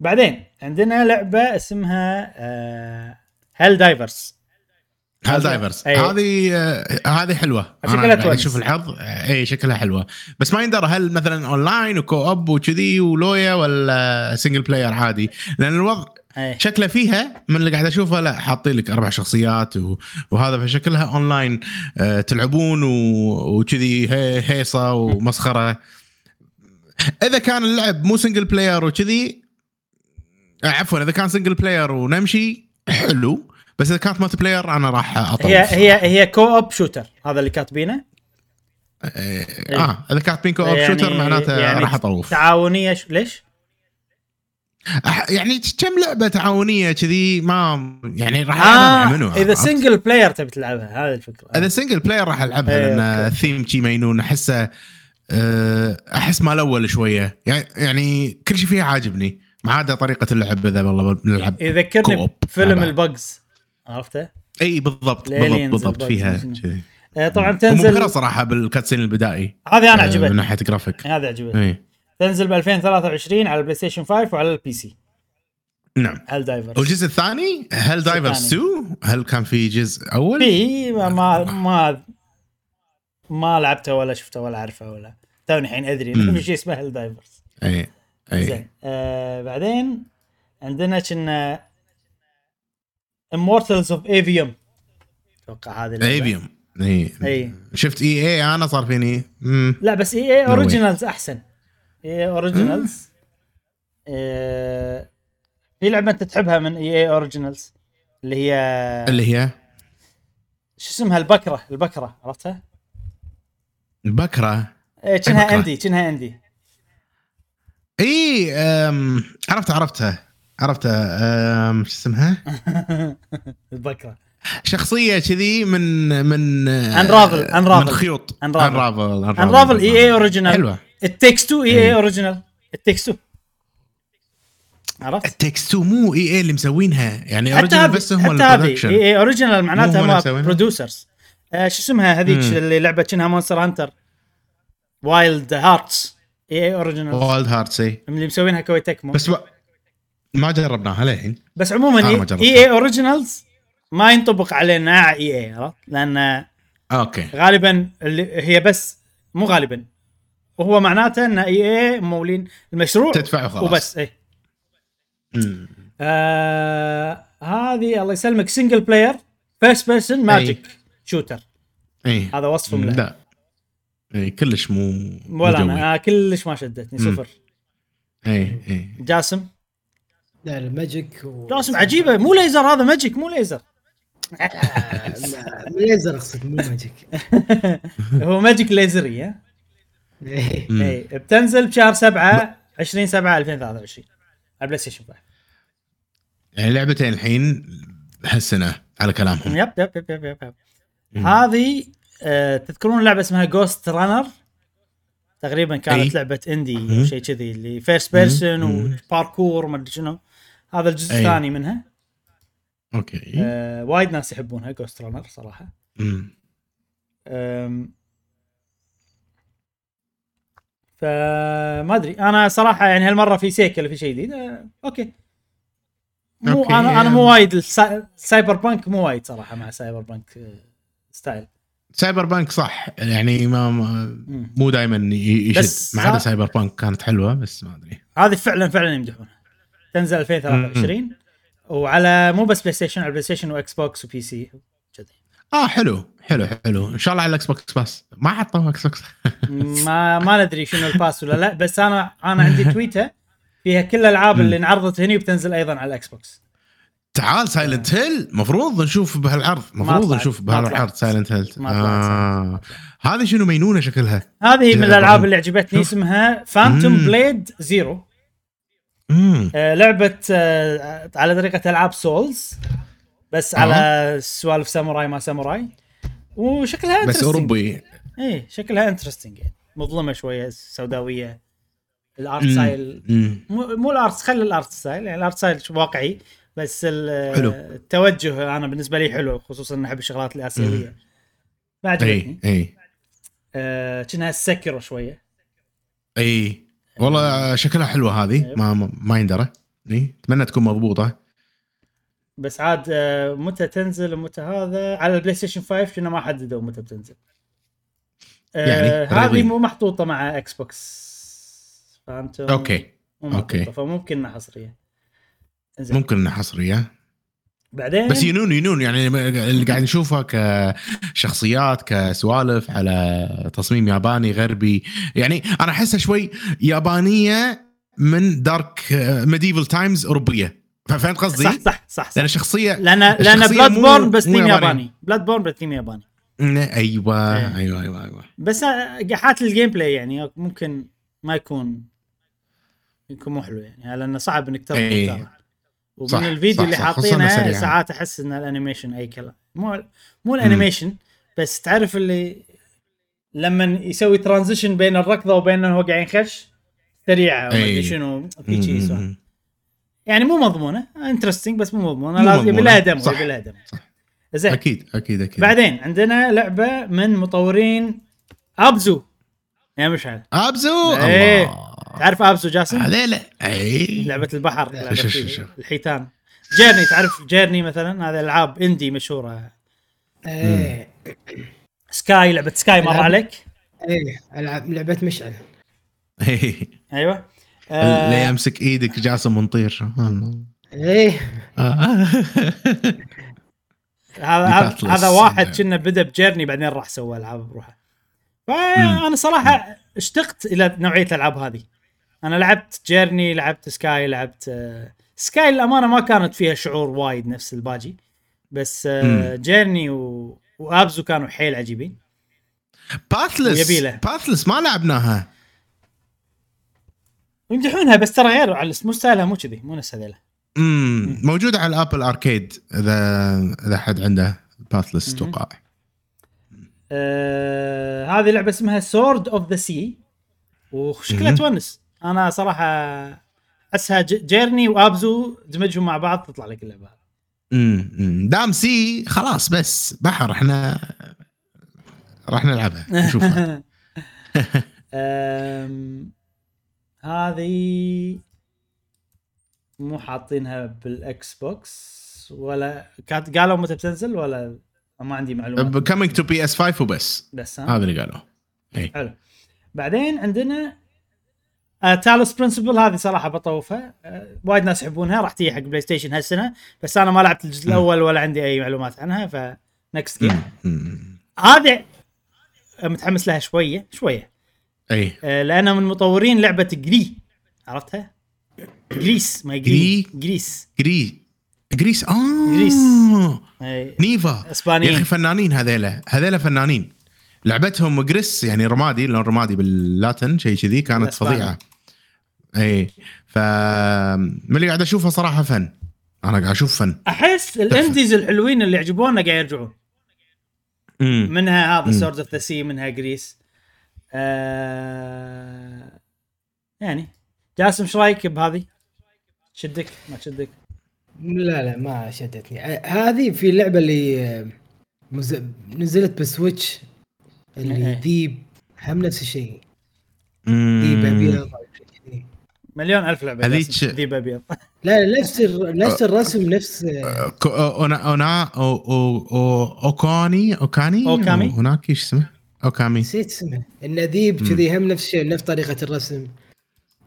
بعدين عندنا لعبة اسمها آه Helldivers Helldivers. هذه آه، هذه حلوة. شكلها أنا. أشوف العرض آه، اي شكلها حلوة. بس ما يندرى هل مثلا online و co-op وكذي ولويا ولا single player عادي. لأن الوضع اي شكله فيها من اللي قاعد أشوفه لا حاطين لك أربع شخصيات. وهذا فشكلها اونلاين آه تلعبون. وكذي هي... هيصة ومسخرة إذا كان اللعب مو single player وكذي آه عفوا إذا كان single player ونمشي حلو بس إذا كانت multiplayer أنا راح اطول هي هي هي co-op shooter هذا اللي كاتبينه آه إذا كانت co-op يعني- shooter معناته يعني راح أطوف تعاونية ش... ليش؟ يعني كم لعبة تعاونية كذي ما يعني راح آه إذا؟ single player تبي تلعبها هذه الفكرة إذا single player راح ألعبها إيه، لأن. الثيم شي مينون أحسه أه، أحس مال أول شوية يعني يعني كل شيء فيها عاجبني ما عدا طريقة اللعب إذا والله بنلعب يذكرني. بفيلم. البجز عرفته؟ إي بالضبط بالضبط بالضبط فيها آه طبعا تنزل صراحة بال cutscene البدائي هذه أنا من عجبتني ناحية جرافيك هذه عجبتني تنزل ب 2023 على ال PlayStation 5 وعلى ال PC. نعم. Helldivers؟ والجزء الثاني Helldivers 2 هل كان في جزء أول؟ في ما ما ما, ما لعبته ولا شفته ولا اعرفه ولا. توني الحين أدري. إنه في شيء اسمه Helldivers. أي أي. زين آه بعدين عندنا كنا Immortals of Aveum أتوقع هذه. Aveum أي. أي. شفت EA؟ أنا صار فيني. مم. لا بس EA. Originals أحسن. EA Originals آه في لعبة أنت تحبها من EA Originals اللي هي اللي هي؟ شو اسمها؟ البكرة البكرة عرفتها؟ البكرة. إيه كأنها؟ indie كأنها indie اي عرفتها عرفتها عرفتها. شو اسمها؟ البكرة. شخصية كذي من من Unravel- Unravel. من خيوط. Unravel Unravel EA Original حلوة. It Takes 2 EA. Original It Takes 2 عرفت؟ It Takes 2 مو EA اللي مسوينها. يعني هذه بس هم ال production EA Original معناتها هم؟ Producers آه شو اسمها هذيك. اللي لعبه كأنها Monster Hunter Wild Hearts EA Original Wild Hearts إي. اللي مسوينها Koei Tecmo بس ما, ما جربناها للحين بس عموما EA. Originals ما ينطبق علينا EA عرفت؟ لأن okay. غالبا اللي هي بس مو غالبا. وهو معناته إن EA ممولين المشروع تدفع وخلاص. وبس مم. آه هذه الله يسلمك single player first person magic shooter إي هذا وصفهم له إيه. لا إي كلش مو ولا. أنا آه كلش ما شدتني مم. صفر إي إي جاسم لا ال magic و... جاسم عجيبة مو ليزر هذا magic مو ليزر ليزر أقصد مو magic هو magic ليزري ها. اي بتنزل بشهر 7 20 7 2023 على ال PlayStation 5 يعني لعبتين الحين هالسنة على كلامهم. yep yep yep yep, yep, yep. هذه آه تذكرون لعبة اسمها Ghostrunner تقريبا كانت أي. لعبة indie شيء كذي اللي first person. وباركور وما أدري شنو. هذا الجزء. الثاني منها. okay. آه وايد ناس يحبونها Ghostrunner صراحة. مم. أم، فما أدري. أنا صراحة يعني هالمرة في sequel في شيء جديد. آه، okay. مو okay. أنا أنا مو وايد السا- cyberpunk مو وايد صراحة مع cyberpunk آه، style. cyberpunk صح. يعني ما. مو دائما يشد. ما عدا Cyberpunk كانت حلوة بس ما أدري. هذه فعلا فعلا يمدحونها. تنزل 2023 وعلى مو بس PlayStation على PlayStation و Xbox و PC كذي آه حلو. حلو حلو إن شاء الله على ال Xbox بس ما حطوا Xbox ما ما ندري شنو الباس ولا لا بس أنا أنا عندي تويتر فيها كل الألعاب اللي انعرضت هني وبتنزل أيضا على ال Xbox تعال Silent Hill مفروض نشوف بهالعرض مفروض. نشوف بهالعرض. Silent Hill آه. هذه شنو مينونة شكلها هذه من الألعاب. اللي عجبتني. اسمها Phantom. Blade Zero آه لعبة آه على طريقة ألعاب Souls بس. على سوالف ساموراي ما ساموراي وشكلها بس. أوروبي. إيه شكلها interesting يعني. مظلمة شوية سوداويه ال art. style. مو مو ال art خلي ال art style يعني ال art style واقعي بس حلو. التوجه أنا بالنسبة لي حلو خصوصا اني أحب الشغلات الآسيوية. ما عجبتني. أي أي. آه، كأنها Sekiro شوية. أي. والله شكلها حلوة هذه. أيوه. ما ما- يندرى. إي أتمنى تكون مضبوطة. بس عاد آه، متى تنزل ومتى هذا؟ على ال PlayStation 5 كنا ما حددوا متى بتنزل. آه، يعني هذه. مو محطوطة مع Xbox فهمتم؟ okay okay. فممكن إنها حصرية. ممكن إنها حصرية. بعدين؟ بس ينون ينون يعني اللي قاعد نشوفها كشخصيات كسوالف على تصميم ياباني غربي. يعني أنا أحسها شوي يابانية من dark medieval times أوروبية. فهمت قصدي؟ صح صح صح, صح. لأن الشخصيه لأن لأن Bloodborne بس ثيم ياباني. Bloodborne بس ثيم ياباني أيوه إيه. أيوه أيوه أيوه بس قاحات ال gameplay يعني ممكن ما يكون يكون مو حلو يعني لأنه صعب إنك تربط. ترى. ومن صح، الفيديو صح، اللي حاطينه. ساعات أحس إن ال animation أي كلام مو مو ال animation بس تعرف اللي لما يسوي transition بين الركضة وبين إنه هو قاعد ينخش سريعة وما أدري إيه. شنو في شيء. يعني مو مضمونه. interesting بس مو مضمونه. مو لازم يبي مضمونة. لها demo. يبي لها demo زين. أكيد أكيد أكيد. بعدين عندنا لعبة من مطورين Abzu. يا مشعل. Abzu؟ إيه. الله. تعرف Abzu جاسم؟ هذه لا. اي لعبة البحر لعبة شوف- شوف- شوف. الحيتان. Journey تعرف Journey مثلا؟ هذا ألعاب indie مشهورة. إيه. Sky لعبة Sky مر. عليك؟ إيه العب لعبة مشعل. إيه. أيوه. آه. يمسك إيدك جاسم ونطير إيه. آه. هذا هذا- واحد كنا بدا ب Journey بعدين راح سوى ألعاب بروحه. فأنا صراحة اشتقت إلى نوعية الألعاب هذه. أنا لعبت Journey لعبت Sky لعبت آه، Sky للأمانة ما كانت فيها شعور وايد نفس الباجي. بس. Journey و... و Abzu كانوا حيل عجيبين. باثلس. باثلس ما لعبناها. يمدحونها بس ترى غير على مو ستايلها مو كذي مو نفس هذيلا. امم موجوده على ال Apple Arcade إذا إذا حد عنده Pathless. أتوقع آه هذه لعبة اسمها Sword of the Sea وشكلها. تونس. أنا صراحة احسها ج- Journey و Abzu دمجهم مع بعض تطلع لك اللعبة امم. دام sea خلاص بس بحر إحنا راح نلعبها نشوفها. هذه مو حاطينها بالإكس بوكس ولا كانت قالوا متى بتنزل ولا ما عندي معلومات. كامينج تو بي اس 5 وبس. بس هذا اللي قالوه. اي حلو. بعدين عندنا آه Talos Principle هذه صراحة بطوفها آه وايد ناس يحبونها راح تيجي حق بلاي ستيشن هالسنة. بس أنا ما لعبت الجزء. الأول ولا عندي أي معلومات عنها ف next game. هذه متحمس لها شوية شوية. أي. آه لانها من مطورين لعبة جري. عرفتها؟ جريس ما جري جري؟ جريس. جري. جريس آه. جريس. إي، نيفا. يا اسبانيين أخي فنانين هذيلا. هذيلا فنانين. لعبتهم Gris يعني رمادي لون رمادي باللاتن شيء كذي كانت الأسباني. فظيعة. اي ف من اللي قاعد أشوفه صراحة فن. أنا قاعد أشوف فن. أحس ال indies الحلوين اللي يعجبونا قاعد يرجعون. منها هذا. Sword of the Sea منها Gris. آه يعني جاسم إيش رأيك بهذه؟ تشدك ما تشدك؟ لا لا ما شدتني آه، هذه في اللعبة اللي آه، مز... نزلت ب Switch إيه. اللي ذيب هم نفس الشيء ذيب أبيض كذي. مليون ألف لعبة هذيك-. ذيب أبيض لا لا، نفس. نفس الرسم نفس آه، اونا اونا أو أو أو اوكاني أوكاني أوكامي؟ هناك إيش اسمه؟ أوكامي نسيت اسمه النذيب كذي هم نفس الشيء نفس طريقة الرسم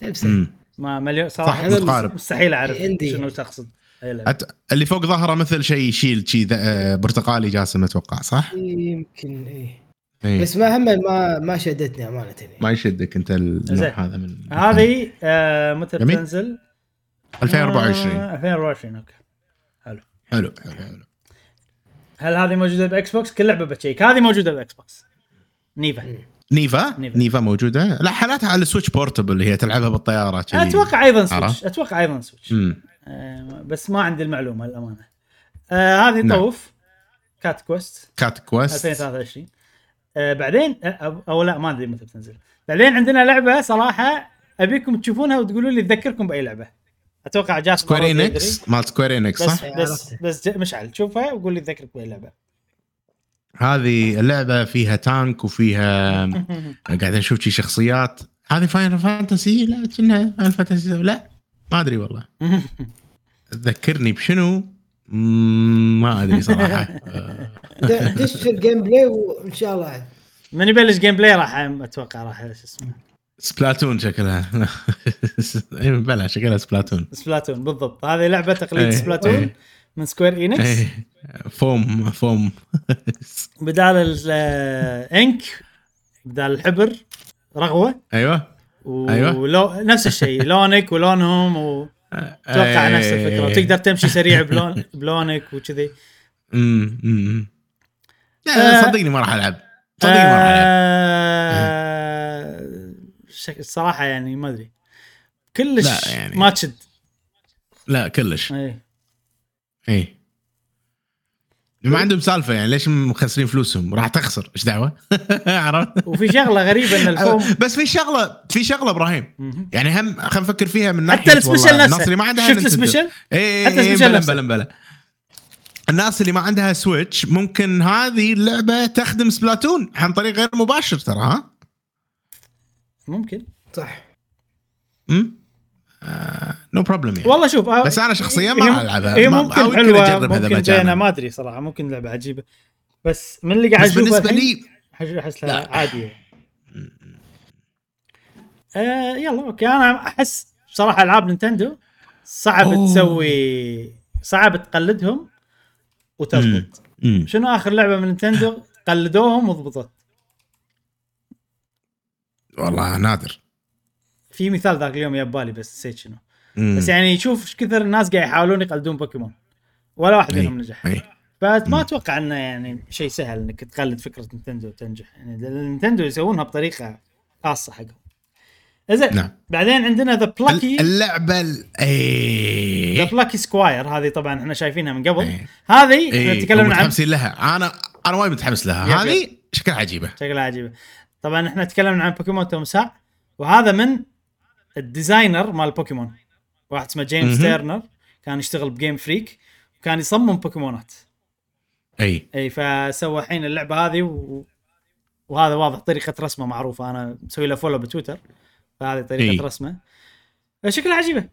نفسه ما مليون صراحة صح، متقارب. مستحيل أعرف عندي. شنو تقصد. أت... اللي فوق ظهره مثل شيء يشيل شيء ذا- آه، برتقالي جاسم أتوقع صح؟ يمكن إيه إيه. بس ما هم ما ما شدتني أمانة يعني. ما يشدك أنت. النوع هذا من هذه آه متى. بتنزل؟ 2024 آه 2024 أوكي حلو حلو حلو حلو هل هذه موجودة بإكس بوكس؟ كل لعبة بتشيك هذه موجودة بإكس بوكس نيفا. نيفا؟ نيفا. موجودة؟ لا حالاتها على ال Switch portable هي تلعبها بالطيارة كذي. أتوقع أيضا سويتش؟ أتوقع أيضا سويتش. آه بس ما عندي المعلومة للأمانة. آه هذه نعم. طوف. Cat Quest Cat Quest 2023 آه بعدين آه أو, أو لا ما أدري متى بتنزل. بعدين عندنا لعبة صراحة أبيكم تشوفونها وتقولوا لي تذكركم بأي لعبة. أتوقع جاسم سكوير. انكس مال سكوير انكس بس صح؟ بس. بس ج- مشعل شوفها وقول لي تذكرك بأي لعبة. هذه اللعبة فيها tank وفيها قاعد نشوف شي شخصيات. هذه Final Fantasy لا كأنها Final Fantasy لا ما أدري والله. تذكرني بشنو؟ ما أدري صراحة. دش ال gameplay وإن شاء الله. من يبلش gameplay راح أتوقع راح شو اسمه. Splatoon شكلها. اي بلا شكلها سبلاتون. سبلاتون بالضبط. هذه لعبة تقليد إيه. Splatoon. إيه. من Square Enix إيه. foam foam بدال ال ink بدال الحبر رغوة أيوه و... أيوة. ولو... نفس الشيء لونك ولونهم واتوقع إيه. نفس الفكرة وتقدر تمشي سريع بلون بلونك وكذي امم. آه. لا صدقني ما راح ألعب صدقني ما راح ألعب آه... الصراحة يعني ما أدري كلش يعني. ما تشد لا كلش اي اي ما عندهم سالفة يعني ليش مخسرين فلوسهم؟ راح تخسر. إيش دعوة؟ عرفت؟ وفي شغلة غريبة إن الفوم بس في شغلة في شغلة إبراهيم. يعني هم خلينا نفكر فيها من ناحية حتى السبيشل نفسه. الناس اللي ما عندها شفت. السبيشل؟ اي حتى اي السبيشل بلا نفسه. بلا بلا. الناس اللي ما عندها سويتش ممكن هذه اللعبة تخدم سبلاتون عن طريق غير مباشر ترى ها؟ ممكن. صح. امم نو بروبلم يعني والله شوف آه، بس أنا شخصياً ما ألعبها. هي ما- ممكن يمكن حلوة أجربها إذا ممكن مجانا. زينه ما أدري صراحة ممكن لعبة عجيبة بس من اللي قاعد اشوفه بالنسبة لي أحس لها. عادية آه يلا أوكي أنا أحس بصراحة ألعاب نينتندو صعب أوه. تسوي صعب تقلدهم وتضبط. شنو آخر لعبة من نينتندو قلدوهم وضبطت والله نادر في مثال ذاك اليوم يا بالي بس نسيت شنو. بس يعني شوف إيش كثر الناس قاعد يحاولون يقلدون بوكيمون. ولا واحد. منهم نجح. فما. أتوقع إنه يعني شيء سهل إنك تقلد فكرة نينتندو وتنجح. يعني نينتندو يسوونها بطريقة خاصة حقهم. زين نعم. بعدين عندنا ذا بلاكي اللعبة ال- ذا بلاكي سكواير هذه طبعا إحنا شايفينها من قبل. هذه إحنا تكلمنا عن متحمسين لها. أنا أنا وايد متحمس لها. هذه شكلها عجيبة. شكلها عجيبة. طبعا إحنا تكلمنا عن بوكيمون تمساح وهذا من ال designer مال بوكيمون. واحد اسمه جيمس. تيرنر كان يشتغل ب Game Freak وكان يصمم بوكيمونات. أي. أي فسوى الحين اللعبة هذه و... وهذا واضح طريقة رسمه معروفة. أنا مسوي له follow بتويتر فهذه طريقة إي. رسمه. شكلها عجيبة.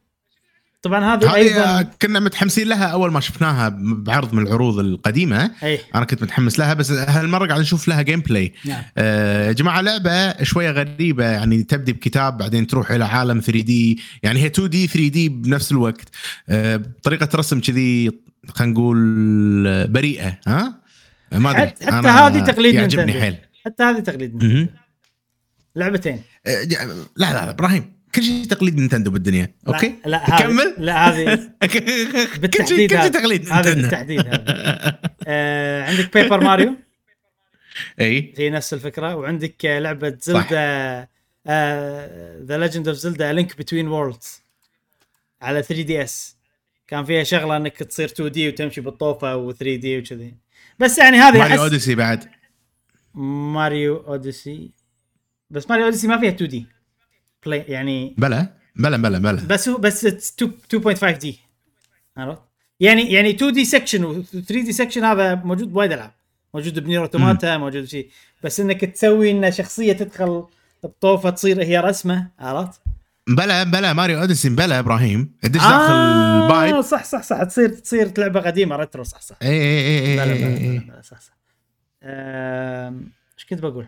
طبعا هذه هذه آه، أيضا كنا متحمسين لها أول ما شفناها بعرض من العروض القديمة. اي أنا كنت متحمس لها بس هالمرة قاعد نشوف لها gameplay نعم. آه، يا جماعة لعبة شوية غريبة يعني تبدي بكتاب بعدين تروح إلى عالم 3D يعني هي 2D 3D بنفس الوقت. آه، بطريقه رسم كذي خلينا نقول بريئة ها؟ ما أدري. حتى- حتى هذه تقليد يعجبني. حيل. حتى هذه تقليد. لعبتين. آه، لا لا لا إبراهيم. كل شيء تقليد نينتندو بالدنيا. أوكي؟ لا كمل لا هذه كل شيء بالتحديد كل شيء. تقليد هذا بالتحديد آه عندك Paper Mario إي. هي نفس الفكرة. وعندك لعبة Zelda The Legend of Zelda Link Between Worlds على 3DS كان فيها شغلة إنك تصير 2D وتمشي بالطوفة و 3D وكذي. بس يعني هذه Mario Odyssey بعد. Mario Odyssey. بس Mario Odyssey ما فيها 2D play يعني بلا بلا بلا بلا بس هو بس it's 2 2.5D عرفت؟ يعني يعني 2D section و 3D section هذا موجود بوايد ألعاب. موجود ب Nier Automata موجود شيء بس إنك تسوي إن شخصية تدخل الطوفة تصير هي رسمة عرفت؟ بلا بلا Mario Odyssey بلا إبراهيم. تدش داخل ال pipe آه صح صح صح. تصير تصير لعبة قديمة retro صح صح. اي اي اي بلا بلا, اي بلا, اي بلا صح صح. إيش كنت بقول؟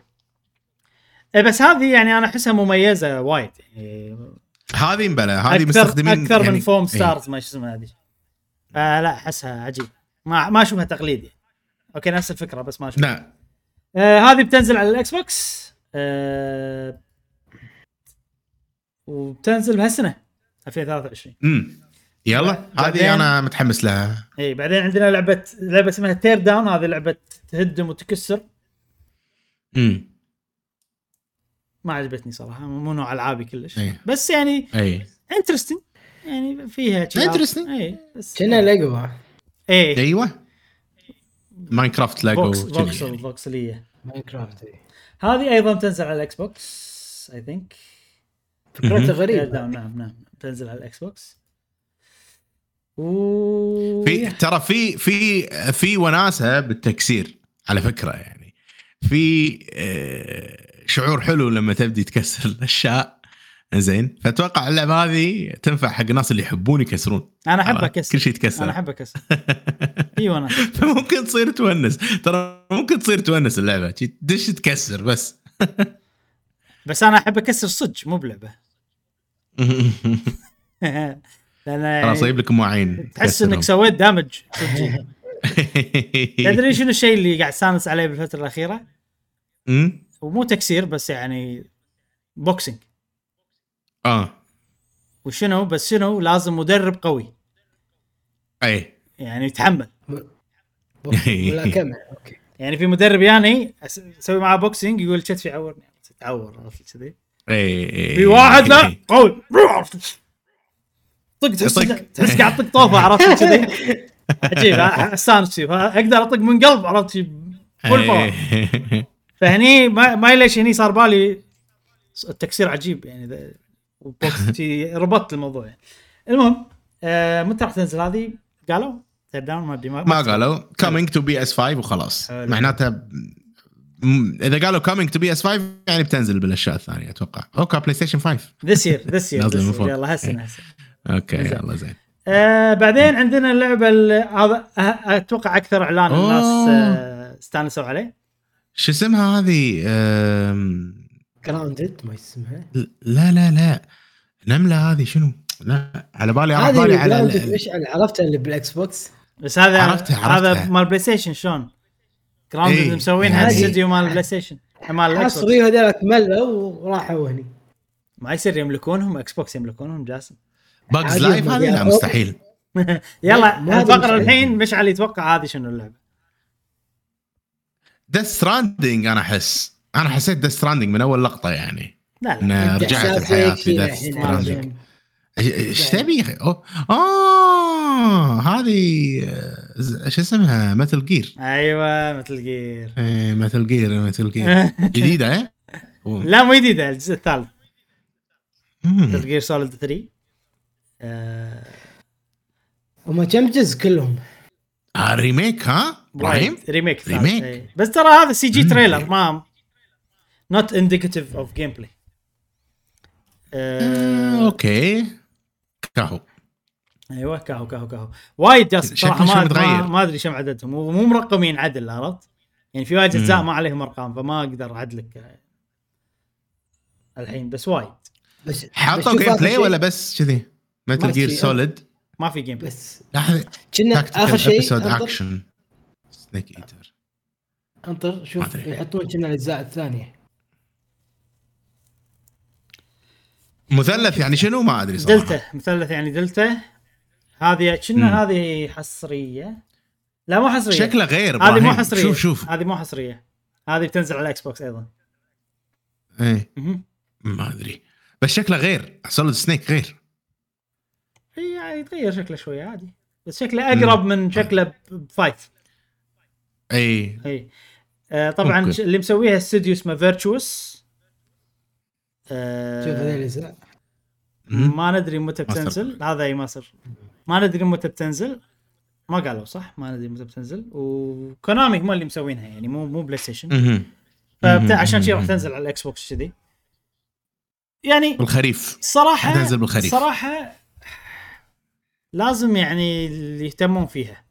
إيه بس هذه يعني أنا أحسها مميزة وايد. يعني هذه مبلا هذه مستخدمين أكثر يعني من فوم إيه. Stars ما شو اسمها هذه. آه لا أحسها عجيب ما ما أشوفها تقليدي. أوكي نفس الفكرة بس ما أشوفها. لا. آه هذه بتنزل على ال Xbox. آه وبتنزل بهالسنة 2023 امم يلا هذه أنا متحمس لها. اي بعدين عندنا لعبه لعبة اسمها Teardown هذه لعبة تهدم وتكسر. امم ما عجبتني صراحة مو نوع ألعابي كلش. إيه. بس يعني أي. Interesting يعني فيها Interesting. أي بس كنا ليجو أي. أيوه. Minecraft كذي voxel يعني. voxel يه Minecraft. هذه أيضا تنزل على ال Xbox I think فكرته مهم. غريبة. نعم نعم نعم. تنزل على ال Xbox و في ترى في في في وناسة بالتكسير على فكرة يعني. في آه، شعور حلو لما تبدي تكسر الأشياء. زين؟ فأتوقع اللعبة هذه تنفع حق الناس اللي يحبون يكسرون. أنا أحب؟ أكسر. كل شيء يتكسر. أنا أحب أكسر. إي وأنا فممكن تصير تونس. ترى ممكن تصير تونس اللعبة. تدش تكسر بس. بس أنا أحب أكسر صدق مو بلعبة. لأن خلاص أجيب لك مواعين تحس إنك سويت دامج تدري شنو الشيء اللي قاعد استانس عليه بالفترة الأخيرة؟ أمم؟ ومو تكسير بس يعني boxing آه. وشنو؟ بس شنو؟ لازم مدرب قوي. اي يعني يتحمل. ملاكمه أوكي. يعني في مدرب يعني أسوي معاه boxing يقول كتفي عورني. تعور عرفت كذي؟ اي في واحد لا قوي. طق تحس طق. تحس قاعد تطق طوفة عرفت كذي؟ عجيب أستانس أقدر أطق من قلب عرفت full power فهني ما, ما ليش هني صار بالي التكسير عجيب يعني ربطت الموضوع يعني. المهم آه متى راح تنزل هذه؟ قالوا؟ Down ما أدري ما قالوا coming to PS5 وخلاص حلو. معناته م- إذا قالوا coming to PS5 يعني بتنزل بالأشياء الثانية أتوقع أوكي PlayStation 5 this year this year. يلا هالسنة هالسنة أوكي. يلا زين آه بعدين عندنا اللعبة ال- هذا أه- أتوقع أكثر إعلان الناس. آه استانسوا عليه شو اسمها هذه. Grounded ما اسمها لا لا لا نملة هذه شنو؟ لا على بالي على بالي على عرفتها اللي بال Xbox بس هذا عرفتها- هذا عرفتها. مال PlayStation شلون؟ Grounded إيه. مسوينها هذه- استديو مال ال PlayStation مال الاكس بوكس حصري هذولك ملوا وراحوا هني ما يصير يملكونهم إكس بوكس يملكونهم جاسم باجز لايف هذه لا. مستحيل يلا هذا الفقرة مش- الحين مشعل يتوقع هذه شنو اللعبة ديث ستراندنج أنا أحس. أنا حسيت ديث ستراندنج من أول لقطة يعني. لا لا رجعت الحياة في ديث ستراندنج. إيش تبي يا أخي؟ أوه. آه هذه آه، شو اسمها؟ مثل جير أيوه Metal Gear إيه Metal Gear Metal Gear جديدة إيه. لا مو جديدة الجزء الثالث. Metal Gear Solid 3 آه، هم كم جزء كلهم؟ آه remake ها؟ إبراهيم. remake ثالث، remake. إيه. بس ترى هذا CG. trailer ما not indicative of gameplay أوكي كاهو. أيوه كاهو كاهو كاهو. وايد صراحة شو ما. ما, أدري كم عددهم. ومو مرقمين عدل عرفت؟ يعني في وايد أجزاء مم. ما عليهم أرقام فما أقدر أعدلك الحين بس وايد. بس شوف gameplay ولا بس كذي؟ Metal Gear Solid ما في gameplay بس كنا آخر شيء action Snake Eater انطر شوف. يحطون كنا الأجزاء الثانية. مثلث يعني شنو؟ ما أدري صراحة. دلتا مثلث يعني دلتا هذه. كنا هذه حصرية. لا مو حصرية. شكله غير هذه مو. حصرية. شوف شوف. هذه مو حصرية. هذه بتنزل على ال Xbox أيضا. إيه. ما أدري. بس شكله غير. Solid Snake غير. إي يعني يتغير شكله شوية عادي. بس شكله أقرب من شكله ب- ب five أي. أي. آه طبعا أوكي. اللي مسويها استوديو اسمه Virtuos آه شوف الاجزاء. ما ندري متى بتنزل. هذا أي ماستر ما ندري متى بتنزل. ما قالوا صح؟ ما ندري متى بتنزل. و Konami هم اللي مسوينها يعني مو مو PlayStation. مهم. فبتاع عشان شي راح. تنزل على ال Xbox كذي. يعني بالخريف. صراحة حتنزل بالخريف. صراحة لازم يعني اللي يهتمون فيها.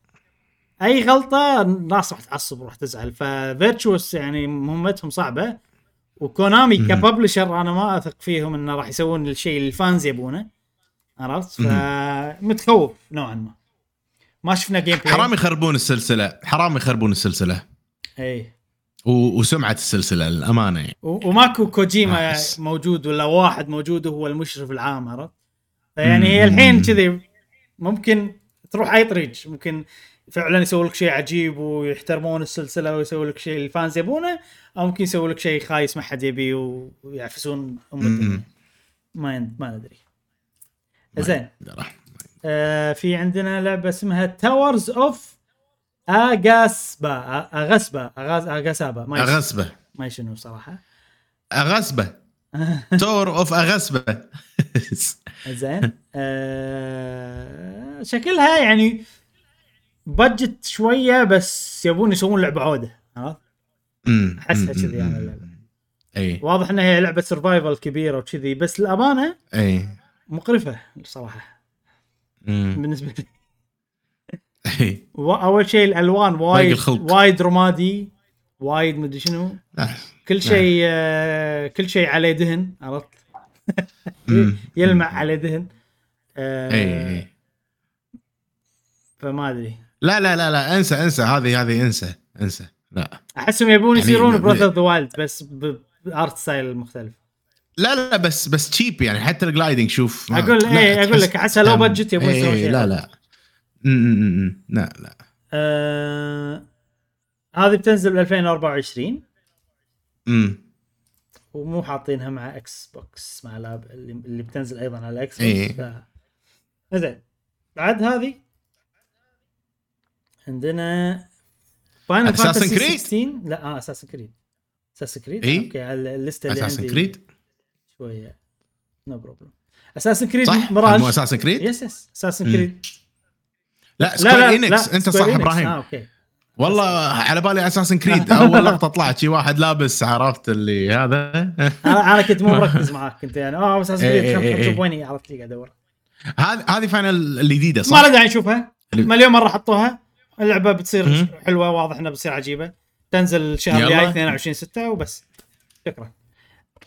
أي غلطة الناس راح تعصب وراح تزعل. ف Virtuos يعني مهمتهم صعبة. و Konami. ك publisher أنا ما أثق فيهم إنه راح يسوون الشيء اللي ال fans يبونه. عرفت؟ فمتخوف نوعا ما. ما شفنا game play حرام يخربون السلسلة. حرام يخربون السلسلة. إي. و- وسمعة السلسلة للأمانة. يعني و- وماكو كوجيما أحس. موجود ولا واحد موجود وهو المشرف العام عرفت؟ فيعني هي. الحين كذي ممكن تروح أي طريق. ممكن فعلا يسوي لك شيء عجيب ويحترمون السلسلة ويسوي لك شيء ال fans يبونه أو ممكن يسوي لك شيء خايس ما حد يبيه ويعفسون ام الدنيا. ما ما ندري. زين. آه في عندنا لعبة اسمها Towers of Aghasba Aghasba Aghasba ما Aghasba. ما شنو صراحة Aghasba. Tower of Aghasba زين. آه شكلها يعني budget شوية بس يبون يسوون لعبة عودة عرفت؟ أمم، كذي أنا أمم. اللعبة. اي واضح إنها هي لعبة survival كبيرة وكذي بس الامانه اي مقرفة صراحة أمم، بالنسبة لي اي أول شيء الألوان وايد. وايد رمادي وايد مدري شنو. كل شيء آه كل شيء عليه دهن عرفت؟ يلمع. عليه دهن آه اي اي فما أدري لا لا لا لا انسى انسى هذه هذه انسى انسى لا. أحسهم يبون يعني يصيرون Breath of the Wild بس ب art style مختلف. لا لا بس بس cheap يعني حتى ال gliding شوف. ما- أقول لا، إيه أقول لك احسها low budget يبون إيه، يسوون إيه، شيء. لا لا. لا لا. آه هذه بتنزل ب 2024 أمم. ومو حاطينها مع Xbox مع لاب اللي, اللي بتنزل أيضا على X إيه. box ف... زين. بعد هذه عندنا Final Fantasy Creed؟ 16 لا آه Assassin's Creed Assassin's Creed إيه. أوكي على الليستة اللي Assassin's Creed شوية. no problem Assassin's Creed صح؟ مراج مو Assassin's Creed yes yes Assassin's. Creed لا Square Enix أنت صح إبراهيم. آه أوكي. والله على بالي Assassin's Creed أول لقطة طلعت شي واحد لابس عرفت اللي هذا؟ أنا أنا كنت مو مركز معاك كنت يعني آه Assassin's إيه، Creed إيه، خل إيه. نشوف وين عرفت لي قاعد أدور. هذه هذه Final الجديده ما صح؟ له داعي نشوفها. مليون مرة حطوها. اللعبة بتصير. حلوة واضح إنها بتصير عجيبة. تنزل الشهر. الجاي 22 6 وبس. شكرا.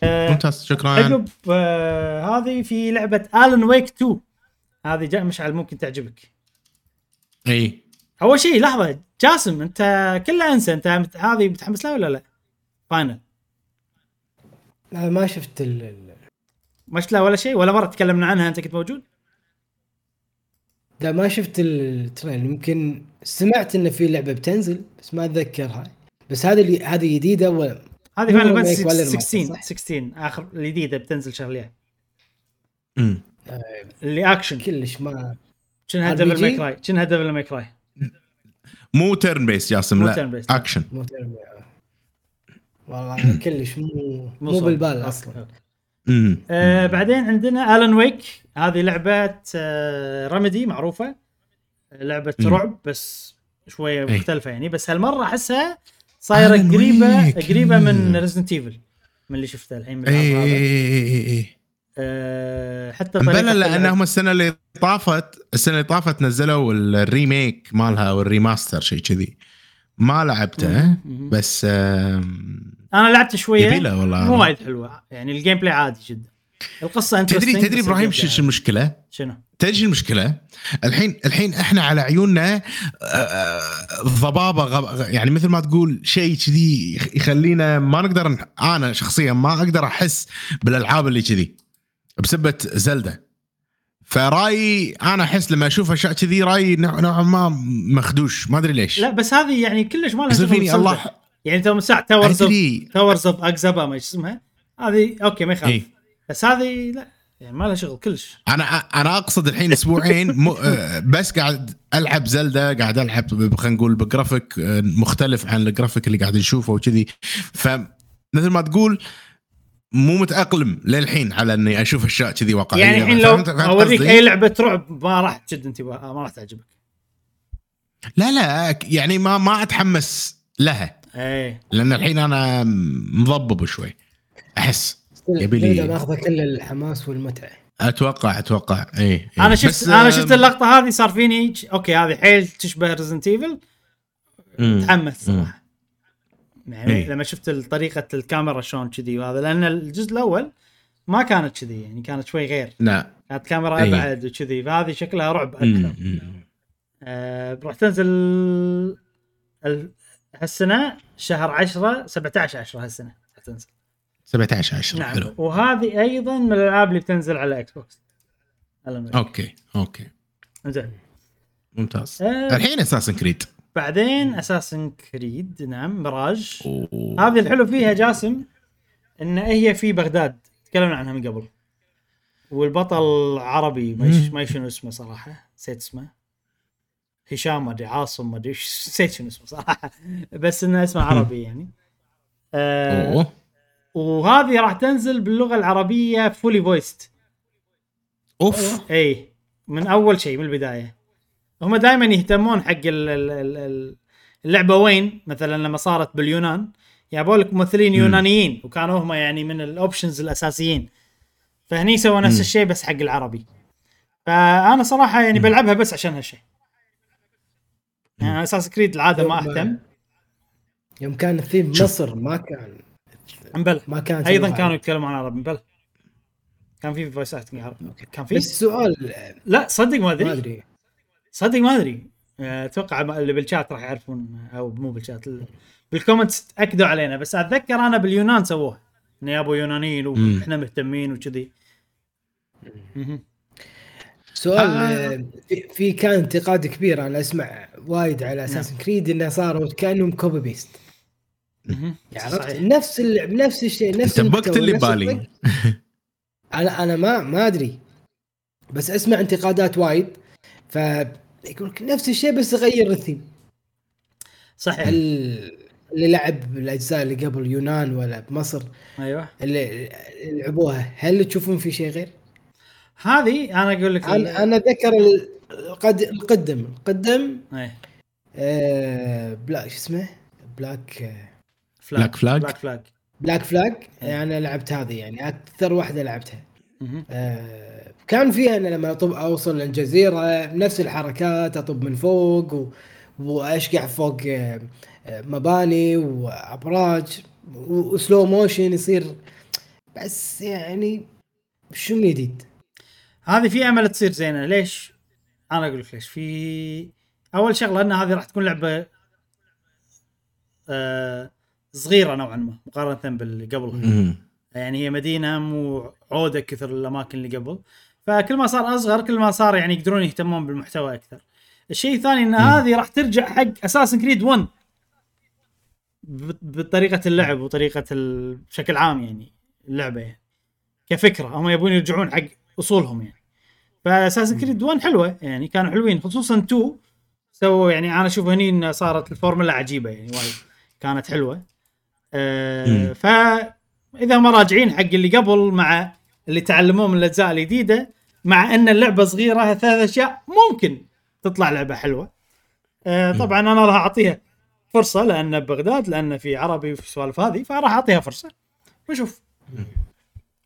آه ممتاز. شكرا. عقب آه هذه في لعبة Alan Wake 2 هذه جاء مشعل ممكن تعجبك. إي. أول شيء لحظة جاسم أنت كله أنسى. أنت مت- هذه متحمس لها ولا لا؟ Final لا ما شفت ال- ال- ما شفت لها ولا شيء ولا مرة تكلمنا عنها أنت كنت موجود؟ لا ما شفت ال trailer يمكن سمعت انه في لعبة بتنزل بس ما اتذكرها بس هذه اللي هذه جديدة ولا؟ هذه Final Fantasy ولا remaster، 16 صح؟ 16 آخر الجديدة بتنزل شهر الجاي مم. اللي اكشن كلش ما شنها؟ Devil May Cry شنها Devil May Cry مو turn based جاسم مو لا turn based. action مو تعرف- والله كلش مو مو بالبال أصلا. آه بعدين عندنا Alan Wake هذه لعبة آه Remedy معروفة. لعبة. رعب بس شوية أي. مختلفة يعني بس هالمرة أحسها صايرة قريبه. قريبة من. Resident Evil من اللي شفته الحين من اي. اي اي آه حتى بلا طريقة لأن اللعب. هم السنة اللي طافت السنة اللي طافت نزلوا ال remake مالها وال remaster شيء كذي ما لعبته. بس أنا لعبت شوية والله مو. وايد حلوة يعني ال gameplay عادي جدا القصة تدري interesting، تدري بس إبراهيم شو المشكلة؟ شنو؟ تدري شو المشكلة؟ الحين الحين إحنا على عيوننا آه، آه، ضبابة غب- يعني مثل ما تقول شيء كذي يخ- يخلينا ما نقدر أنا شخصيا ما أقدر أحس بالألعاب اللي كذي بسبة Zelda فرايي أنا أحس لما أشوف أشياء كذي رايي نوع- نوعا ما مخدوش ما أدري ليش لا بس هذه يعني كلش ما لها فيني. الله يعني تو من ساعه Towers of Towers of Aghasba ما اسمها هذه أوكي ما يخالف إيه. بس هذه لا يعني ما لها شغل كلش. أنا أنا أقصد الحين أسبوعين م... بس قاعد ألعب Zelda قاعد ألعب ب- خلينا نقول بجرافيك مختلف عن الجرافيك اللي قاعد نشوفه وكذي. فمثل ما تقول مو متأقلم للحين على إني أشوف أشياء كذي واقعية. يعني الحين لو أوريك قصدي؟ أي لعبة رعب ما راح تشد انتباه ما راح تعجبك. لا لا يعني ما ما أتحمس لها. إيه. لأن الحين أنا مضبب شوي. أحس. يبي ماخذه كل الحماس والمتعة. أتوقع أتوقع. اي إيه. أنا شفت بس، أنا شفت اللقطة هذه صار فيني okay هذه حيل تشبه Resident Evil. تحمس صراحة. يعني إيه. لما شفت طريقة الكاميرا شلون كذي وهذا لأن الجزء الأول ما كانت كذي يعني كانت شوي غير. لا. كانت كاميرا إيه. أبعد وكذي فهذه شكلها رعب أكثر. آه راح تنزل ال- هالسنة شهر 10 17 10 هالسنة. راح تنزل. 17 10 نعم. حلو. وهذه أيضا من الألعاب اللي بتنزل على Xbox. okay okay. زين. ممتاز. آه الحين اساسن كريد بعدين اساسن كريد نعم مراج هذه الحلو فيها جاسم إن هي في بغداد. تكلمنا عنها من قبل. والبطل عربي ما شنو اسمه صراحة. نسيت اسمه. هشام ما أدري عاصم ما أدري نسيت شنو اسمه صراحة. بس إنه اسمه عربي يعني. آه أوه. وهذه راح تنزل باللغة العربية fully voiced أوف. اي من أول شيء من البداية. هم دائما يهتمون حق ال- ال- ال- ال- اللعبة وين؟ مثلا لما صارت باليونان. جابوا لك ممثلين يونانيين وكانوا هم يعني من ال options الأساسيين. فهني سووا نفس. الشيء بس حق العربي. فأنا صراحة يعني بلعبها بس عشان هالشيء. يعني Assassin's Creed العادة ما أهتم. يوم كان الثيم شوف. مصر ما كان. مبلى ما كان أيضا كانوا. يتكلمون عن عربي مبلى كان في voice acting عربي كان في؟ بس سؤال لا صدق ما ما أدري. ادري صدق ما أدري. آه، أتوقع اللي بالشات راح يعرفون أو مو بالشات ال- بال comments أكدوا علينا. بس أتذكر أنا باليونان سووها انه يابوا يونانيين. وإحنا مهتمين وكذي. سؤال آه. في, في كان انتقاد كبير أنا أسمع وايد على نعم. Assassin's Creed إنه صاروا كأنهم copy paste عرفت صحيح. نفس اللعب نفس الشيء نفس المحتوى، اللي نفس بالي الطق. أنا أنا ما ما أدري. بس أسمع انتقادات وايد. ف يقول لك نفس الشيء بس غير الثيم. صحيح. ال- اللي لعب الأجزاء اللي قبل يونان ولا بمصر أيوه. اللي لعبوها هل تشوفون في شيء غير؟ هذه أنا أقول لك أنا أنا أتذكر ال- القد- القدم القدم إيه. آه Black شو اسمه؟ بلاك Black Flag؟ بلاك فلاج بلاك فلاج. أنا لعبت هذه يعني أكثر واحدة لعبتها. آه كان فيها أنا لما أطب أوصل للجزيرة نفس الحركات أطب من فوق و... وأشقع فوق آه، آه، مباني وأبراج و slow motion يصير بس يعني شو من جديد؟ هذه في أمل تصير زينة ليش؟ أنا أقول لك ليش في أول شغلة إن هذه راح تكون لعبة آه صغيرة نوعا ما مقارنة باللي مم. يعني هي مدينة مو عودة كثر الأماكن اللي قبل. فكل ما صار أصغر كل ما صار يعني يقدرون يهتمون بالمحتوى أكثر. الشيء الثاني إن هذه راح ترجع حق اساسن كريد 1 ب- بطريقة اللعب وطريقة. بشكل عام يعني اللعبة يعني. كفكرة هم يبون يرجعون حق أصولهم يعني. فاساسن كريد 1 حلوة يعني كانوا حلوين خصوصا 2 سووا يعني أنا أشوف هني صارت الفورمولا عجيبة يعني وايد. كانت حلوة. فاذا هم راجعين حق اللي قبل مع اللي تعلموه من الأجزاء الجديدة مع أن اللعبة صغيرة ثلاث أشياء ممكن تطلع لعبة حلوة. أه طبعا أنا راح أعطيها فرصة لأن بغداد لأن في عربي وفي السوالف هذه فراح أعطيها فرصة. ونشوف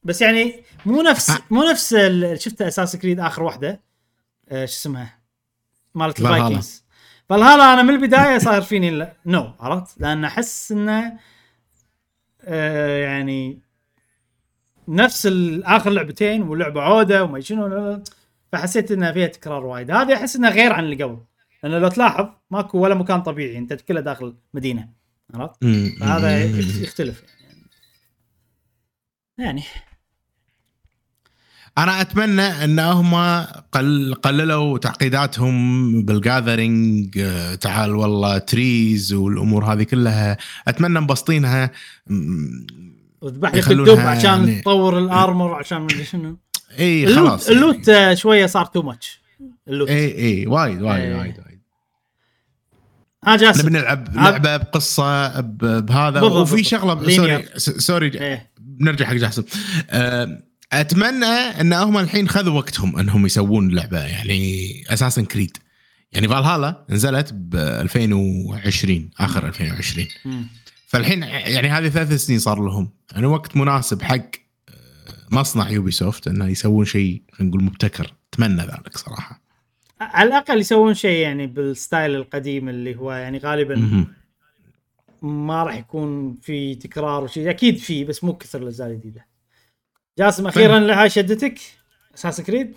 بس يعني مو نفس مو نفس شفت Assassin's Creed آخر واحدة؟ أه شو اسمها؟ مالت. ال Vikings. Valhalla أنا من البداية صاير فيني no عرفت؟ لأن أحس إنه آه يعني نفس آخر لعبتين ولعبة عودة وما شنو فحسيت إنها فيها تكرار وايد هذه أحس إنها غير عن اللي قبل لأن لو تلاحظ ماكو ولا مكان طبيعي أنت كله داخل مدينة عرفت. فهذا. يختلف يعني يعني أنا أتمنى أن هم قل قللوا تعقيداتهم بال gathering آه، تعال والله تريز والأمور هذه كلها. أتمنى مبسطينها مم، وذبح لك الدب عشان يعني- تطور ال armor عشان مدري شنو. إي خلاص. ال loot آه، شوية صار too much ال loot. إي إي وايد وايد إيه. وايد وايد. ها جاسم. نبي نلعب لعبة بقصة بهذا. وفي. شغلة. sorry sorry إيه. بنرجع حق جاسم. آه، أتمنى إن هم الحين خذوا وقتهم إنهم يسوون لعبة يعني Assassin's Creed يعني فالهالا نزلت ب 2020 آخر 2020 مم. فالحين يعني هذه ثلاث سنين صار لهم. يعني وقت مناسب حق آه، مصنع Ubisoft إنه يسوون شيء خلينا نقول مبتكر. أتمنى ذلك صراحة. على الأقل يسوون شيء يعني بال style القديم اللي هو يعني غالبا مهم. ما راح يكون في تكرار وشيء أكيد في بس مو كثر الأجزاء الجديدة. جاسم أخيرا لها شدتك Assassin's Creed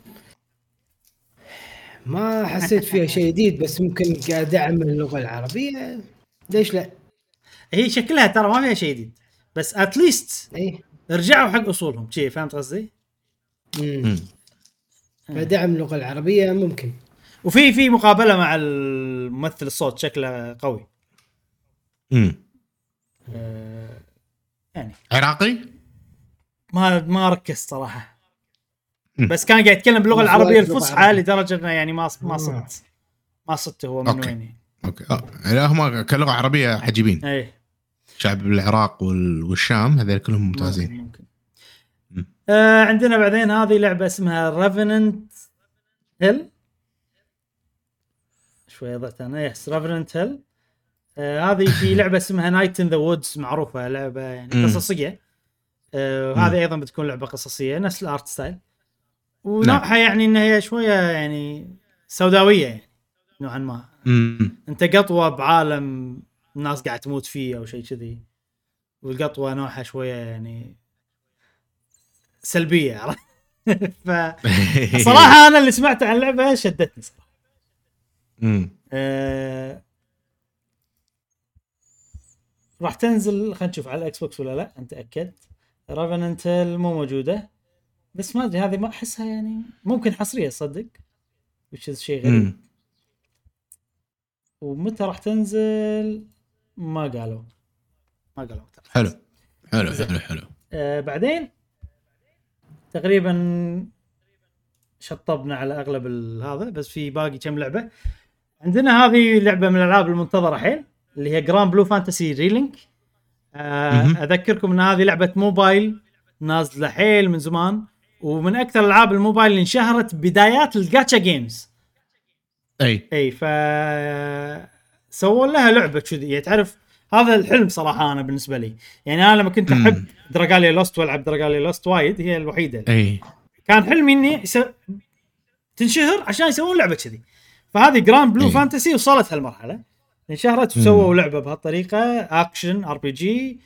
ما حسيت فيها شيء جديد بس ممكن كدعم اللغة العربية ليش لا؟ هي شكلها ترى ما فيها شيء جديد بس at least اي رجعوا حق أصولهم شي فهمت قصدي؟ مم. مم. فدعم اللغة العربية ممكن وفي في مقابلة مع الممثل الصوت شكله قوي مم. آه، يعني عراقي؟ ما ما ركزت صراحة. بس كان قاعد يتكلم باللغة العربية الفصحى. لدرجه إنه يعني ما ما آه. صدت ما صدت هو من okay. وين يعني. okay آه. يعني هم كلغة عربية عجيبين إيه شعب العراق وال- والشام هذول كلهم ممتازين ممكن مم. آه عندنا بعدين هذه لعبة اسمها Revenant Hill شوي ضعت أنا yes Revenant Hill آه هذه في لعبة اسمها Night in the Woods معروفة لعبة يعني. قصصية وهذه أيضا بتكون لعبة قصصية نفس ال art style. ونوعها يعني إنها هي شوية يعني سوداوية يعني نوعا ما. مم. أنت قطوة بعالم الناس قاعد تموت فيه أو شيء كذي. والقطوة نوعها شوية يعني سلبية عرفت؟ فصراحه أنا اللي سمعت عن اللعبة شدتني صراحة. مم. أه... راح تنزل خلينا نشوف على ال Xbox ولا لا انت رافننت مو موجودة. بس ما أدري هذه ما أحسها يعني ممكن حصرية تصدق which is شيء غريب. مم. ومتى راح تنزل؟ ما قالوا. ما قالوا حلو. حلو. حلو حلو. آه بعدين تقريبا شطبنا على أغلب هذا بس في باقي كم لعبة. عندنا هذه لعبة من الألعاب المنتظرة حيل اللي هي Granblue Fantasy Relink. أذكركم إن هذه لعبة موبايل نازلة حيل من زمان ومن أكثر ألعاب الموبايل اللي انشهرت بدايات ال gacha games. أي. أي ف سووا لها لعبة كذي. يعني تعرف هذا الحلم صراحة أنا بالنسبة لي. يعني أنا لما كنت. أحب Dragalia Lost وألعب Dragalia Lost وايد هي الوحيدة. أي. كان حلمي إني يس... تنشهر عشان يسوون لعبة كذي. فهذه Granblue. Fantasy وصلت هالمرحلة. انشهرت وسووا لعبة بهالطريقة action RPG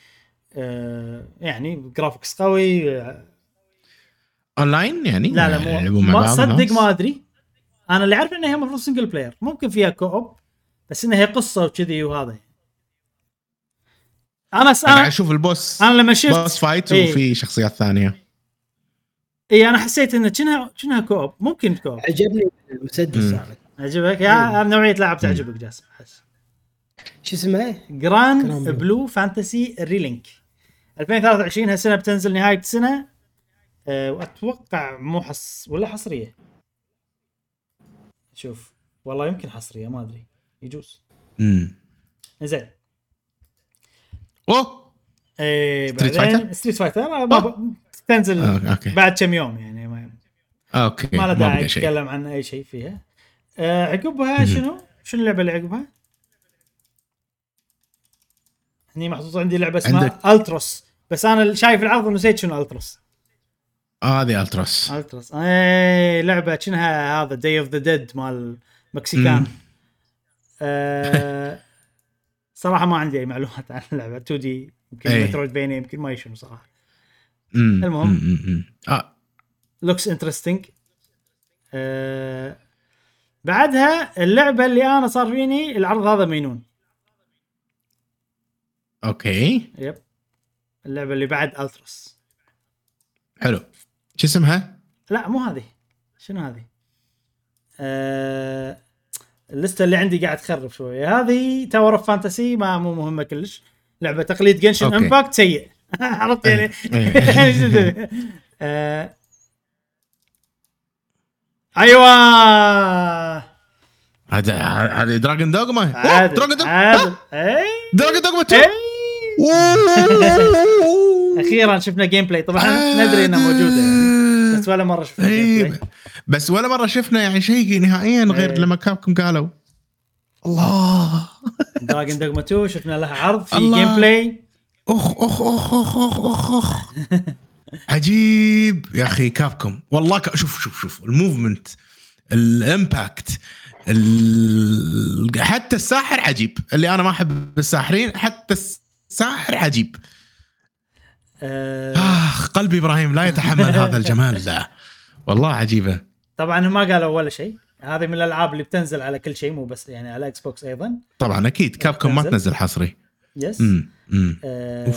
يعني graphics قوي آه، اونلاين يعني؟ لا لا مو مع ما صدق؟ ما أدري. أنا اللي عارف إنها هي المفروض single player ممكن فيها co-op بس إنها هي قصة وكذي وهذا أنا س... أنا أنا, أشوف ال boss أنا لما شفت boss fight إيه. وفي شخصيات ثانية. اي أنا حسيت انه كأنها كأنها co-op ممكن co-op عجبني المسدس عجبك؟ يا هذا نوعية لاعب تعجبك جاسم أحس. شو اسمه؟ Gran كلام Blue. Fantasy Relink 2023 هالسنة بتنزل نهاية السنة. أه وأتوقع مو حص ولا حصرية. شوف والله يمكن حصرية ما أدري. يجوز. امم زين. أوه! إيه Street Fighter ما ب... تنزل آه، okay. بعد كم يوم يعني ما, okay ما له داعي نتكلم عن أي شيء فيها. آه عقبها. شنو؟ شنو اللعبة اللي عقبها؟ هني محطوط عندي لعبة اسمها عندك- Ultros. بس أنا شايف العرض ونسيت شنو Ultros. هذه Ultros Ultros. اي لعبة كأنها هذا؟ Day of the Dead مال Mexican. مم. آه صراحة ما عندي أي معلومات عن اللعبة. 2D يمكن أي. Metroidvania يمكن ما شنو صراحة المهم. المهم. آه. looks interesting آه بعدها اللعبة اللي أنا صار فيني العرض هذا مينون. okay. yep. اللعبة اللي بعد Ultros حلو. شو اسمها؟ لا مو هذه. شنو هذه؟ آه اللسته اللي عندي قاعد تخرب شوية هذه Tower of Fantasy ما مو مهمة كلش. لعبة تقليد Genshin. Impact سيء. عرفت يعني؟ إيه. آه، أيوه. هذا هذا Dragon's Dogma Dragon's Dogma Dragon's Dogma 2 اي أخيرا شفنا gameplay طبعا ندري انها موجوده يعني. بس ولا مرة شفنا gameplay بس ولا مرة شفنا يعني شيء نهائيا غير إيه. لما Capcom قالوا الله. Dragon's Dogma 2 شفنا لها عرض في الله. gameplay أخ أخ أخ أخ أخ أخ أخ. عجيب يا أخي Capcom. والله ك... شوف شوف شوف ال movement ال impact ال... حتى الساحر عجيب. اللي أنا ما أحب الساحرين حتى الساحر عجيب. آه آخ قلبي إبراهيم لا يتحمل هذا الجمال لا والله عجيبة. طبعا ما قالوا ولا شيء. هذه من الألعاب اللي بتنزل على كل شيء مو بس يعني على Xbox أيضا. طبعا أكيد. Capcom ما تنزل. حصري. yes امم امم آه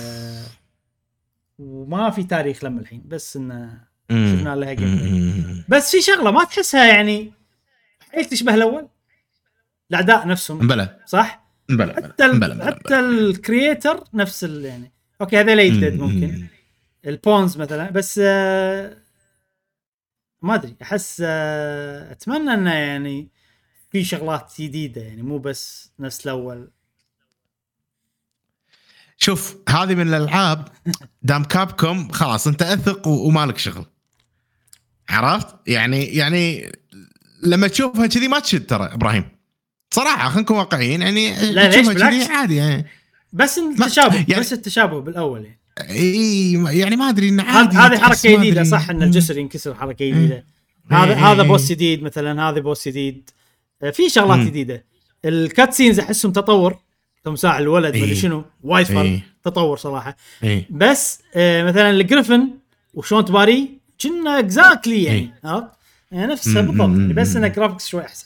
وما في تاريخ لما الحين بس إنه. شفنا لها game. بس في شغلة ما تحسها يعني حيل تشبه الأول. الأعداء نفسهم. بلى. صح؟ بلى حتى ال بلى بلى حتى ال creator نفس ال يعني. okay هذول يدد أمم. ممكن. البونز مثلا بس آه ما أدري. أحس آه أتمنى إنه يعني في شغلات جديدة يعني مو بس نفس الأول. شوف هذه من الألعاب دام كابكم خلاص أنت أثق ومالك شغل. عرفت؟ يعني يعني لما تشوفها كذي ما تشد ترى إبراهيم. صراحة خلينا نكون واقعيين يعني لا، ليش؟ بالعكس. عادي يعني بس التشابه يعني- بس التشابه بالأول يعني إي يعني ما أدري إنه عادي هذه حركة جديدة. صح إن الجسر ينكسر حركة جديدة هذا هذا. boss جديد مثلا هذا boss جديد آه، في شغلات. جديدة ال cutscenes أحسهم تطور تمساح الولد إيه. مدري شنو وايد فرق. تطور صراحة. بس آه، مثلا ال griffin وشلون تباري كنا exactly يعني عرفت؟ يعني نفسها بالضبط بس. انه graphics شوي أحسن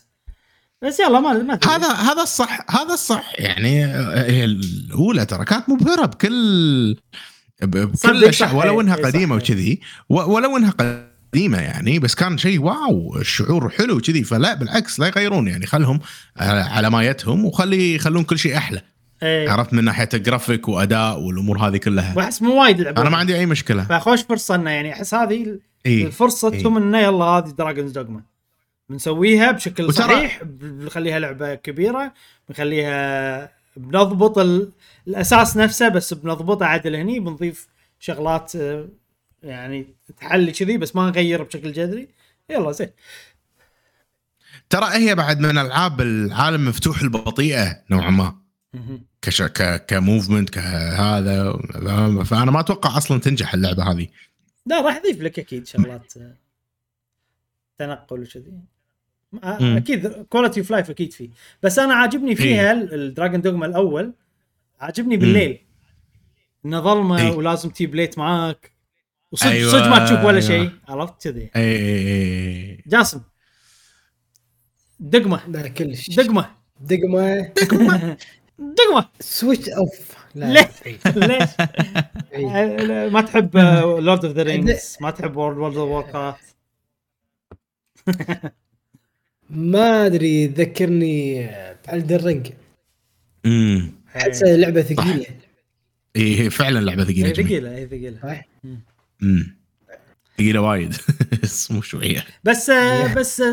بس يلا ما ما. هذا هذا الصح هذا الصح. يعني آه، هي الأولى ترى كانت مبهرة بكل بكل الأشياء ولو إنها إيه، قديمة. وكذي. ولو إنها قديمة يعني بس كان شيء wow الشعور حلو كذي فلا بالعكس لا يغيرون يعني. خلهم على على مايتهم وخلي يخلون كل شيء أحلى. إيه. عرفت من ناحية الجرافيك وأداء والأمور هذه كلها. وأحس مو وايد يلعبون. أنا ما عندي أي مشكلة. فخوش فرصة إنه يعني أحس هذه اي فرصتهم إنه يلا هذه دراجونز دوغما بنسويها بشكل وترى- صحيح بنخليها لعبة كبيرة بنخليها بنضبط ال... الأساس نفسه بس بنضبطه عدل هني بنضيف شغلات آه، يعني تحلي كذي بس ما نغير بشكل جذري يلا زين ترى هي بعد من ألعاب العالم مفتوح البطيئة نوعا ما. كش ك كموفمنت كهذا فأنا ما أتوقع أصلا تنجح اللعبة هذه لا راح يضيف لك أكيد شغلات آه، تنقل وكذي. أكيد quality of life أكيد فيه. بس أنا عاجبني فيها ال Dragon's Dogma الأول. عاجبني بالليل. إنه ظلمة إي. ولازم تجيب light معاك. وصدق أيوة، صدق ما تشوف ولا أيوة. شيء عرفت كذي. اي جاسم. دقمة. لا كلش. دقمة. دقمة. Dogma. switch off لا. ليش؟ بعيد. آه، ما تحب Lord of the Rings ما تحب World of Warcraft ما أدري ذكرني ب Elden Ring. امم احسها لعبة ثقيلة. اي فعلا لعبة ثقيلة. ثقيلة هي ثقيلة. صح؟ امم ثقيلة وايد. بس مو شوية. بس بس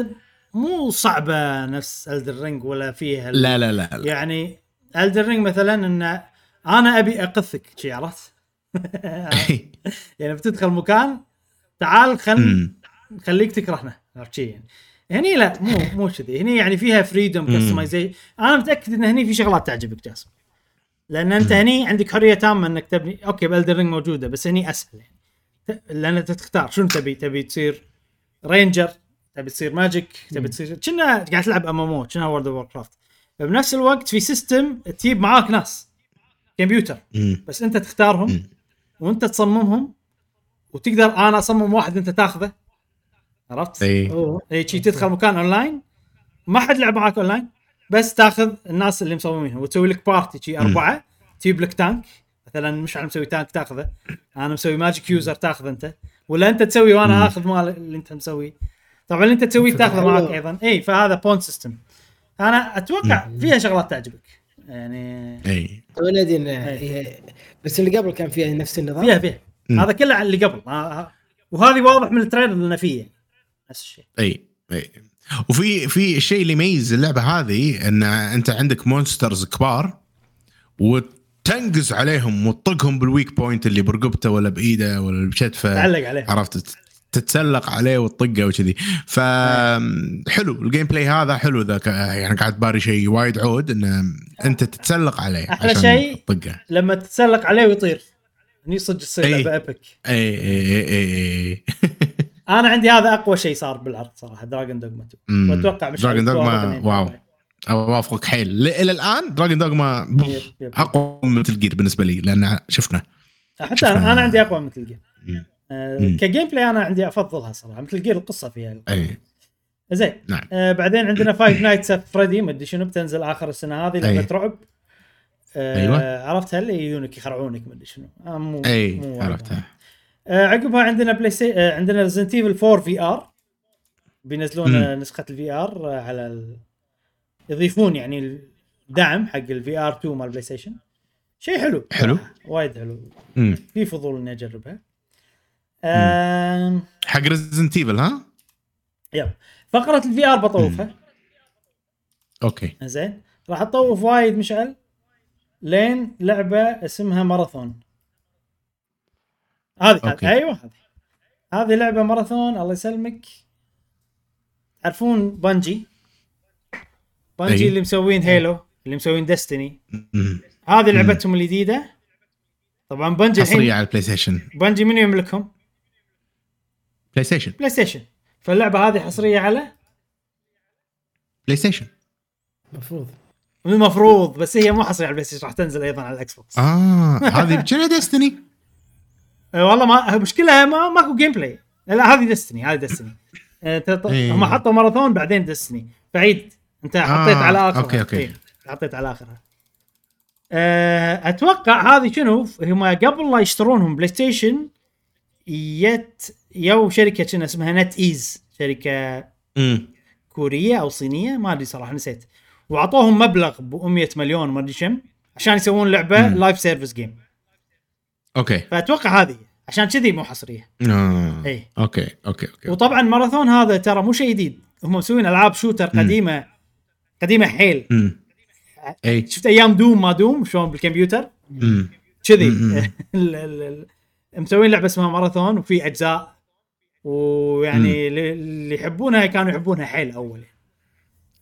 مو صعبة نفس Elden Ring ولا فيها لا لا لا, لا. يعني Elden Ring مثلا إن أنا أبي اقثك شي عرفت؟ يعني بتدخل مكان تعال خل. خليك تكرهنا عرفت شي؟ يعني هني لا مو مو كذي. هني يعني فيها freedom customization أنا متأكد إن هني في شغلات تعجبك جاسم. لأن أنت هني عندك حرية تامة إنك تبني أوكي ب Elden Ring موجودة بس هني أسهل يعني. لأن أنت تختار شنو تبي. تبي تصير ranger تبي تصير magic تبي تصير كنا قاعد تلعب MMO كنا World of Warcraft بنفس الوقت في system تجيب معاك ناس كمبيوتر. بس أنت تختارهم. وأنت تصممهم وتقدر أنا أصمم واحد أنت تاخذه. عرفت؟ إي. إي شي تدخل مكان أونلاين ما حد لعب معاك أونلاين بس تاخذ الناس اللي مصممينها وتسوي لك party شي أربعة تجيب لك tank مثلا مش أنا مسوي tank تاخذه أنا مسوي magic user تاخذ أنت ولا أنت تسوي وأنا آخذ مال اللي أنت مسويه طبعا اللي أنت تسويه تاخذه. معك أيضا. إي فهذا pawn system أنا أتوقع فيها شغلات تعجبك. يعني إي. هي- بس اللي قبل كان فيها نفس النظام؟ فيها فيها. هذا كله على اللي قبل. آه، وهذه واضح من ال trailer إنه فيه. يعني. نفس الشيء أي أي. وفي في الشيء اللي يميز اللعبة هذه إن أنت عندك monsters كبار وتنقز عليهم وتطقهم بال weak point اللي برقبته ولا بإيده ولا بچتفه. تعلق عليه. عرفت؟ تتسلق عليه وتطقه وكذي. ف حلو ال gameplay هذا حلو ذاك. يعني قاعد باري شيء وايد عود إن أنت تتسلق عليه عشان شيء- تطقه. لما تتسلق عليه ويطير. هني صدق تصير. لعبة epic أي أي أي أي. أنا عندي هذا اقوى شيء صار بالعرض صراحة Dragon's Dogma 2 وأتوقع مش Dragon's Dogma wow يعني. أوافقك حيل إلى الآن Dragon's Dogma. أقوى من Metal Gear بالنسبة لي لأن شفنا حتى أنا أنا عندي أقوى من Metal Gear. آه. ك gameplay أنا عندي أفضلها صراحة Metal Gear القصة فيها أي زين نعم آه بعدين عندنا Five Nights at Freddy's ما أدري شنو بتنزل آخر السنة هذه لعبة. رعب آه أيوة. عرفتها اللي يجونك يخرعونك ما أدري شنو آه مو أي مو. عرفتها آه عقبها عندنا PlayS... آه عندنا Resident Evil 4 VR بينزلون. آه، نسخة ال VR آه على ال... يضيفون يعني الدعم حق ال VR 2 مال PlayStation. شيء حلو. حلو. وايد حلو. مم. في فضول إني أجربها. آم... حق Resident Evil ها؟ yep. فقرة ال VR بطوفها. okay. زين. راح أطوف وايد مشعل لين لعبة اسمها ماراثون هذه okay. أيوه هذه. هذه لعبة ماراثون الله يسلمك. تعرفون Bungie؟ Bungie أي. اللي مسوين Halo اللي مسوين Destiny. هذه لعبتهم الجديدة. طبعا Bungie حصرية الحين على ال PlayStation Bungie منو يملكهم؟ PlayStation PlayStation فاللعبة هذه حصرية على PlayStation المفروض المفروض بس هي مو حصرية على ال PlayStation راح تنزل أيضا على ال Xbox آه هذه كنا Destiny والله ما مشكلة ما ماكو gameplay لا هذه Destiny هذه Destiny تط- إيه. هم حطوا ماراثون بعدين Destiny فعيد انت حطيت آه، على آخرها. okay، okay. إيه، حطيت على آخرها. أتوقع هذه شنو؟ هم قبل لا يشترونهم PlayStation يت يو شركة كنا اسمها؟ NetEase شركه كورية أو صينية ما أدري صراحة نسيت. وأعطوهم مبلغ ب 100 مليون ما أدري كم عشان يسوون لعبة. live service game okay. فأتوقع هذه عشان كذي مو حصرية. آه. إي. okay okay okay. وطبعا ماراثون هذا ترى مو شيء جديد. هم مسوين ألعاب shooter قديمة قديمة حيل. إي. شفت أيام Doom ما Doom شلون بالكمبيوتر؟ كذي. مم. مسوين لعبة اسمها ماراثون وفي أجزاء. ويعني اللي اللي يحبونها كانوا يحبونها حيل أول.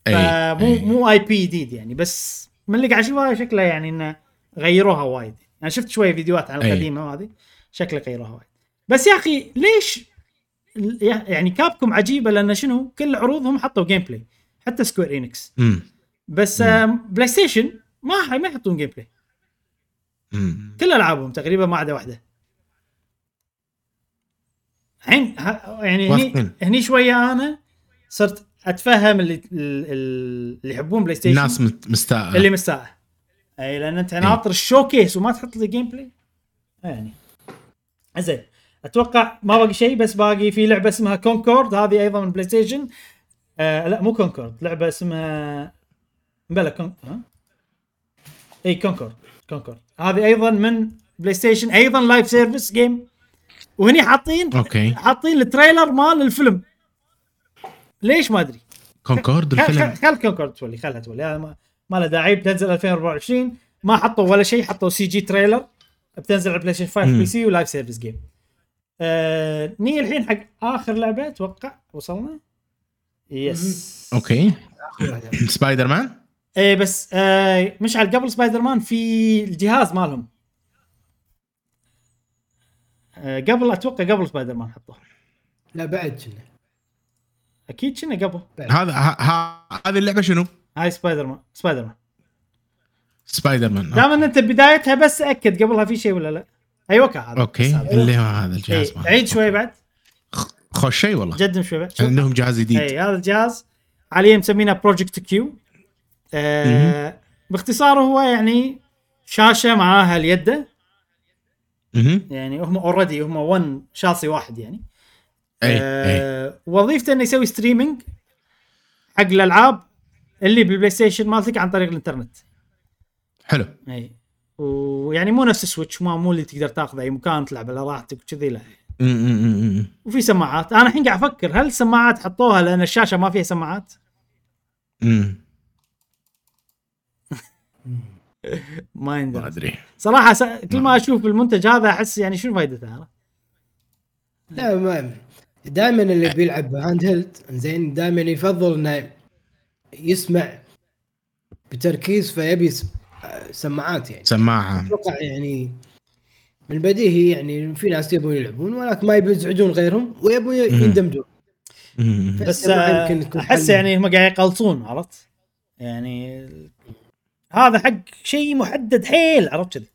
فمو مو IP جديد يعني بس من اللي قاعد اشوفها شكله يعني إنه غيروها وايد. أنا شفت شوية فيديوهات عن. القديمة وهذه؟ شكله غيروها وايد. بس يا أخي ليش يعني Capcom عجيبة؟ لأن شنو؟ كل عروضهم حطوا gameplay حتى Square Enix بس آم، PlayStation ما ما يحطون gameplay كل ألعابهم تقريبا ما عدا واحدة. الحين يعني هني. هني شوية أنا صرت أتفهم اللي ال- ال- اللي يحبون PlayStation الناس مستاءة. اللي مستاء اي لأن أنت ناطر ال showcase وما تحط لي gameplay يعني. زين. أتوقع ما باقي شيء بس باقي في لعبة اسمها كونكورد هذه أيضا من PlayStation آه لا مو كونكورد لعبة اسمها بلا كون ها؟ اي Concord Concord هذه أيضا من PlayStation أيضا live service game وهني حاطين okay. حاطين ال trailer مال الفيلم. ليش ما أدري؟ كونكورد الفيلم. خل- خل كونكورد تولي خلها تولي. هذا ما, ما له داعي بتنزل 2024 ما حطوا ولا شيء حطوا CG trailer بتنزل على PlayStation 5 مم. PC و live service game آه ني الحين حق آخر لعبة أتوقع وصلنا؟ yes okay. سبايدر مان؟ إيه بس آه مشعل قبل سبايدر مان في الجهاز مالهم. آه قبل أتوقع قبل سبايدر مان حطوه. لا بعد كنا. أكيد كنا قبل. هذا هذه اللعبة شنو؟ هاي Spider-Man Spider-Man. Spider-Man دام ان أنت بدايتها بس أكد قبلها في شيء ولا لا؟ أيوه هذا okay. اللي هو هذا الجهاز مال. عيد شوي بعد. خوش شيء والله. قدم شوي بعد. شوف. عندهم جهاز جديد. اي هذا الجهاز حاليا مسمينه Project Q آه باختصار هو يعني شاشة معاها اليده. يعني هم already هم 1 شاصي واحد يعني. اي اي آه وظيفته إنه يسوي streaming حق الألعاب اللي بال PlayStation مالتك عن طريق الانترنت. حلو. إي. ويعني مو نفس ال Switch ما مو اللي تقدر تاخذه أي مكان تلعب على راحتك وكذي لا. وفي سماعات. أنا الحين قاعد أفكر هل السماعات حطوها؟ لأن الشاشة ما فيها سماعات. م. ما ما أدري. صراحة س... كل ما أشوف المنتج هذا أحس يعني شنو فائدته عرفت؟ لا ما دائما اللي بيلعب handheld زين دائما يفضل إنه يسمع بتركيز فيبي سماعات يعني سماعة أتوقع يعني من البديهي يعني في ناس يبون يلعبون ولكن ما يبون يزعجون غيرهم ويبون. يندمجون. بس آه، أحس. يعني هم قاعد يقلصون عرفت؟ يعني هذا حق شيء محدد حيل عرفت كذي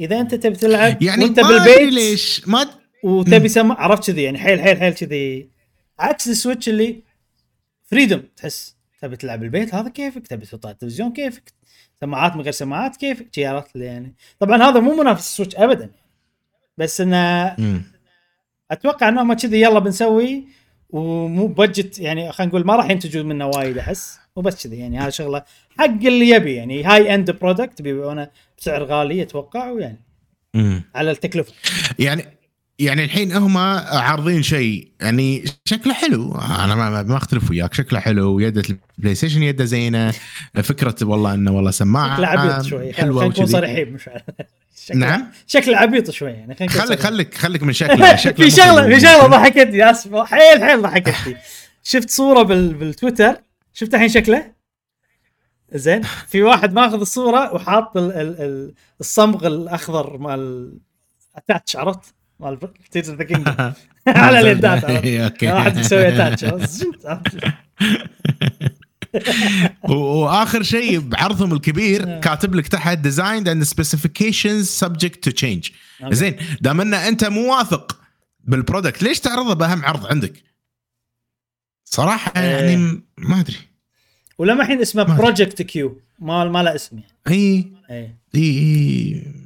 إذا أنت تبي تلعب يعني وأنت بالبيت ليش ما وتبي سماعة عرفت كذي يعني حيل حيل حيل كذي عكس ال Switch اللي freedom تحس تبي تلعب بالبيت هذا كيفك؟ تبي تحط على التلفزيون كيفك؟ سماعات من غير سماعات كيفك؟ عرفت يعني. طبعا هذا مو منافس ال Switch ابدا بس إنه. أتوقع إنهم كذي يلا بنسوي ومو budget يعني خلينا نقول ما راح ينتجوا منه وايد أحس وبس كذي يعني هذا شغلة حق اللي يبي يعني high end product بيبيعونه بسعر غالي أتوقع ويعني. على التكلفة. يعني يعني الحين هم عارضين شيء. يعني شكله حلو. أنا ما, ما- أختلف وياك. شكله حلو. يده ال PlayStation يده زينة. فكرة والله إنه والله سماعة شكله عبيط شوي. حلوة خلينا نكون. صريحين مش. شكله- نعم. شكله عبيط شوي يعني. خليك صريحين. خليك خليك من شكله. شكله في شغله في. شغلة ضحكتني. أسف. حيل حيل ضحكتني. شفت صورة بال... بالتويتر؟ شفت الحين شكله؟ زين. في واحد ماخذ الصورة وحاط ال... ال... ال... الصمغ الأخضر مال attach عرفت؟ مال Tears the Kingdom على اليدات؟ إيه، okay واحد مسوي attach واخر شيء بعرضهم الكبير كاتب لك تحت design and specifications subject to change. زين دام أن أنت مو واثق بال product ليش تعرضه بأهم عرض عندك؟ صراحة إيه. يعني ما أدري. ولما الحين اسمه. Project Q ما ما له اسم يعني. اي اي اي اي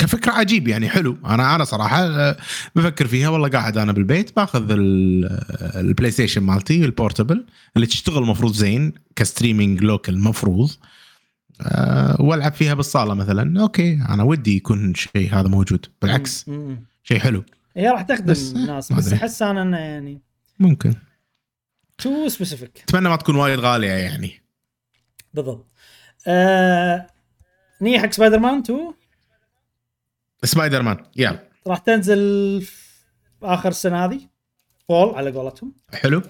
كفكرة عجيب يعني حلو. أنا أنا صراحة آه، بفكر فيها والله قاعد أنا بالبيت باخذ ال- آه، ال PlayStation مالتي ال portable اللي تشتغل مفروض زين ك streaming local مفروض أه وألعب فيها بالصالة مثلا. okay أنا ودي يكون شيء هذا موجود. بالعكس. شيء حلو. هي راح تخدم بس- بس. أحس أنا إنه يعني ممكن. too specific أتمنى ما تكون وايد غالية يعني. بالضبط. آه... نية حق سبايدر مان 2 سبايدر مان يلا راح تنزل في آخر السنة هذه. fall على قولتهم. حلو.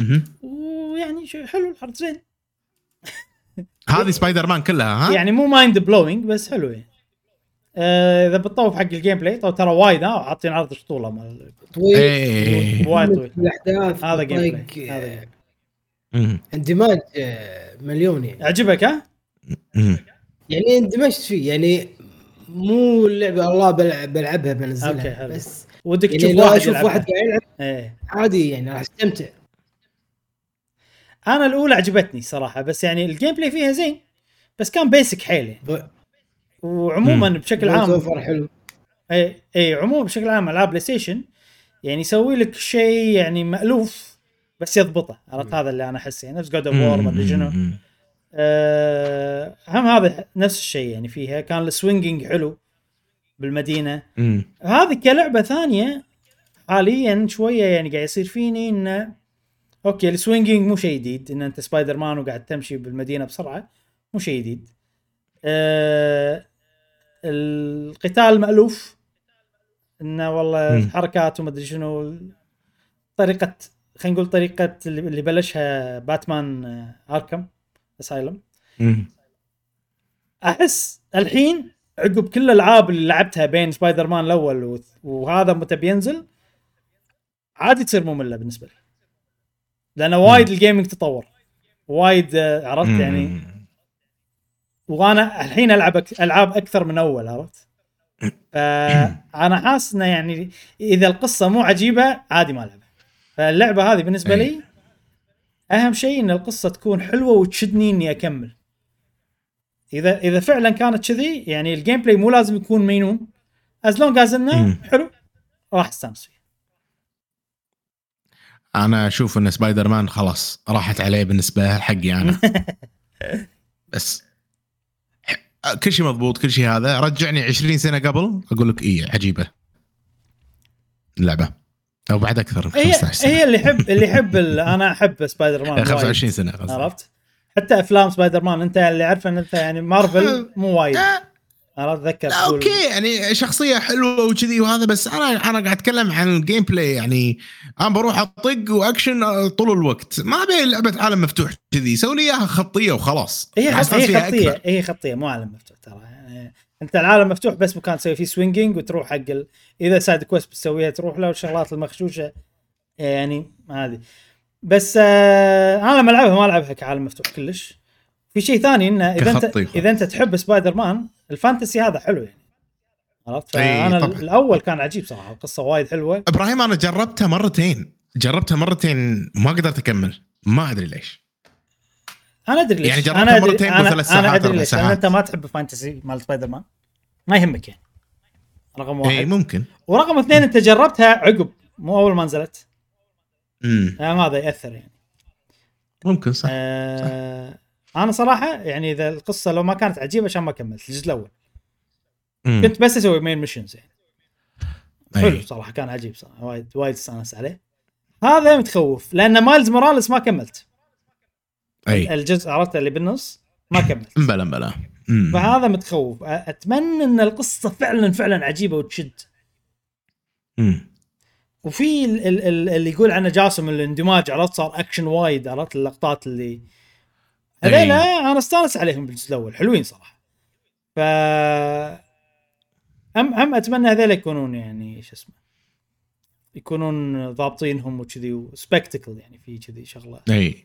مهم. ويعني شو حلو العرض زين. هذه سبايدر مان كلها ها؟ يعني مو mind blowing بس حلو يعني. آه إذا بتطوف حق ال gameplay طو ترى وايد ها حاطين عرض شطوله مال طويل. إيه. وايد طويل. الأحداث هذا gameplay هذا. اندماج مليون يعني. عجبك ها؟ يعني اندمجت فيه يعني مو اللعبة الله بلعب بلعبها بنزلها حلو. بس ودك يعني تشوف لو واحد أشوف يلعبها. واحد قاعد يلعب إيه. عادي يعني راح أستمتع. أنا الأولى عجبتني صراحة بس يعني ال gameplay فيها زين بس كان basic حيل يعني. ف- وعموما بشكل عام حلو. اي اي عموما بشكل عام العاب PlayStation يعني يسوي لك شيء يعني مألوف بس يضبطه. عرفت؟ هذا اللي أنا احسه يعني. نفس God of War ما أدري شنو. آه، هم هذا نفس الشيء يعني فيها كان ال swinging حلو بالمدينة مم. هذه كلعبة ثانية حاليا شوية يعني قاعد يصير فيني انه okay ال swinging مو شيء جديد إن أنت سبايدر مان وقاعد تمشي بالمدينة بسرعة مو شيء جديد آه القتال مألوف انه والله مم. حركات وما أدري شنو طريقة خلينا نقول طريقة اللي اللي بلشها باتمان آه، Arkham Asylum. أحس الحين عقب كل الألعاب اللي لعبتها بين سبايدر مان الأول وهذا متى بينزل عادي تصير مملة بالنسبة لي. لأن وايد ال gaming تطور. وايد آه، عرفت؟ يعني. وأنا الحين ألعب ألعاب أكثر من أول عرفت؟ فانا حاسس إنه يعني إذا القصة مو عجيبة عادي ما ألعبها. فاللعبة هذه بالنسبة أي. لي أهم شيء إن القصة تكون حلوة وتشدني إني أكمل. إذا إذا فعلا كانت كذي يعني ال gameplay مو لازم يكون مينون. as long as إنه. حلو راح أستانس فيه. أنا أشوف إن سبايدر مان خلاص راحت عليه بالنسبة حقي أنا. بس كل شيء مضبوط كل شيء هذا. رجعني 20 سنة قبل أقول لك إيه عجيبة. اللعبة. أو بعد أكثر من هي 15 سنة. هي اللي يحب اللي يحب أنا أحب سبايدر مان إيه، وايد. 25 سنة قصدي عرفت؟ حتى أفلام سبايدر مان أنت اللي عارف إن أنت يعني مارفل مو وايد. آه، عرفت؟ أتذكر okay يعني شخصية حلوة وكذي وهذا بس أنا أنا قاعد أتكلم عن ال gameplay يعني أنا بروح أطق وأكشن طول الوقت. ما أبي لعبة عالم مفتوح كذي. سوي لي إياها خطية وخلاص. هي خط... هي خطية. هي خطية مو عالم مفتوح ترى. يعني انت العالم مفتوح بس مكان تسوي فيه swinging وتروح حق ال... إذا side quest بتسويها تروح له والشغلات المخشوشة يعني هذه. بس آه أنا لما ألعبها ما ألعبها كعالم مفتوح كلش. في شيء ثاني إنه إذا انت. إذا أنت تحب Spider-Man ال fantasy هذا حلو يعني. عرفت؟ فأنا. الأول كان عجيب صراحة القصة وايد حلوة. إبراهيم أنا جربتها مرتين. جربتها مرتين ما قدرت أكمل. ما أدري ليش. أنا أدري ليش. يعني أنا ادري مرتين أنا, بثلاث أنا ساعات، أدري أربع ليش لأن ساعات. أنت ما تحب ال fantasy مال سبايدر مان ما يهمك يعني. رقم واحد. اي ممكن. ورقم اثنين أنت جربتها عقب مو أول ما نزلت. امم يعني هذا يأثر يعني. ممكن صح. آه أنا صراحة يعني إذا القصة لو ما كانت عجيبة عشان ما كملت الجزء الأول. مم. كنت بس أسوي main missions يعني. حلو صراحة كان عجيب صراحة. وايد وايد استانس عليه. هذا متخوف لأن Miles Morales ما كملت. أي. الجزء عرفت اللي بالنص؟ ما كملت. مبلا مم. فهذا متخوف. أتمنى إن القصة فعلا فعلا عجيبة وتشد. مم. وفي ال- ال- ال- اللي يقول عنه جاسم الاندماج عرفت؟ صار اكشن وايد عرفت؟ اللقطات اللي هذيلا أنا استانس عليهم بالجزء الأول. حلوين صراحة. ف هم هم أتمنى هذيلا يكونون يعني شو اسمه يكونون ضابطينهم وكذي و spectacle يعني في كذي شغلة. أي.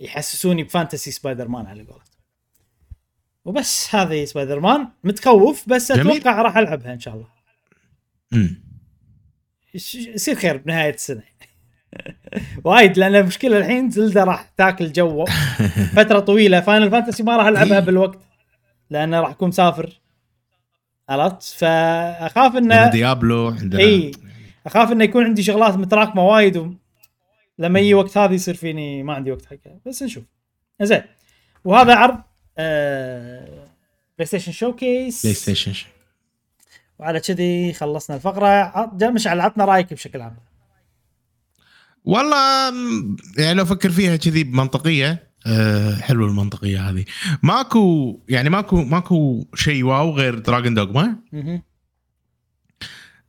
يحسسوني ب fantasy Spider-Man على قولتهم. وبس هذه سبايدر مان متخوف بس. أتوقع راح ألعبها إن شاء الله. يصير خير بنهاية السنة. وايد لأن المشكلة الحين Zelda راح تاكل جو. فترة طويلة Final Fantasy ما راح ألعبها بالوقت لأنه راح أكون مسافر. عرفت؟ فأخاف انه Diablo عندنا اي أخاف إنه يكون عندي شغلات متراكمة وايد. لما يجي وقت هذا يصير فيني ما عندي وقت حقها بس نشوف. زين. وهذا عرض آه... PlayStation Showcase PlayStation وعلى كذي خلصنا الفقرة. مشعل عطنا رأيك بشكل عام. والله يعني لو أفكر فيها كذي بمنطقية أه حلوة المنطقية هذه. ماكو يعني ماكو ماكو شيء wow غير Dragon's Dogma.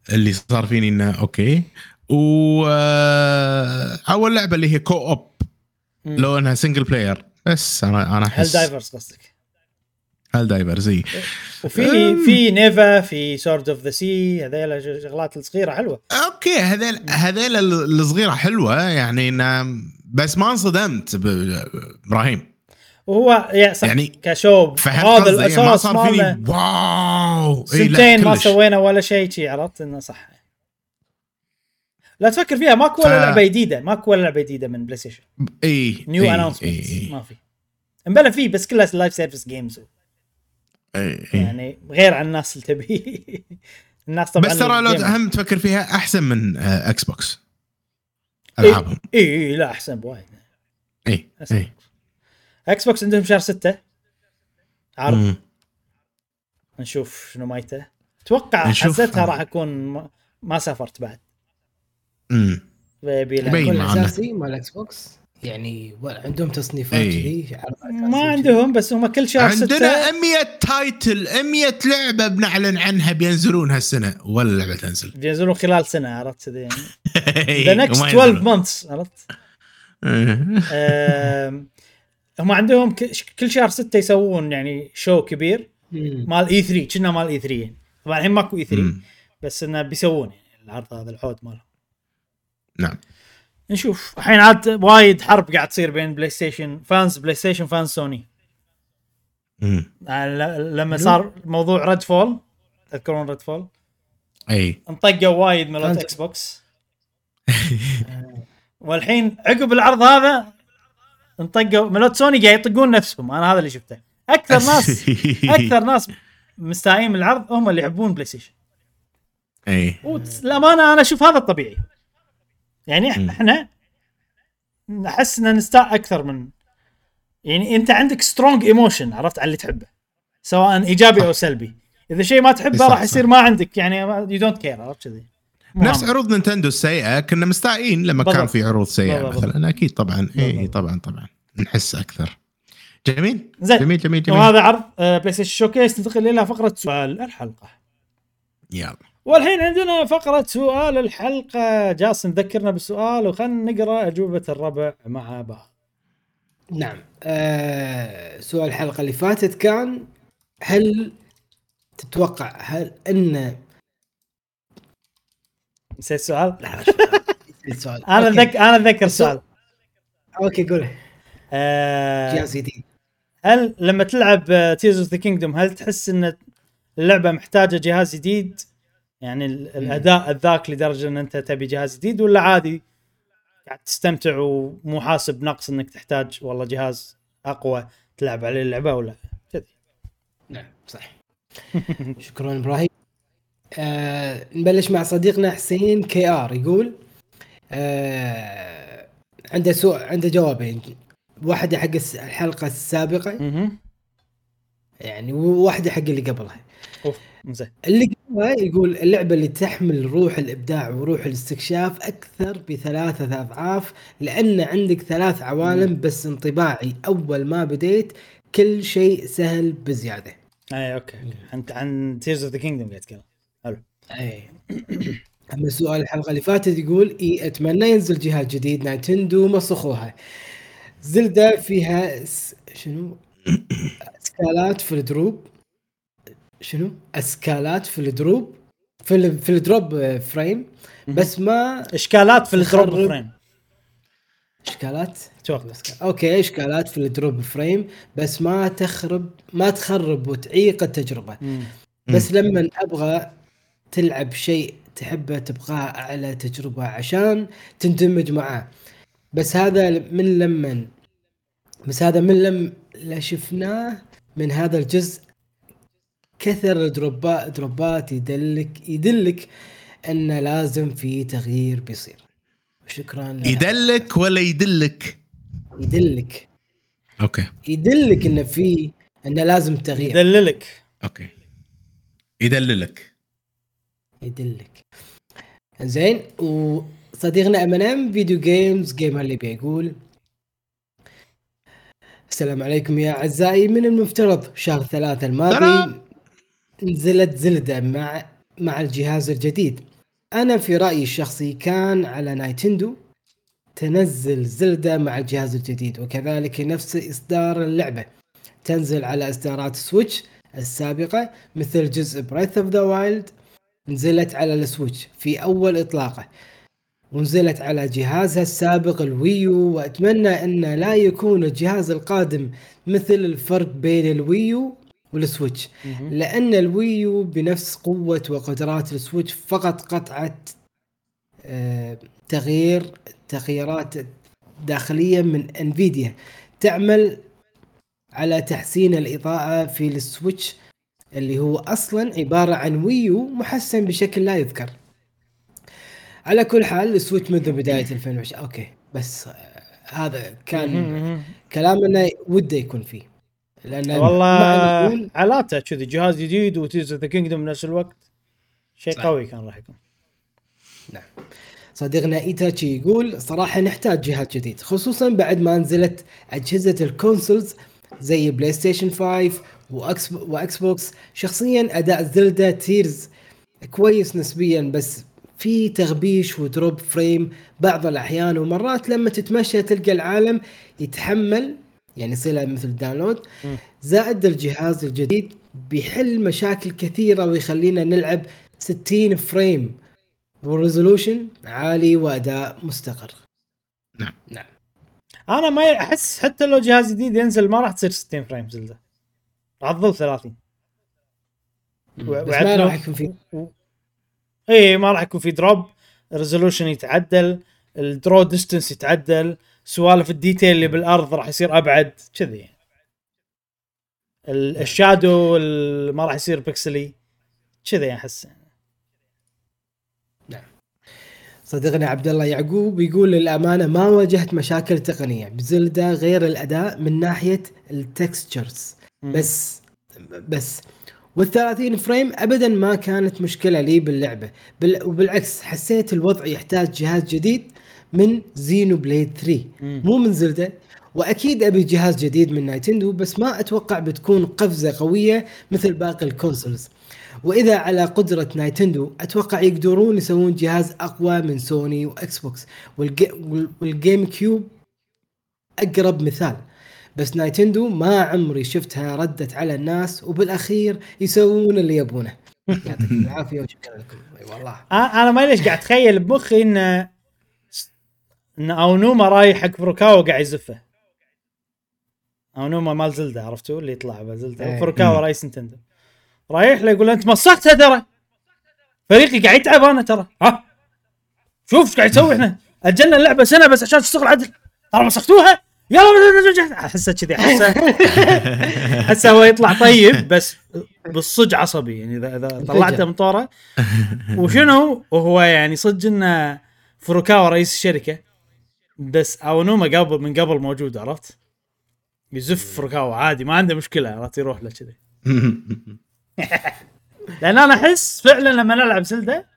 اللي صار فيني إنه okay. و آه، اول لعبة اللي هي co-op. لو إنها single player بس أنا أنا أحس Helldivers قصدك Helldivers وفي. في Neva في Sword of the Sea هذيلا شغلات الصغيرة حلوة okay هذيل هذيل الصغيرة حلوة يعني بس ما انصدمت إبراهيم وهو يعني يعني كشو فهمت هذا؟ يعني ما الأساس صار فيني واو سنتين ما كلش. سوينا ولا شيء شي عرفت إنه صح لا تفكر فيها ماكو ولا ف- لعبة جديدة ماكو ولا لعبة جديدة من بلاي ستيشن إي نيو اناونسمنت إي، إي. ما في امبلا فيه بس كلها لايف سيرفيس جيمز إي إي يعني غير عن الناس اللي تبي الناس طبعا بس ترى لو. هم تفكر فيها أحسن من آه، إكس بوكس إيه. ألعابهم إي إي لا أحسن بوايد إي. إي إكس بوكس عندهم شهر 6 عرض مم. نشوف شنو مايته أتوقع. حسيتها راح أكون ما, ما سافرت بعد مم. يبي لها- يبين. يكون معنا. أساسي مال إكس بوكس يعني عندهم تصنيفات إي. كذي ما. عندهم بس هم كل شهر عندنا 6 100 تايتل 100 لعبة بنعلن عنها بينزلون هالسنة ولا لعبة تنزل بينزلون خلال سنة عرفت كذي يعني إيه، ذا نكست وما 12 ينزلون. مانثس عرفت آم، هم عندهم كل شهر 6 يسوون يعني شو كبير. مال اي 3 كنا مال اي 3 يعني. طبعا الحين ماكو اي 3 مم. بس إنه بيسوون يعني العرض هذا الحوض مالهم نعم. نشوف. الحين عاد وايد حرب قاعد تصير بين بلاي ستيشن فانز بلاي ستيشن فانز سوني مم. ل- لما صار موضوع Redfall تذكرون Redfall أي. انطقوا وايد fans- إكس بوكس والحين عقب العرض هذا انطقوا مالت سوني قاعد يطقون نفسهم. أنا هذا اللي شفته. أكثر ناس أكثر ناس مستائين من العرض هم اللي يحبون بلاي ستيشن اي والامانه أنا أشوف هذا الطبيعي. يعني مم. إحنا نحس إن نستاء أكثر من يعني أنت عندك strong emotion عرفت على اللي تحبه سواء إيجابي أو سلبي إذا شيء ما تحبه راح. يصير ما عندك يعني you don't care عرفت كذي نفس. عروض نينتندو السيئة كنا مستائين لما بالضبط. كان في عروض سيئة بالضبط. مثلا أكيد طبعا اي. طبعا طبعا نحس أكثر جميل زين. جميل جميل جميل وهذا عرض بلاي ستيشن showcase ننتقل إلى فقرة سؤال الحلقة يلا والحين عندنا فقرة سؤال الحلقة. جاسم ذكرنا بالسؤال وخلنا نقرأ أجوبة الربع مع بعض. نعم. آه سؤال الحلقة اللي فاتت كان هل تتوقع هل إن نسيت السؤال؟ السؤال. أنا أوكي. اتذكر أنا أتذكر السؤال. أوكي قول. آه جهاز جديد هل لما تلعب Tears of the Kingdom هل تحس إن اللعبة محتاجة جهاز جديد؟ يعني ال- الأداء لذاك لدرجة إن أنت تبي جهاز جديد ولا عادي؟ قاعد تستمتع ومو حاسب نقص إنك تحتاج والله جهاز أقوى تلعب عليه اللعبة ولا كذي. نعم صح شكرا إبراهيم. آه نبلش مع صديقنا حسين كي آر يقول آه عنده سؤال عنده جوابين. واحدة حق الس- الحلقة السابقة. يعني وواحده حق اللي قبلها. أوف زين اللي قبلها يقول اللعبة اللي تحمل روح الإبداع وروح الاستكشاف أكثر بثلاثه أضعاف لأن عندك ثلاث عوالم بس انطباعي. أول ما بديت كل شيء سهل بزيادة. أي أوكي انت عن تيرز اوف ذا كينجدوم قاعد تتكلم. حلو. أي. أما سؤال الحلقة اللي فاتت يقول إي أتمنى ينزل جهاز جديد نايتندو مسخوها زلدة فيها س... شنو؟ اسكالات في الدروب. شنو؟ أسكالات في الدروب في ال... في الدروب فريم بس ما إشكالات في ال drop. frame. إشكالات؟ أتوقع أوكي إشكالات في ال drop frame بس ما تخرب ما تخرب وتعيق التجربة. مم. بس لما أبغى تلعب شيء تحبه تبغاه اعلى تجربة عشان تندمج معاه بس هذا من لما بس هذا من لما لا شفناه من هذا الجزء كثر ال drop ات drop ات يدلك يدلك أن لازم في تغيير بيصير. شكرا لك. يدلك ولا يدلك؟ يدلك. أوكي. يدلك انه في انه لازم تغيير. يدللك. أوكي. يدللك. يدلك. زين وصديقنا ام ان ام video games gamer اللي بيقول السلام عليكم يا أعزائي من المفترض شهر ثلاثة الماضي سلام. نزلت زلدة مع مع الجهاز الجديد. أنا في رأيي الشخصي كان على نايتندو تنزل زلدة مع الجهاز الجديد وكذلك نفس إصدار اللعبة. تنزل على إصدارات Switch السابقة مثل جزء Breath of the Wild نزلت على ال Switch في أول إطلاقه. ونزلت على جهازها السابق ال Wii U وأتمنى أن لا يكون الجهاز القادم مثل الفرق بين ال Wii U وال Switch. لأن ال Wii U بنفس قوة وقدرات ال Switch فقط قطعة آه، تغيير تغييرات داخلية من Nvidia تعمل على تحسين الإضاءة في ال Switch اللي هو أصلا عبارة عن Wii U محسن بشكل لا يذكر. على كل حال ال Switch منذ بداية 2020 okay بس آه، هذا كان كلامنا وده يكون فيه. لأن والله علاته كذي جهاز جديد و Tears the Kingdom بنفس الوقت. شيء صح. قوي كان راح يكون. صديقنا ايتاتشي يقول صراحة نحتاج جهاز جديد خصوصا بعد ما نزلت أجهزة ال consoles زي بلاي ستيشن 5 واكس و Xbox شخصيا أداء زلدا Tears كويس نسبيا بس في تغبيش و drop frame بعض الأحيان ومرات لما تتمشى تلقى العالم يتحمل يعني يصير مثل download. زائد الجهاز الجديد بيحل مشاكل كثيرة ويخلينا نلعب 60 frame و resolution عالي وأداء مستقر. نعم. نعم. أنا ما أحس حتى لو جهاز جديد ينزل ما راح تصير 60 frame زلدة. راح تظل 30 بس وعد ما راح يكون في اي إيه، ما راح يكون في drop ال resolution يتعدل ال draw distance يتعدل سوالف ال detail اللي بالأرض راح يصير أبعد كذي. يعني ال- ال shadow ال- ما راح يصير بكسلي كذي أحس. صديقنا عبد الله يعقوب يقول للأمانة ما واجهت مشاكل تقنية. بزلدا غير الأداء من ناحية ال textures. بس بس. وال30 frame ابدا ما كانت مشكلة لي باللعبة. بال وبالعكس حسيت الوضع يحتاج جهاز جديد من Xenoblade 3 مم. مو من زلدة. وأكيد أبي جهاز جديد من نايتندو بس ما أتوقع بتكون قفزة قوية مثل باقي ال consoles وإذا على قدرة نايتندو أتوقع يقدرون يسوون جهاز أقوى من سوني و Xbox والجي وال- وال GameCube أقرب مثال. بس Nintendo ما عمري شفتها ردت على الناس وبالأخير يسوون اللي يبونه. يعطيكم العافية وشكرا لكم. اي والله أنا ما ليش قاعد أتخيل بمخي إن ان اونوما رايح حق فروكاوا قاعد يزفه. اونوما مال Zelda عرفتوا؟ اللي يطلع ب Zelda إيه. فروكاوا رئيس Nintendo. رايح له يقول أنت مسختها ترى؟ فريقي قاعد يتعب أنا ترى. ها؟ شوف إيش قاعد يسوي إحنا؟ أجلنا اللعبة سنة بس عشان تشتغل عدل. ترى مسختوها يلا أحسه كذي احسه أحسه هو يطلع طيب بس بالصج عصبي. يعني اذا إذا طلعته من طوره. وشنو؟ وهو يعني صدق إنه فروكاوا رئيس الشركة. بس أونوما قبل من قبل موجود عرفت؟ يزف فروكاوا عادي ما عنده مشكلة عرفت؟ يروح له كذي. لأن أنا أحس فعلا لما نلعب زلدة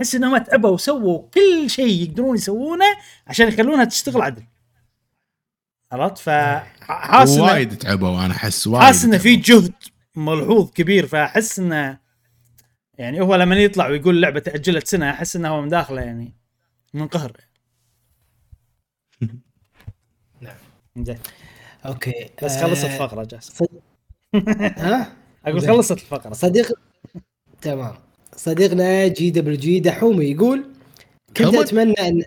أحس إنهم تعبوا وسووا كل شيء يقدرون يسوونه عشان يخلونها تشتغل عدل. عرفت؟ فحاسس وايد تعبوا أنا أحس وايد حاسس إنه في. جهد ملحوظ كبير فأحس إنه يعني هو لما يطلع ويقول اللعبه تأجلت سنة أحس إنه هو من داخله يعني منقهر. زين. okay بس آه، خلصت الفقرة جاسم ها؟ أقول. خلصت الفقرة. صديق تمام. صديقنا GWG دحومي يقول كنت؟ أتمنى ان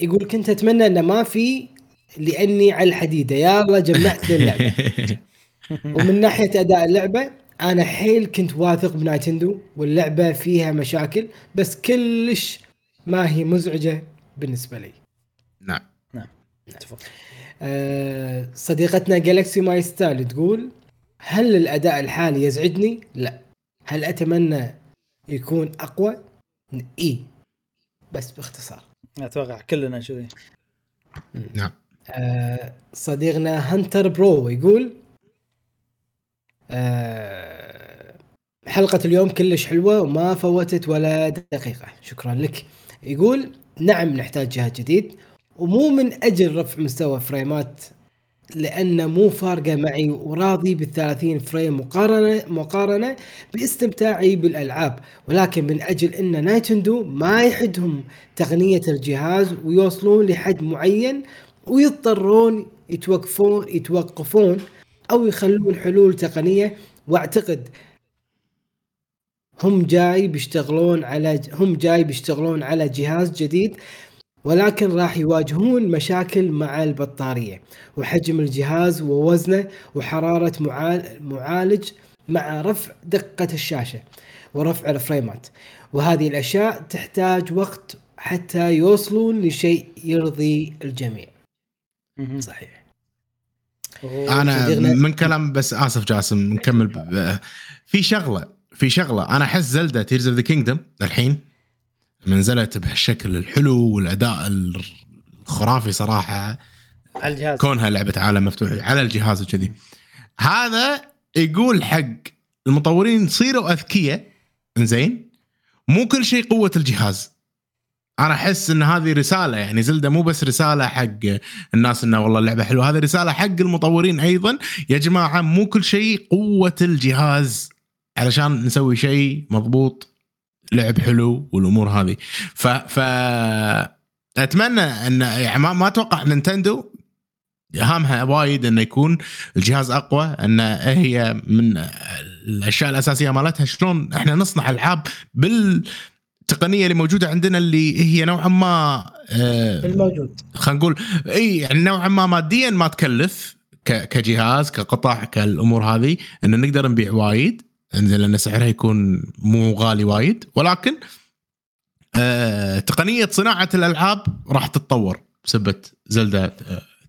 يقول كنت أتمنى أن ما في لأني على الحديدة. يلا جمعت اللعبة. ومن ناحية أداء اللعبة أنا حيل كنت واثق ب Nintendo واللعبة فيها مشاكل بس كلش ما هي مزعجة بالنسبة لي. نعم. اتفق. آه، صديقتنا Galaxy My Style تقول هل الأداء الحالي يزعجني؟ لا. هل أتمنى يكون أقوى؟ إي بس باختصار. أتوقع كلنا كذي نعم آه، صديقنا Hunter Pro يقول آه، حلقة اليوم كلش حلوة وما فوتت ولا دقيقة شكرا لك يقول نعم نحتاج جهاز جديد ومو من أجل رفع مستوى فريمات لأنه مو فارقة معي وراضي بالثلاثين frame مقارنة مقارنة باستمتاعي بالألعاب. ولكن من أجل أن Nintendo ما يحدهم تقنية الجهاز ويوصلون لحد معين ويضطرون يتوقفون يتوقفون أو يخلون حلول تقنية. وأعتقد هم جاي بيشتغلون على هم جاي بيشتغلون على جهاز جديد ولكن راح يواجهون مشاكل مع البطارية وحجم الجهاز ووزنه وحرارة معال- معالج مع رفع دقة الشاشة ورفع الفريمات. وهذه الأشياء تحتاج وقت حتى يوصلون لشيء يرضي الجميع. صحيح. أنا من كلام بس آسف جاسم نكمل في شغلة في شغلة. أنا أحس Zelda Tears of the Kingdom الحين. لما نزلت بهالشكل الحلو والأداء الخرافي صراحة. على الجهاز. كونها لعبة عالم مفتوح على الجهاز وكذي. هذا يقول حق المطورين صيروا أذكياء. زين مو كل شيء قوة الجهاز. أنا أحس إن هذه رسالة يعني Zelda مو بس رسالة حق الناس إنه والله اللعبة حلوة. هذه رسالة حق المطورين أيضا. يا جماعة مو كل شيء قوة الجهاز علشان نسوي شيء مضبوط. لعب حلو والأمور هذه. ف ف أتمنى ان يعني ما, ما أتوقع نينتندو هامها وايد انه يكون الجهاز أقوى أن هي من الأشياء الأساسية مالتها. شلون إحنا نصنع ألعاب بالتقنية اللي موجودة عندنا اللي هي نوعا ما آه، الموجود. خلينا نقول إي يعني نوعا ما ماديا ما تكلف كجهاز كقطع كالأمور هذه أن نقدر نبيع وايد. إنزين لأن سعرها يكون مو غالي وايد. ولكن آه تقنية صناعة الألعاب راح تتطور بسبة Zelda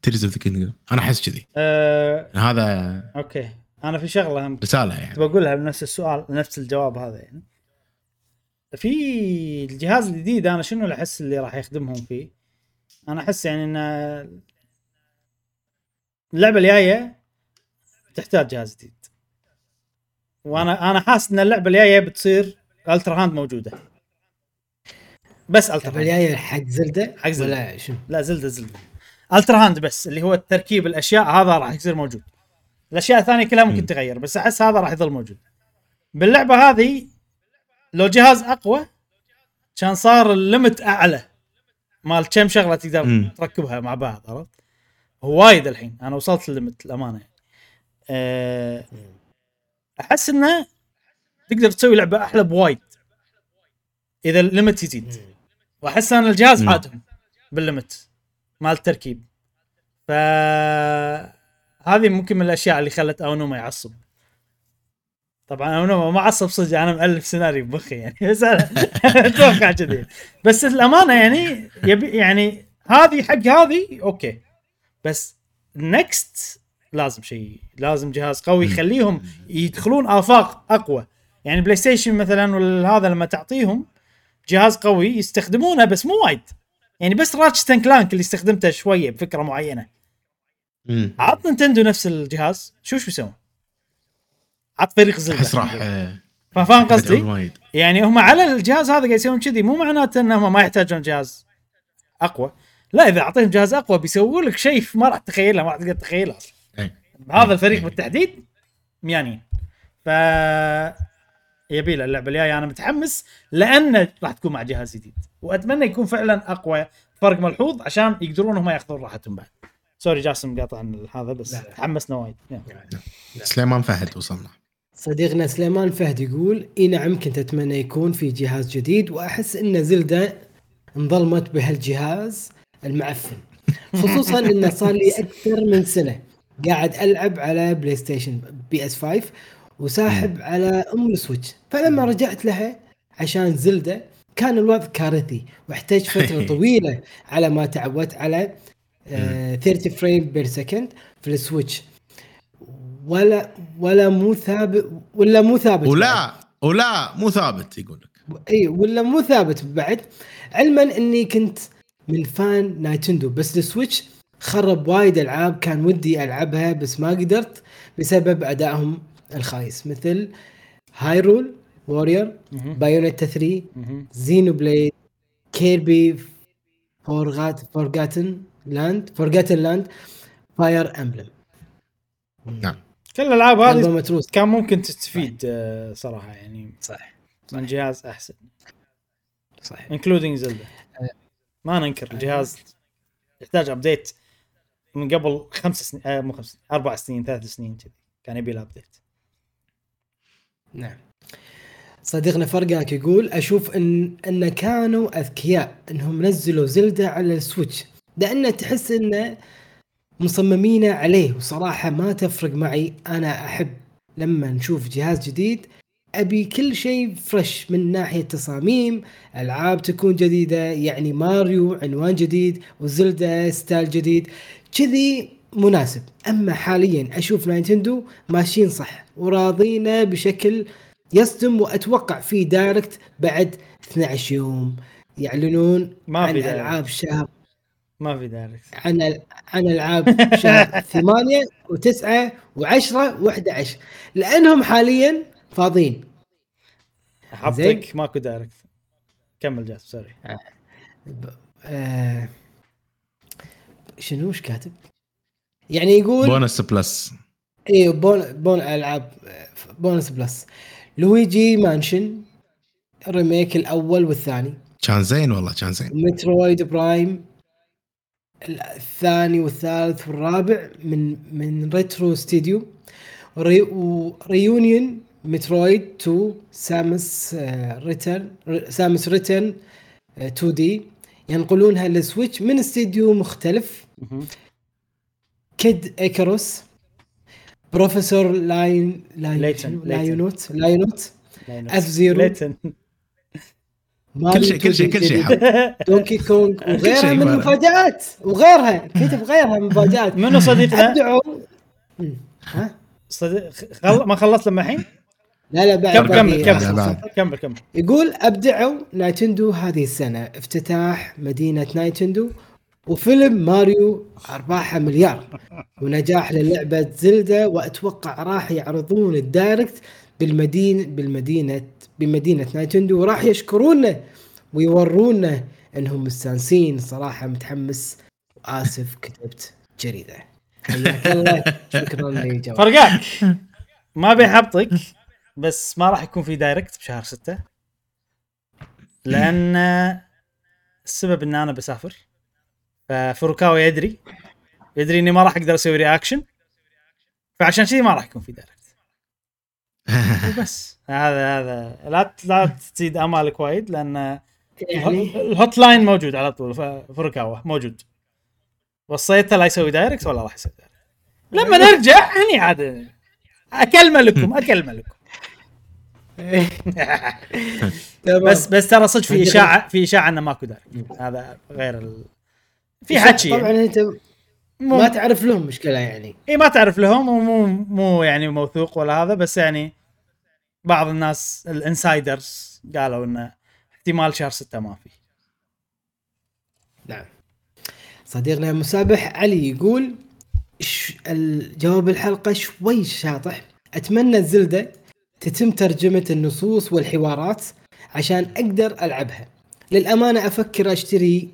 Tears of the أنا أحس كذي. آه، هذا okay. أنا في شغلة هم رسالة يعني. بقولها بنفس السؤال نفس الجواب هذا يعني. في الجهاز الجديد أنا شنو اللي أحس اللي راح يخدمهم فيه؟ أنا أحس يعني إن اللعبة الجاية تحتاج جهاز جديد. وأنا أنا حاسس إن اللعبة الجاية بتصير Ultrahand موجودة بس Ultra اللعبة hand الجاية حق Zelda حق Zelda. ولا شنو؟ لا Zelda Zelda Ultrahand بس اللي هو التركيب الأشياء هذا راح يصير موجود الأشياء الثانية كلها ممكن مم. تغير بس أحس هذا راح يظل موجود باللعبة هذه لو جهاز أقوى كان صار ال limit أعلى مال كم شغلة تقدر مم. تركبها مع بعض عرفت هو وايد الحين أنا وصلت ال limit الأمانة يعني. أه، أحس إنه تقدر تسوي لعبة أحلى بوايد إذا ال limit يزيد. وأحس أن الجهاز. حادهم بال limit مال التركيب. ف هذه ممكن من الأشياء اللي خلت أونوما يعصب. طبعا أونوما ما عصب صدق أنا مؤلف سيناريو بمخي يعني بس أنا أتوقع كذي. بس الأمانة يعني يبي يعني هذه حق هذه okay. بس next لازم شيء لازم جهاز قوي يخليهم يدخلون آفاق أقوى. يعني PlayStation مثلا ولا هذا لما تعطيهم جهاز قوي يستخدمونه بس مو وايد. يعني بس راتشت كلانك اللي استخدمته شوية بفكرة معينة. عط نينتندو نفس الجهاز. شوف شو يسوون؟ عط فريق زلدة. أحس راح فاهم قصدي؟ يعني هم على الجهاز هذا قاعد يسوون كذي. مو معناته انهم ما يحتاجون جهاز أقوى. لا إذا أعطيهم جهاز أقوى بيسووا لك شيء ما راح تتخيله ما راح تقدر تتخيله أصلا. هذا الفريق بالتحديد ميانين. ف يبي له اللعبة الجاية أنا متحمس لأنه راح تكون مع جهاز جديد. وأتمنى يكون فعلا أقوى فرق ملحوظ عشان يقدرون هم يأخذون راحتهم بعد. sorry جاسم قاطع عن هذا بس لا،. تحمسنا وايد. سليمان فهد وصلنا. صديقنا سليمان فهد يقول إي نعم كنت أتمنى يكون في جهاز جديد وأحس إن Zelda انظلمت بهالجهاز المعفن خصوصا إنه صار لي أكثر من سنة. قاعد ألعب على PlayStation PS 5 وساحب على أم ال Switch فلما رجعت لها عشان Zelda كان الوضع كارثي واحتاج فترة طويلة على ما تعودت على آه 30 frame per second في ال Switch ولا ولا مو ثابت ولا مو ثابت بعد. ولا ولا مو ثابت يقول لك إي ولا مو ثابت بعد. علما إني كنت من fan Nintendo بس ال Switch خرب وايد ألعاب كان ودي ألعبها بس ما قدرت بسبب أدائهم الخايس. مثل Hyrule Warrior. Bayonetta 3 مهم. Xenoblade Kirby Forgot- Forgotten Land Forgotten Land Fire Emblem نعم. كل الألعاب هذه كان ممكن تستفيد آه، صراحة يعني صح من جهاز أحسن. صح including Zelda ما ننكر الجهاز يحتاج update من قبل خمس سنين آه مو خمس أربع سنين ثلاث سنين كذي. كان يبي له update نعم. صديقنا فرقاك يقول أشوف ان إن كانوا أذكياء إنهم نزلوا Zelda على ال Switch. لأن تحس انه مصممين عليه وصراحة ما تفرق معي أنا أحب لما نشوف جهاز جديد أبي كل شيء fresh من ناحية تصاميم ألعاب تكون جديدة يعني ماريو عنوان جديد و Zelda style جديد. كذي مناسب. أما حاليا أشوف Nintendo ماشيين صح وراضينا بشكل يصدم وأتوقع في Direct بعد 12 يوم. يعلنون ما عن في. ألعاب شهر ما في Direct. عن عن ألعاب شهر 8 و9 و10 و11 لأنهم حاليا فاضيين. حطك ماكو Direct كمل جاس sorry. آه. شنو وش كاتب؟ يعني يقول bonus plus. إيه بون بون ألعاب bonus plus. Luigi Mansion ال remake الأول والثاني. كان زين والله كان زين. Metroid Prime الثاني والثالث والرابع من من ريترو ستوديو وري وريونيون مترويد 2 سامس ريتن سامس ريتن 2 دي ينقلونها للسويتش من استديو مختلف. كيد ايكاروس بروفيسور لاين لاين ليتن، شنو؟ ليتن. لايونوت لايونوت لا، لا. اف زيرو كل شيء كل شيء كل شيء. Donkey Kong وغيرها من يبالغ. المفاجآت وغيرها كتب غيرها مفاجآت منو صديقنا؟ أبدعوا مم. ها صديق خل... ما خلصت لما الحين؟ لا لا بعد كمل كمل كمل بعد. كمل يقول ابدعوا Nintendo هذه السنة. افتتاح مدينة Nintendo وفيلم ماريو أرباحه مليار. ونجاح للعبة Zelda وأتوقع راح يعرضون ال Direct بالمدينة بالمدينة بمدينة Nintendo وراح يشكرونا ويورونا إنهم مستانسين. صراحة متحمس. آسف كتبت جريدة. حياك الله. شكرا لجوابك فرقاك ما بيحبطك. بس ما راح يكون في Direct بشهر ستة. لأن السبب إن أنا بسافر ففروكاوا يدري يدري إني ما راح أقدر أسوي reaction فعشان كذي ما راح يكون في Direct. وبس. هذا هذا. لا لا تزيد أمالك وايد لأن يعني؟ ال hotline موجود على طول فروكاوا موجود. وصيته لا يسوي Direct ولا راح يسوي Direct. لما نرجع هني عاد أكلمه لكم أكلمه لكم. بس بس ترى صدق في اشاعه في إشاعة إنه ماكو Direct هذا غير ال... في حكي. طبعا. أنت مو ما تعرف لهم مشكلة يعني. إي ما تعرف لهم ومو مو يعني موثوق ولا هذا بس يعني بعض الناس الإنسايدرز قالوا إنه احتمال شهر ستة ما في. نعم. صديقنا المسابح علي يقول ش... الجواب الحلقة شوي شاطح. أتمنى زلدة تتم ترجمة النصوص والحوارات عشان أقدر ألعبها للأمانة أفكر أشتري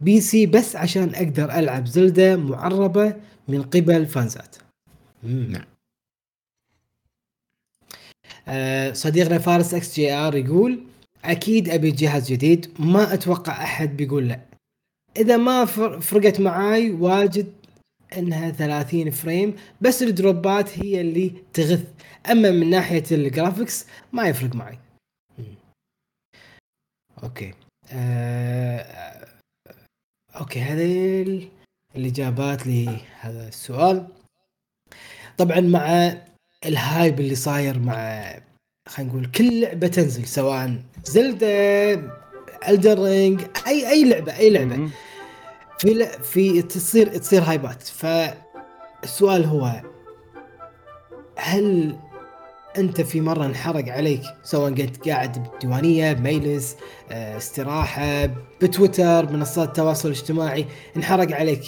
PC بس عشان أقدر ألعب Zelda معربة من قبل فانزات. نعم. آه، صديقنا فارس XGR يقول أكيد أبي جهاز جديد ما أتوقع أحد بيقول لا إذا ما فر- فرقت معاي واجد إنها 30 frame بس الدروبات هي اللي تغث. أما من ناحية ال graphics ما يفرق معي. okay. آه... okay هذه ال- الإجابات لهذا السؤال. طبعا مع ال hype اللي صاير مع خلينا نقول كل لعبة تنزل سواء Zelda Elden Ring اي أي لعبه أي لعبة. في ل... في تصير تصير هايبات. فالسؤال هو هل أنت في مرة انحرق عليك سواء كنت قاعد بالديوانية بميلس آه، استراحة بتويتر منصات التواصل الاجتماعي انحرق عليك؟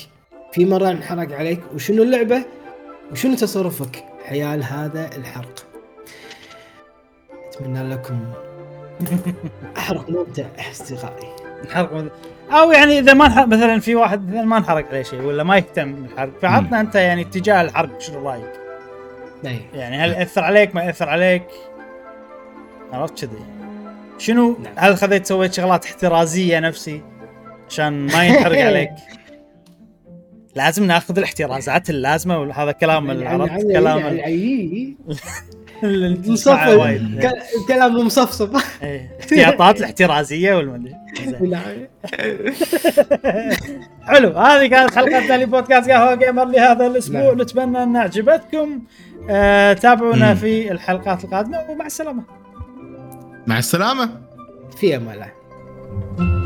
في مرة انحرق عليك؟ وشنو اللعبة؟ وشنو تصرفك؟ حيال هذا الحرق. أتمنى لكم حرق ممتع أصدقائي. انحرق من- أو يعني إذا ما انحرق مثلا في واحد مثلا ما انحرق عليه شيء ولا ما يهتم بالحرق فعطنا أنت يعني اتجاه الحرق شنو رأيك؟ أي. يعني هل يأثر عليك ما يأثر عليك؟ عرفت كذي شنو نعم. هل خذيت سويت شغلات احترازية نفسي عشان ما ينحرق عليك؟ لازم ناخذ الاحترازات اللازمة وهذا كلام يعني- عرفت يعني- كلام اللي تسمعه مصفصف كلام إيه. احتياطات الاحترازية والمدري. حلو هذه كانت حلقتنا لبودكاست قهوة جيمر لهذا الأسبوع نعم. نتمنى أن عجبتكم آه تابعونا. في الحلقات القادمة ومع السلامة مع السلامة في أمان الله